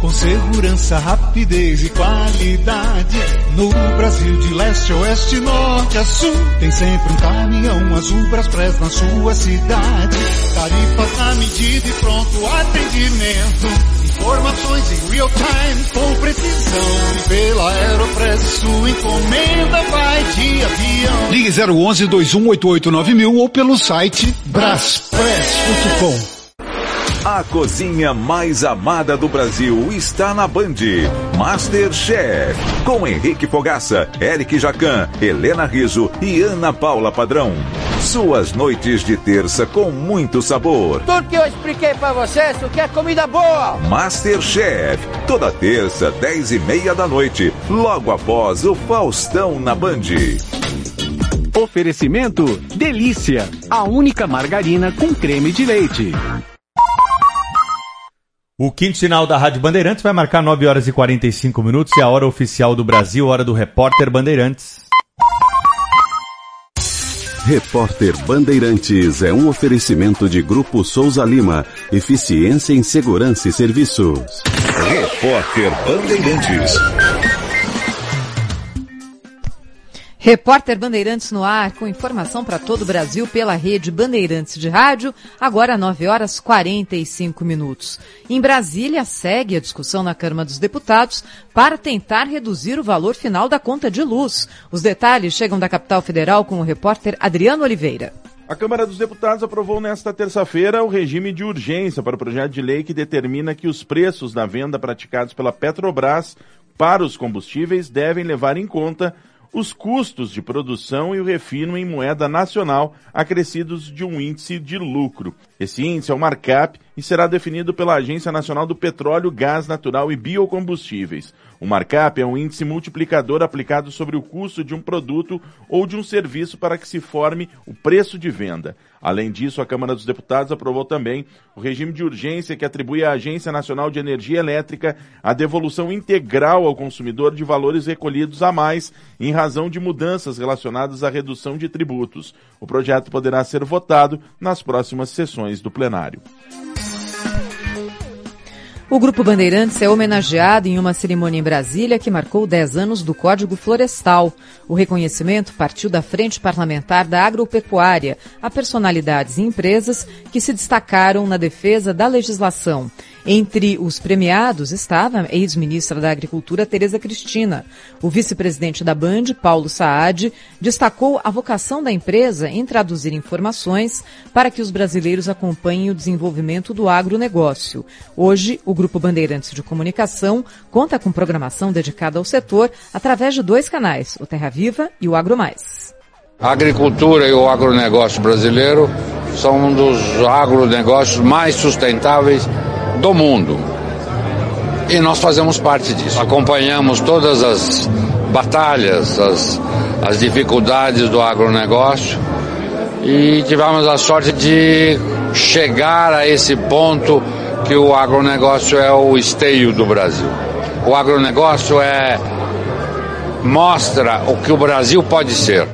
Com segurança, rapidez e qualidade. No Brasil, de leste a oeste, norte a sul. Tem sempre um caminhão azul Braspress na sua cidade. Tarifas na medida e pronto atendimento. Informações em real time com precisão. E pela Aeropress sua encomenda vai de avião. Ligue 011 2188 mil ou pelo site braspress.com. A cozinha mais amada do Brasil está na Band. Masterchef. Com Henrique Fogaça, Eric Jacan, Helena Riso e Ana Paula Padrão. Suas noites de terça com muito sabor. Tudo que eu expliquei para vocês, o que é comida boa. Masterchef. Toda terça, dez e meia da noite. Logo após o Faustão na Band. Oferecimento Delícia. A única margarina com creme de leite. O quinto sinal da Rádio Bandeirantes vai marcar 9 horas e 45 minutos e a hora oficial do Brasil, hora do repórter Bandeirantes. Repórter Bandeirantes é um oferecimento de Grupo Souza Lima. Eficiência em Segurança e Serviços. Repórter Bandeirantes. Repórter Bandeirantes no ar, com informação para todo o Brasil pela rede Bandeirantes de Rádio, agora 9 horas 45 minutos. Em Brasília, segue a discussão na Câmara dos Deputados para tentar reduzir o valor final da conta de luz. Os detalhes chegam da capital federal com o repórter Adriano Oliveira. A Câmara dos Deputados aprovou nesta terça-feira o regime de urgência para o projeto de lei que determina que os preços da venda praticados pela Petrobras para os combustíveis devem levar em conta os custos de produção e o refino em moeda nacional acrescidos de um índice de lucro. Esse índice é o markup e será definido pela Agência Nacional do Petróleo, Gás Natural e Biocombustíveis. O markup é um índice multiplicador aplicado sobre o custo de um produto ou de um serviço para que se forme o preço de venda. Além disso, a Câmara dos Deputados aprovou também o regime de urgência que atribui à Agência Nacional de Energia Elétrica a devolução integral ao consumidor de valores recolhidos a mais em razão de mudanças relacionadas à redução de tributos. O projeto poderá ser votado nas próximas sessões do plenário. O Grupo Bandeirantes é homenageado em uma cerimônia em Brasília que marcou 10 anos do Código Florestal. O reconhecimento partiu da Frente Parlamentar da Agropecuária a personalidades e empresas que se destacaram na defesa da legislação. Entre os premiados estava a ex-ministra da Agricultura, Tereza Cristina. O vice-presidente da Band, Paulo Saad, destacou a vocação da empresa em traduzir informações para que os brasileiros acompanhem o desenvolvimento do agronegócio. Hoje, o Grupo Bandeirantes de Comunicação conta com programação dedicada ao setor através de dois canais, o Terra Viva e o Agro Mais. A agricultura e o agronegócio brasileiro são um dos agronegócios mais sustentáveis do mundo. E nós fazemos parte disso. Acompanhamos todas as batalhas, as, as dificuldades do agronegócio e tivemos a sorte de chegar a esse ponto que o agronegócio é o esteio do Brasil. O agronegócio é mostra o que o Brasil pode ser.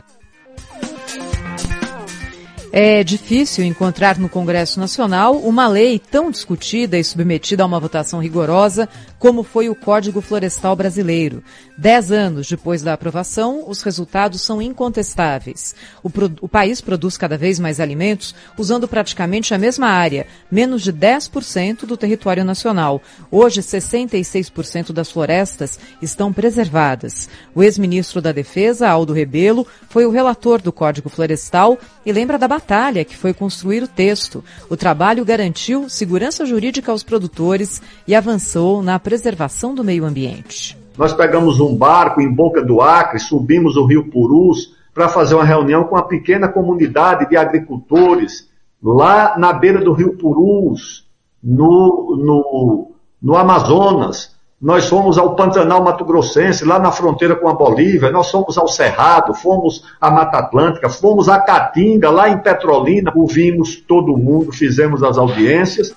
É difícil encontrar no Congresso Nacional uma lei tão discutida e submetida a uma votação rigorosa como foi o Código Florestal Brasileiro. Dez anos depois da aprovação, os resultados são incontestáveis. O, o, país produz cada vez mais alimentos usando praticamente a mesma área, menos de 10% do território nacional. Hoje, 66% das florestas estão preservadas. O ex-ministro da Defesa, Aldo Rebelo, foi o relator do Código Florestal e lembra da batalha que foi construir o texto. O trabalho garantiu segurança jurídica aos produtores e avançou na preservação do meio ambiente. Nós pegamos um barco em Boca do Acre, subimos o rio Purus para fazer uma reunião com uma pequena comunidade de agricultores lá na beira do rio Purus, no, no, no Amazonas. Nós fomos ao Pantanal Mato Grossense, lá na fronteira com a Bolívia, nós fomos ao Cerrado, fomos à Mata Atlântica, fomos à Caatinga, lá em Petrolina, ouvimos todo mundo, fizemos as audiências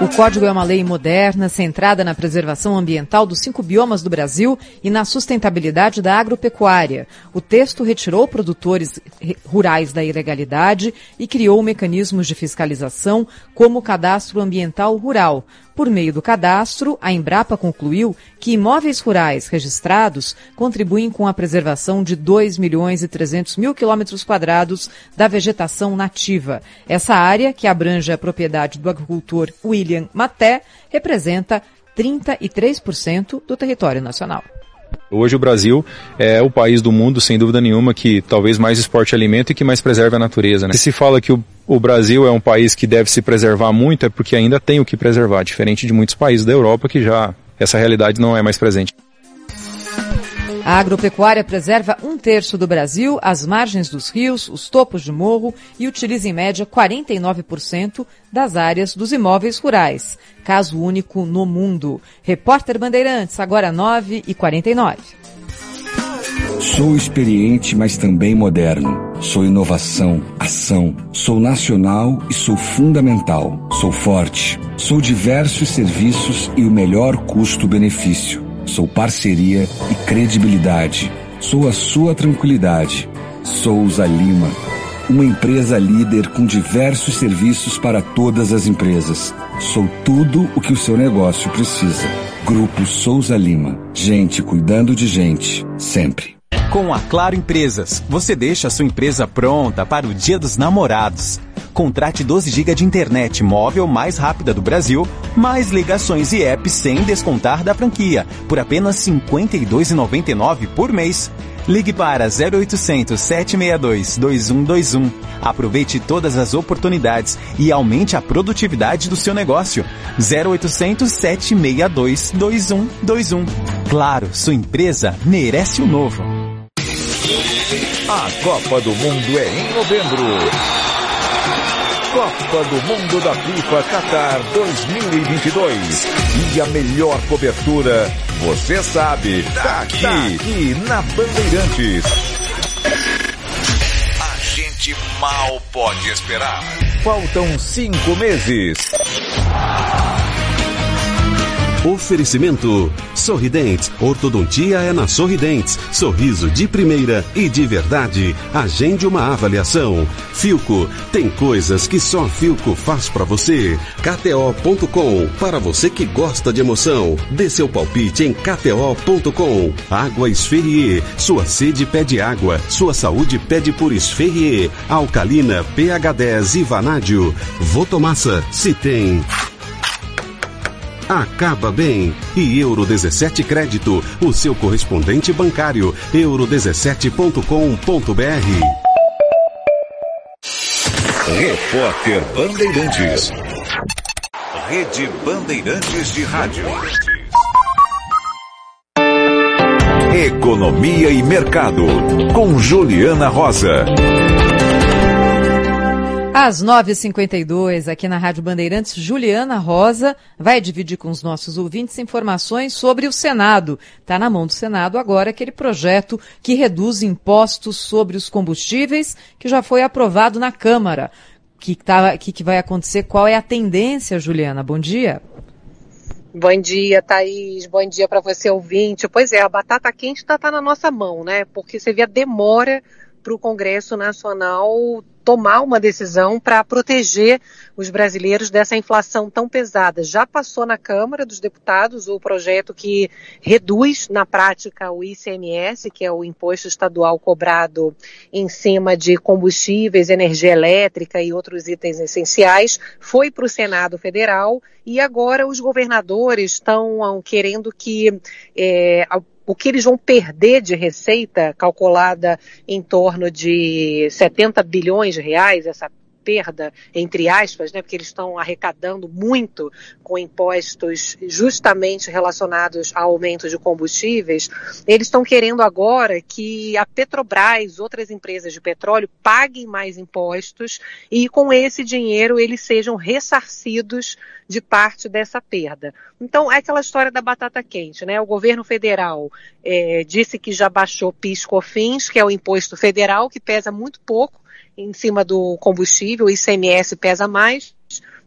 o código é uma lei moderna, centrada na preservação ambiental dos cinco biomas do Brasil e na sustentabilidade da agropecuária. O texto retirou produtores rurais da ilegalidade e criou mecanismos de fiscalização, como o cadastro ambiental rural, por meio do cadastro, a Embrapa concluiu que imóveis rurais registrados contribuem com a preservação de 2 milhões e 300 mil quilômetros quadrados da vegetação nativa. Essa área, que abrange a propriedade do agricultor William Maté, representa 33% do território nacional. Hoje o Brasil é o país do mundo, sem dúvida nenhuma, que talvez mais exporte alimento e que mais preserve a natureza. Né? Se se fala que o, o Brasil é um país que deve se preservar muito, é porque ainda tem o que preservar, diferente de muitos países da Europa que já essa realidade não é mais presente. A agropecuária preserva um terço do Brasil, as margens dos rios, os topos de morro e utiliza em média 49% das áreas dos imóveis rurais. Caso único no mundo. Repórter Bandeirantes, agora 9 e 49. Sou experiente, mas também moderno. Sou inovação, ação. Sou nacional e sou fundamental. Sou forte. Sou diversos serviços e o melhor custo-benefício. Sou parceria e credibilidade. Sou a sua tranquilidade. Souza Lima. Uma empresa líder com diversos serviços para todas as empresas. Sou tudo o que o seu negócio precisa. Grupo Souza Lima. Gente cuidando de gente. Sempre. Com a Claro Empresas, você deixa a sua empresa pronta para o Dia dos Namorados. Contrate 12 GB de internet móvel mais rápida do Brasil, mais ligações e apps sem descontar da franquia, por apenas R$ 52,99 por mês. Ligue para 0800 762 2121. Aproveite todas as oportunidades e aumente a produtividade do seu negócio. 0800 762 2121. Claro, sua empresa merece o novo. A Copa do Mundo é em novembro. Copa do Mundo da FIFA Qatar 2022. E a melhor cobertura, você sabe, tá aqui, tá aqui na Bandeirantes. A gente mal pode esperar. Faltam cinco meses. Oferecimento Sorridentes. Ortodontia é na Sorridentes. Sorriso de primeira e de verdade. Agende uma avaliação. Filco. Tem coisas que só Filco faz para você. KTO.com. Para você que gosta de emoção. Dê seu palpite em KTO.com. Água Esferrier. Sua sede pede água. Sua saúde pede por Esferrier. Alcalina pH 10 e Vanádio. Votomassa. Se tem acaba bem. E Euro 17 Crédito, o seu correspondente bancário, euro17.com.br. Repórter Bandeirantes. Rede Bandeirantes de Rádio. Economia e Mercado, com Juliana Rosa. Às 9h52, aqui na Rádio Bandeirantes, Juliana Rosa vai dividir com os nossos ouvintes informações sobre o Senado. Está na mão do Senado agora aquele projeto que reduz impostos sobre os combustíveis, que já foi aprovado na Câmara. O que, tá, que, que vai acontecer? Qual é a tendência, Juliana? Bom dia. Bom dia, Thaís. Bom dia para você, ouvinte. Pois é, a batata quente está tá na nossa mão, né? Porque você vê a demora para o Congresso Nacional tomar uma decisão para proteger os brasileiros dessa inflação tão pesada. Já passou na Câmara dos Deputados o projeto que reduz, na prática, o ICMS, que é o imposto estadual cobrado em cima de combustíveis, energia elétrica e outros itens essenciais. Foi para o Senado Federal e agora os governadores estão querendo que é, o que eles vão perder de receita, calculada em torno de 70 bilhões de reais, essa perda, entre aspas, né, porque eles estão arrecadando muito com impostos justamente relacionados ao aumento de combustíveis, eles estão querendo agora que a Petrobras, outras empresas de petróleo, paguem mais impostos e com esse dinheiro eles sejam ressarcidos de parte dessa perda. Então, é aquela história da batata quente, né? O governo federal é, disse que já baixou PIS-COFINS, que é o imposto federal, que pesa muito pouco, em cima do combustível, o ICMS pesa mais.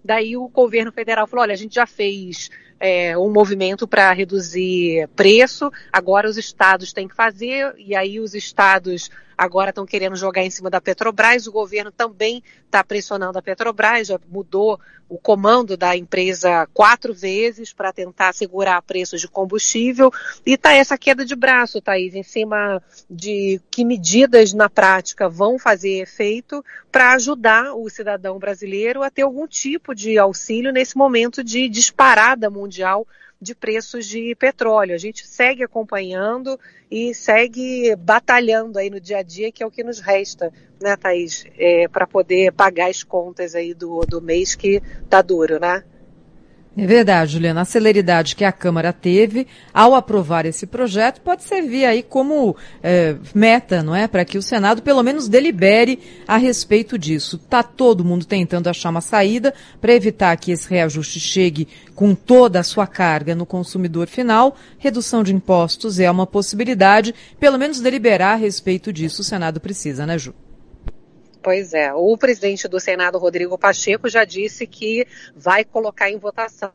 Daí o governo federal falou: olha, a gente já fez é, um movimento para reduzir preço, agora os estados têm que fazer, e aí os estados agora estão querendo jogar em cima da Petrobras, o governo também está pressionando a Petrobras, já mudou o comando da empresa quatro vezes para tentar segurar preços de combustível. E está essa queda de braço, Thaís, em cima de que medidas na prática vão fazer efeito para ajudar o cidadão brasileiro a ter algum tipo de auxílio nesse momento de disparada mundial de preços de petróleo. A gente segue acompanhando e segue batalhando aí no dia a dia, que é o que nos resta, né, Thaís, é, para poder pagar as contas aí do, do mês que tá duro, né? É verdade, Juliana. A celeridade que a Câmara teve ao aprovar esse projeto pode servir aí como é, meta, não é? Para que o Senado pelo menos delibere a respeito disso. Está todo mundo tentando achar uma saída para evitar que esse reajuste chegue com toda a sua carga no consumidor final. Redução de impostos é uma possibilidade. Pelo menos deliberar a respeito disso o Senado precisa, né, Ju? Pois é. O presidente do Senado, Rodrigo Pacheco, já disse que vai colocar em votação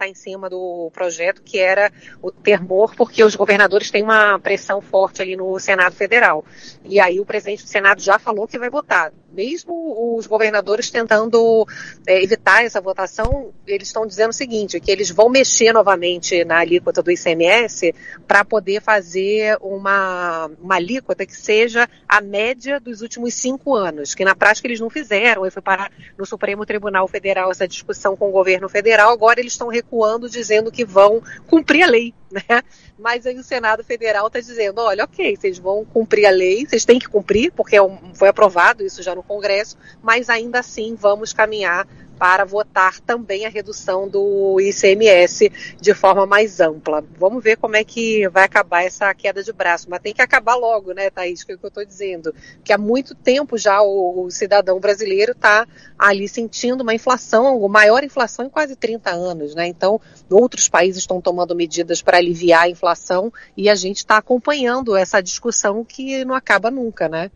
está em cima do projeto, que era o termor, porque os governadores têm uma pressão forte ali no Senado Federal. E aí o presidente do Senado já falou que vai votar mesmo os governadores tentando é, evitar essa votação, eles estão dizendo o seguinte, que eles vão mexer novamente na alíquota do ICMS para poder fazer uma, uma alíquota que seja a média dos últimos cinco anos, que na prática eles não fizeram, e foi parar no Supremo Tribunal Federal essa discussão com o governo federal, agora eles estão recuando dizendo que vão cumprir a lei, né? Mas aí o Senado Federal está dizendo, olha, ok, vocês vão cumprir a lei, vocês têm que cumprir, porque é foi aprovado isso já no Congresso, mas ainda assim vamos caminhar para votar também a redução do ICMS de forma mais ampla. Vamos ver como é que vai acabar essa queda de braço, mas tem que acabar logo, né, Thaís, que é o que eu estou dizendo. Que há muito tempo já o, o cidadão brasileiro está ali sentindo uma inflação, maior inflação em quase 30 anos, né? Então, outros países estão tomando medidas para aliviar a inflação e a gente está acompanhando essa discussão que não acaba nunca, né?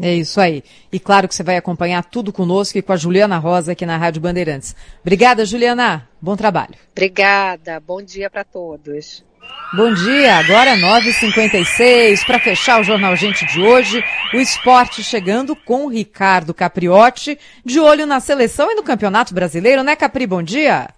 É isso aí. E claro que você vai acompanhar tudo conosco e com a Juliana Rosa aqui na Rádio Bandeirantes. Obrigada, Juliana. Bom trabalho. Obrigada. Bom dia para todos. Bom dia, agora 9h56. Para fechar o Jornal Gente de hoje, o esporte chegando com o Ricardo Capriotti, de olho na seleção e no Campeonato Brasileiro, né, Capri? Bom dia.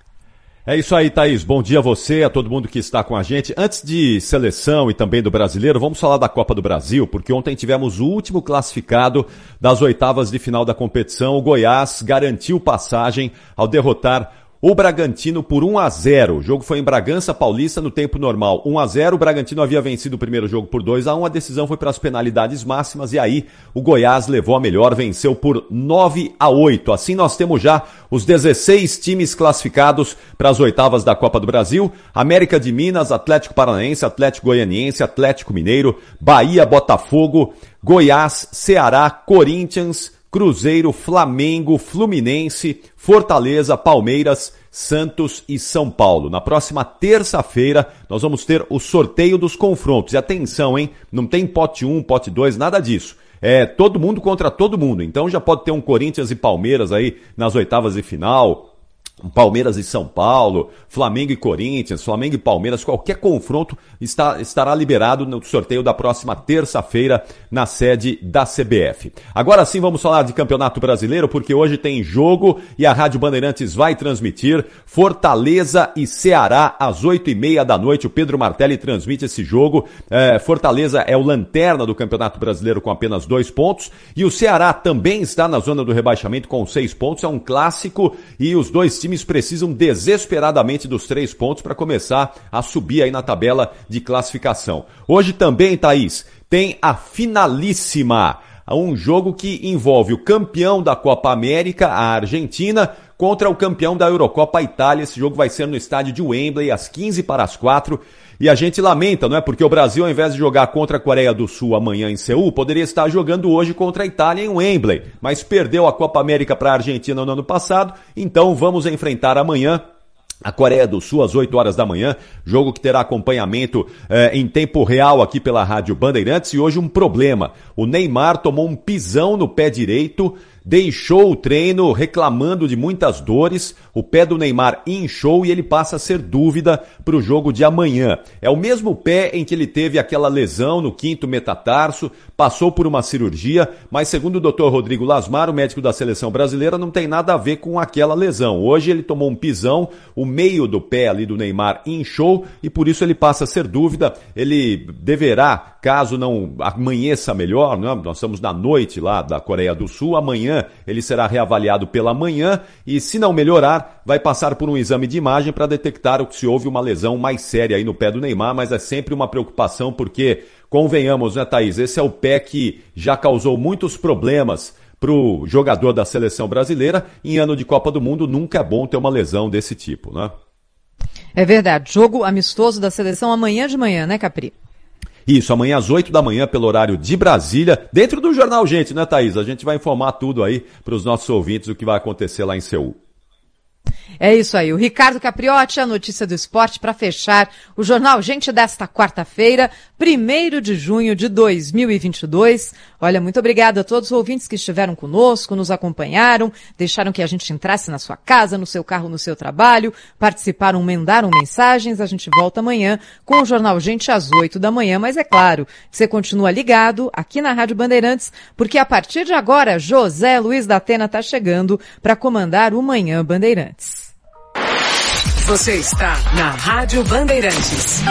É isso aí, Thaís. Bom dia a você, a todo mundo que está com a gente. Antes de seleção e também do brasileiro, vamos falar da Copa do Brasil, porque ontem tivemos o último classificado das oitavas de final da competição. O Goiás garantiu passagem ao derrotar o Bragantino por 1 a 0. O jogo foi em Bragança Paulista no tempo normal. 1 a 0. O Bragantino havia vencido o primeiro jogo por 2 a 1. A decisão foi para as penalidades máximas e aí o Goiás levou a melhor, venceu por 9 a 8. Assim nós temos já os 16 times classificados para as oitavas da Copa do Brasil: América de Minas, Atlético Paranaense, Atlético Goianiense, Atlético Mineiro, Bahia, Botafogo, Goiás, Ceará, Corinthians, Cruzeiro, Flamengo, Fluminense, Fortaleza, Palmeiras, Santos e São Paulo. Na próxima terça-feira, nós vamos ter o sorteio dos confrontos. E atenção, hein? Não tem pote 1, pote 2, nada disso. É todo mundo contra todo mundo. Então já pode ter um Corinthians e Palmeiras aí nas oitavas de final, Palmeiras e São Paulo, Flamengo e Corinthians, Flamengo e Palmeiras, qualquer confronto está, estará liberado no sorteio da próxima terça-feira na sede da CBF. Agora sim vamos falar de Campeonato Brasileiro, porque hoje tem jogo e a Rádio Bandeirantes vai transmitir Fortaleza e Ceará às oito e meia da noite. O Pedro Martelli transmite esse jogo. É, Fortaleza é o lanterna do Campeonato Brasileiro com apenas dois pontos e o Ceará também está na zona do rebaixamento com seis pontos. É um clássico e os dois times precisam desesperadamente dos três pontos para começar a subir aí na tabela de classificação. Hoje também, Thaís, tem a finalíssima. Um jogo que envolve o campeão da Copa América, a Argentina, contra o campeão da Eurocopa, a Itália. Esse jogo vai ser no estádio de Wembley, às 15 para as 4. E a gente lamenta, não é? Porque o Brasil, ao invés de jogar contra a Coreia do Sul amanhã em Seul, poderia estar jogando hoje contra a Itália em Wembley. Mas perdeu a Copa América para a Argentina no ano passado, então vamos enfrentar amanhã a Coreia do Sul às 8 horas da manhã, jogo que terá acompanhamento eh, em tempo real aqui pela Rádio Bandeirantes e hoje um problema. O Neymar tomou um pisão no pé direito, deixou o treino reclamando de muitas dores, o pé do Neymar inchou e ele passa a ser dúvida para o jogo de amanhã. É o mesmo pé em que ele teve aquela lesão no quinto metatarso, passou por uma cirurgia, mas segundo o Dr. Rodrigo Lasmar, o médico da seleção brasileira, não tem nada a ver com aquela lesão. Hoje ele tomou um pisão, o meio do pé ali do Neymar inchou e por isso ele passa a ser dúvida. Ele deverá, caso não amanheça melhor, né? nós estamos na noite lá da Coreia do Sul, ele será reavaliado pela manhã e, se não melhorar, vai passar por um exame de imagem para detectar o que se houve uma lesão mais séria aí no pé do Neymar, mas é sempre uma preocupação porque, convenhamos, né, Thaís, esse é o pé que já causou muitos problemas para o jogador da seleção brasileira. Em ano de Copa do Mundo, nunca é bom ter uma lesão desse tipo, né? É verdade. Jogo amistoso da seleção amanhã de manhã, né, Capri? Isso, amanhã às 8 da manhã, pelo horário de Brasília, dentro do Jornal Gente, né, Thaís? A gente vai informar tudo aí para os nossos ouvintes o que vai acontecer lá em Seul. É isso aí. O Ricardo Capriotti, a notícia do esporte para fechar o jornal Gente desta quarta-feira, 1 de junho de 2022. Olha, muito obrigada a todos os ouvintes que estiveram conosco, nos acompanharam, deixaram que a gente entrasse na sua casa, no seu carro, no seu trabalho, participaram, mandaram mensagens. A gente volta amanhã com o jornal Gente às 8 da manhã, mas é claro, você continua ligado aqui na Rádio Bandeirantes, porque a partir de agora, José Luiz da Atena está chegando para comandar o Manhã Bandeirantes. Você está na Rádio Bandeirantes.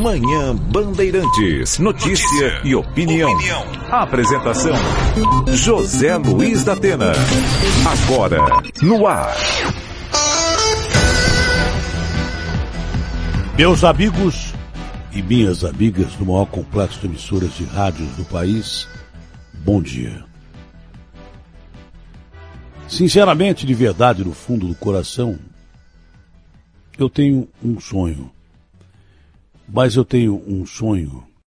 Manhã Bandeirantes. Notícia, Notícia e opinião. opinião. Apresentação: José Luiz da Atena. Agora, no ar. Meus amigos e minhas amigas do maior complexo de emissoras de rádios do país, bom dia. Sinceramente, de verdade, no fundo do coração, eu tenho um sonho. Mas eu tenho um sonho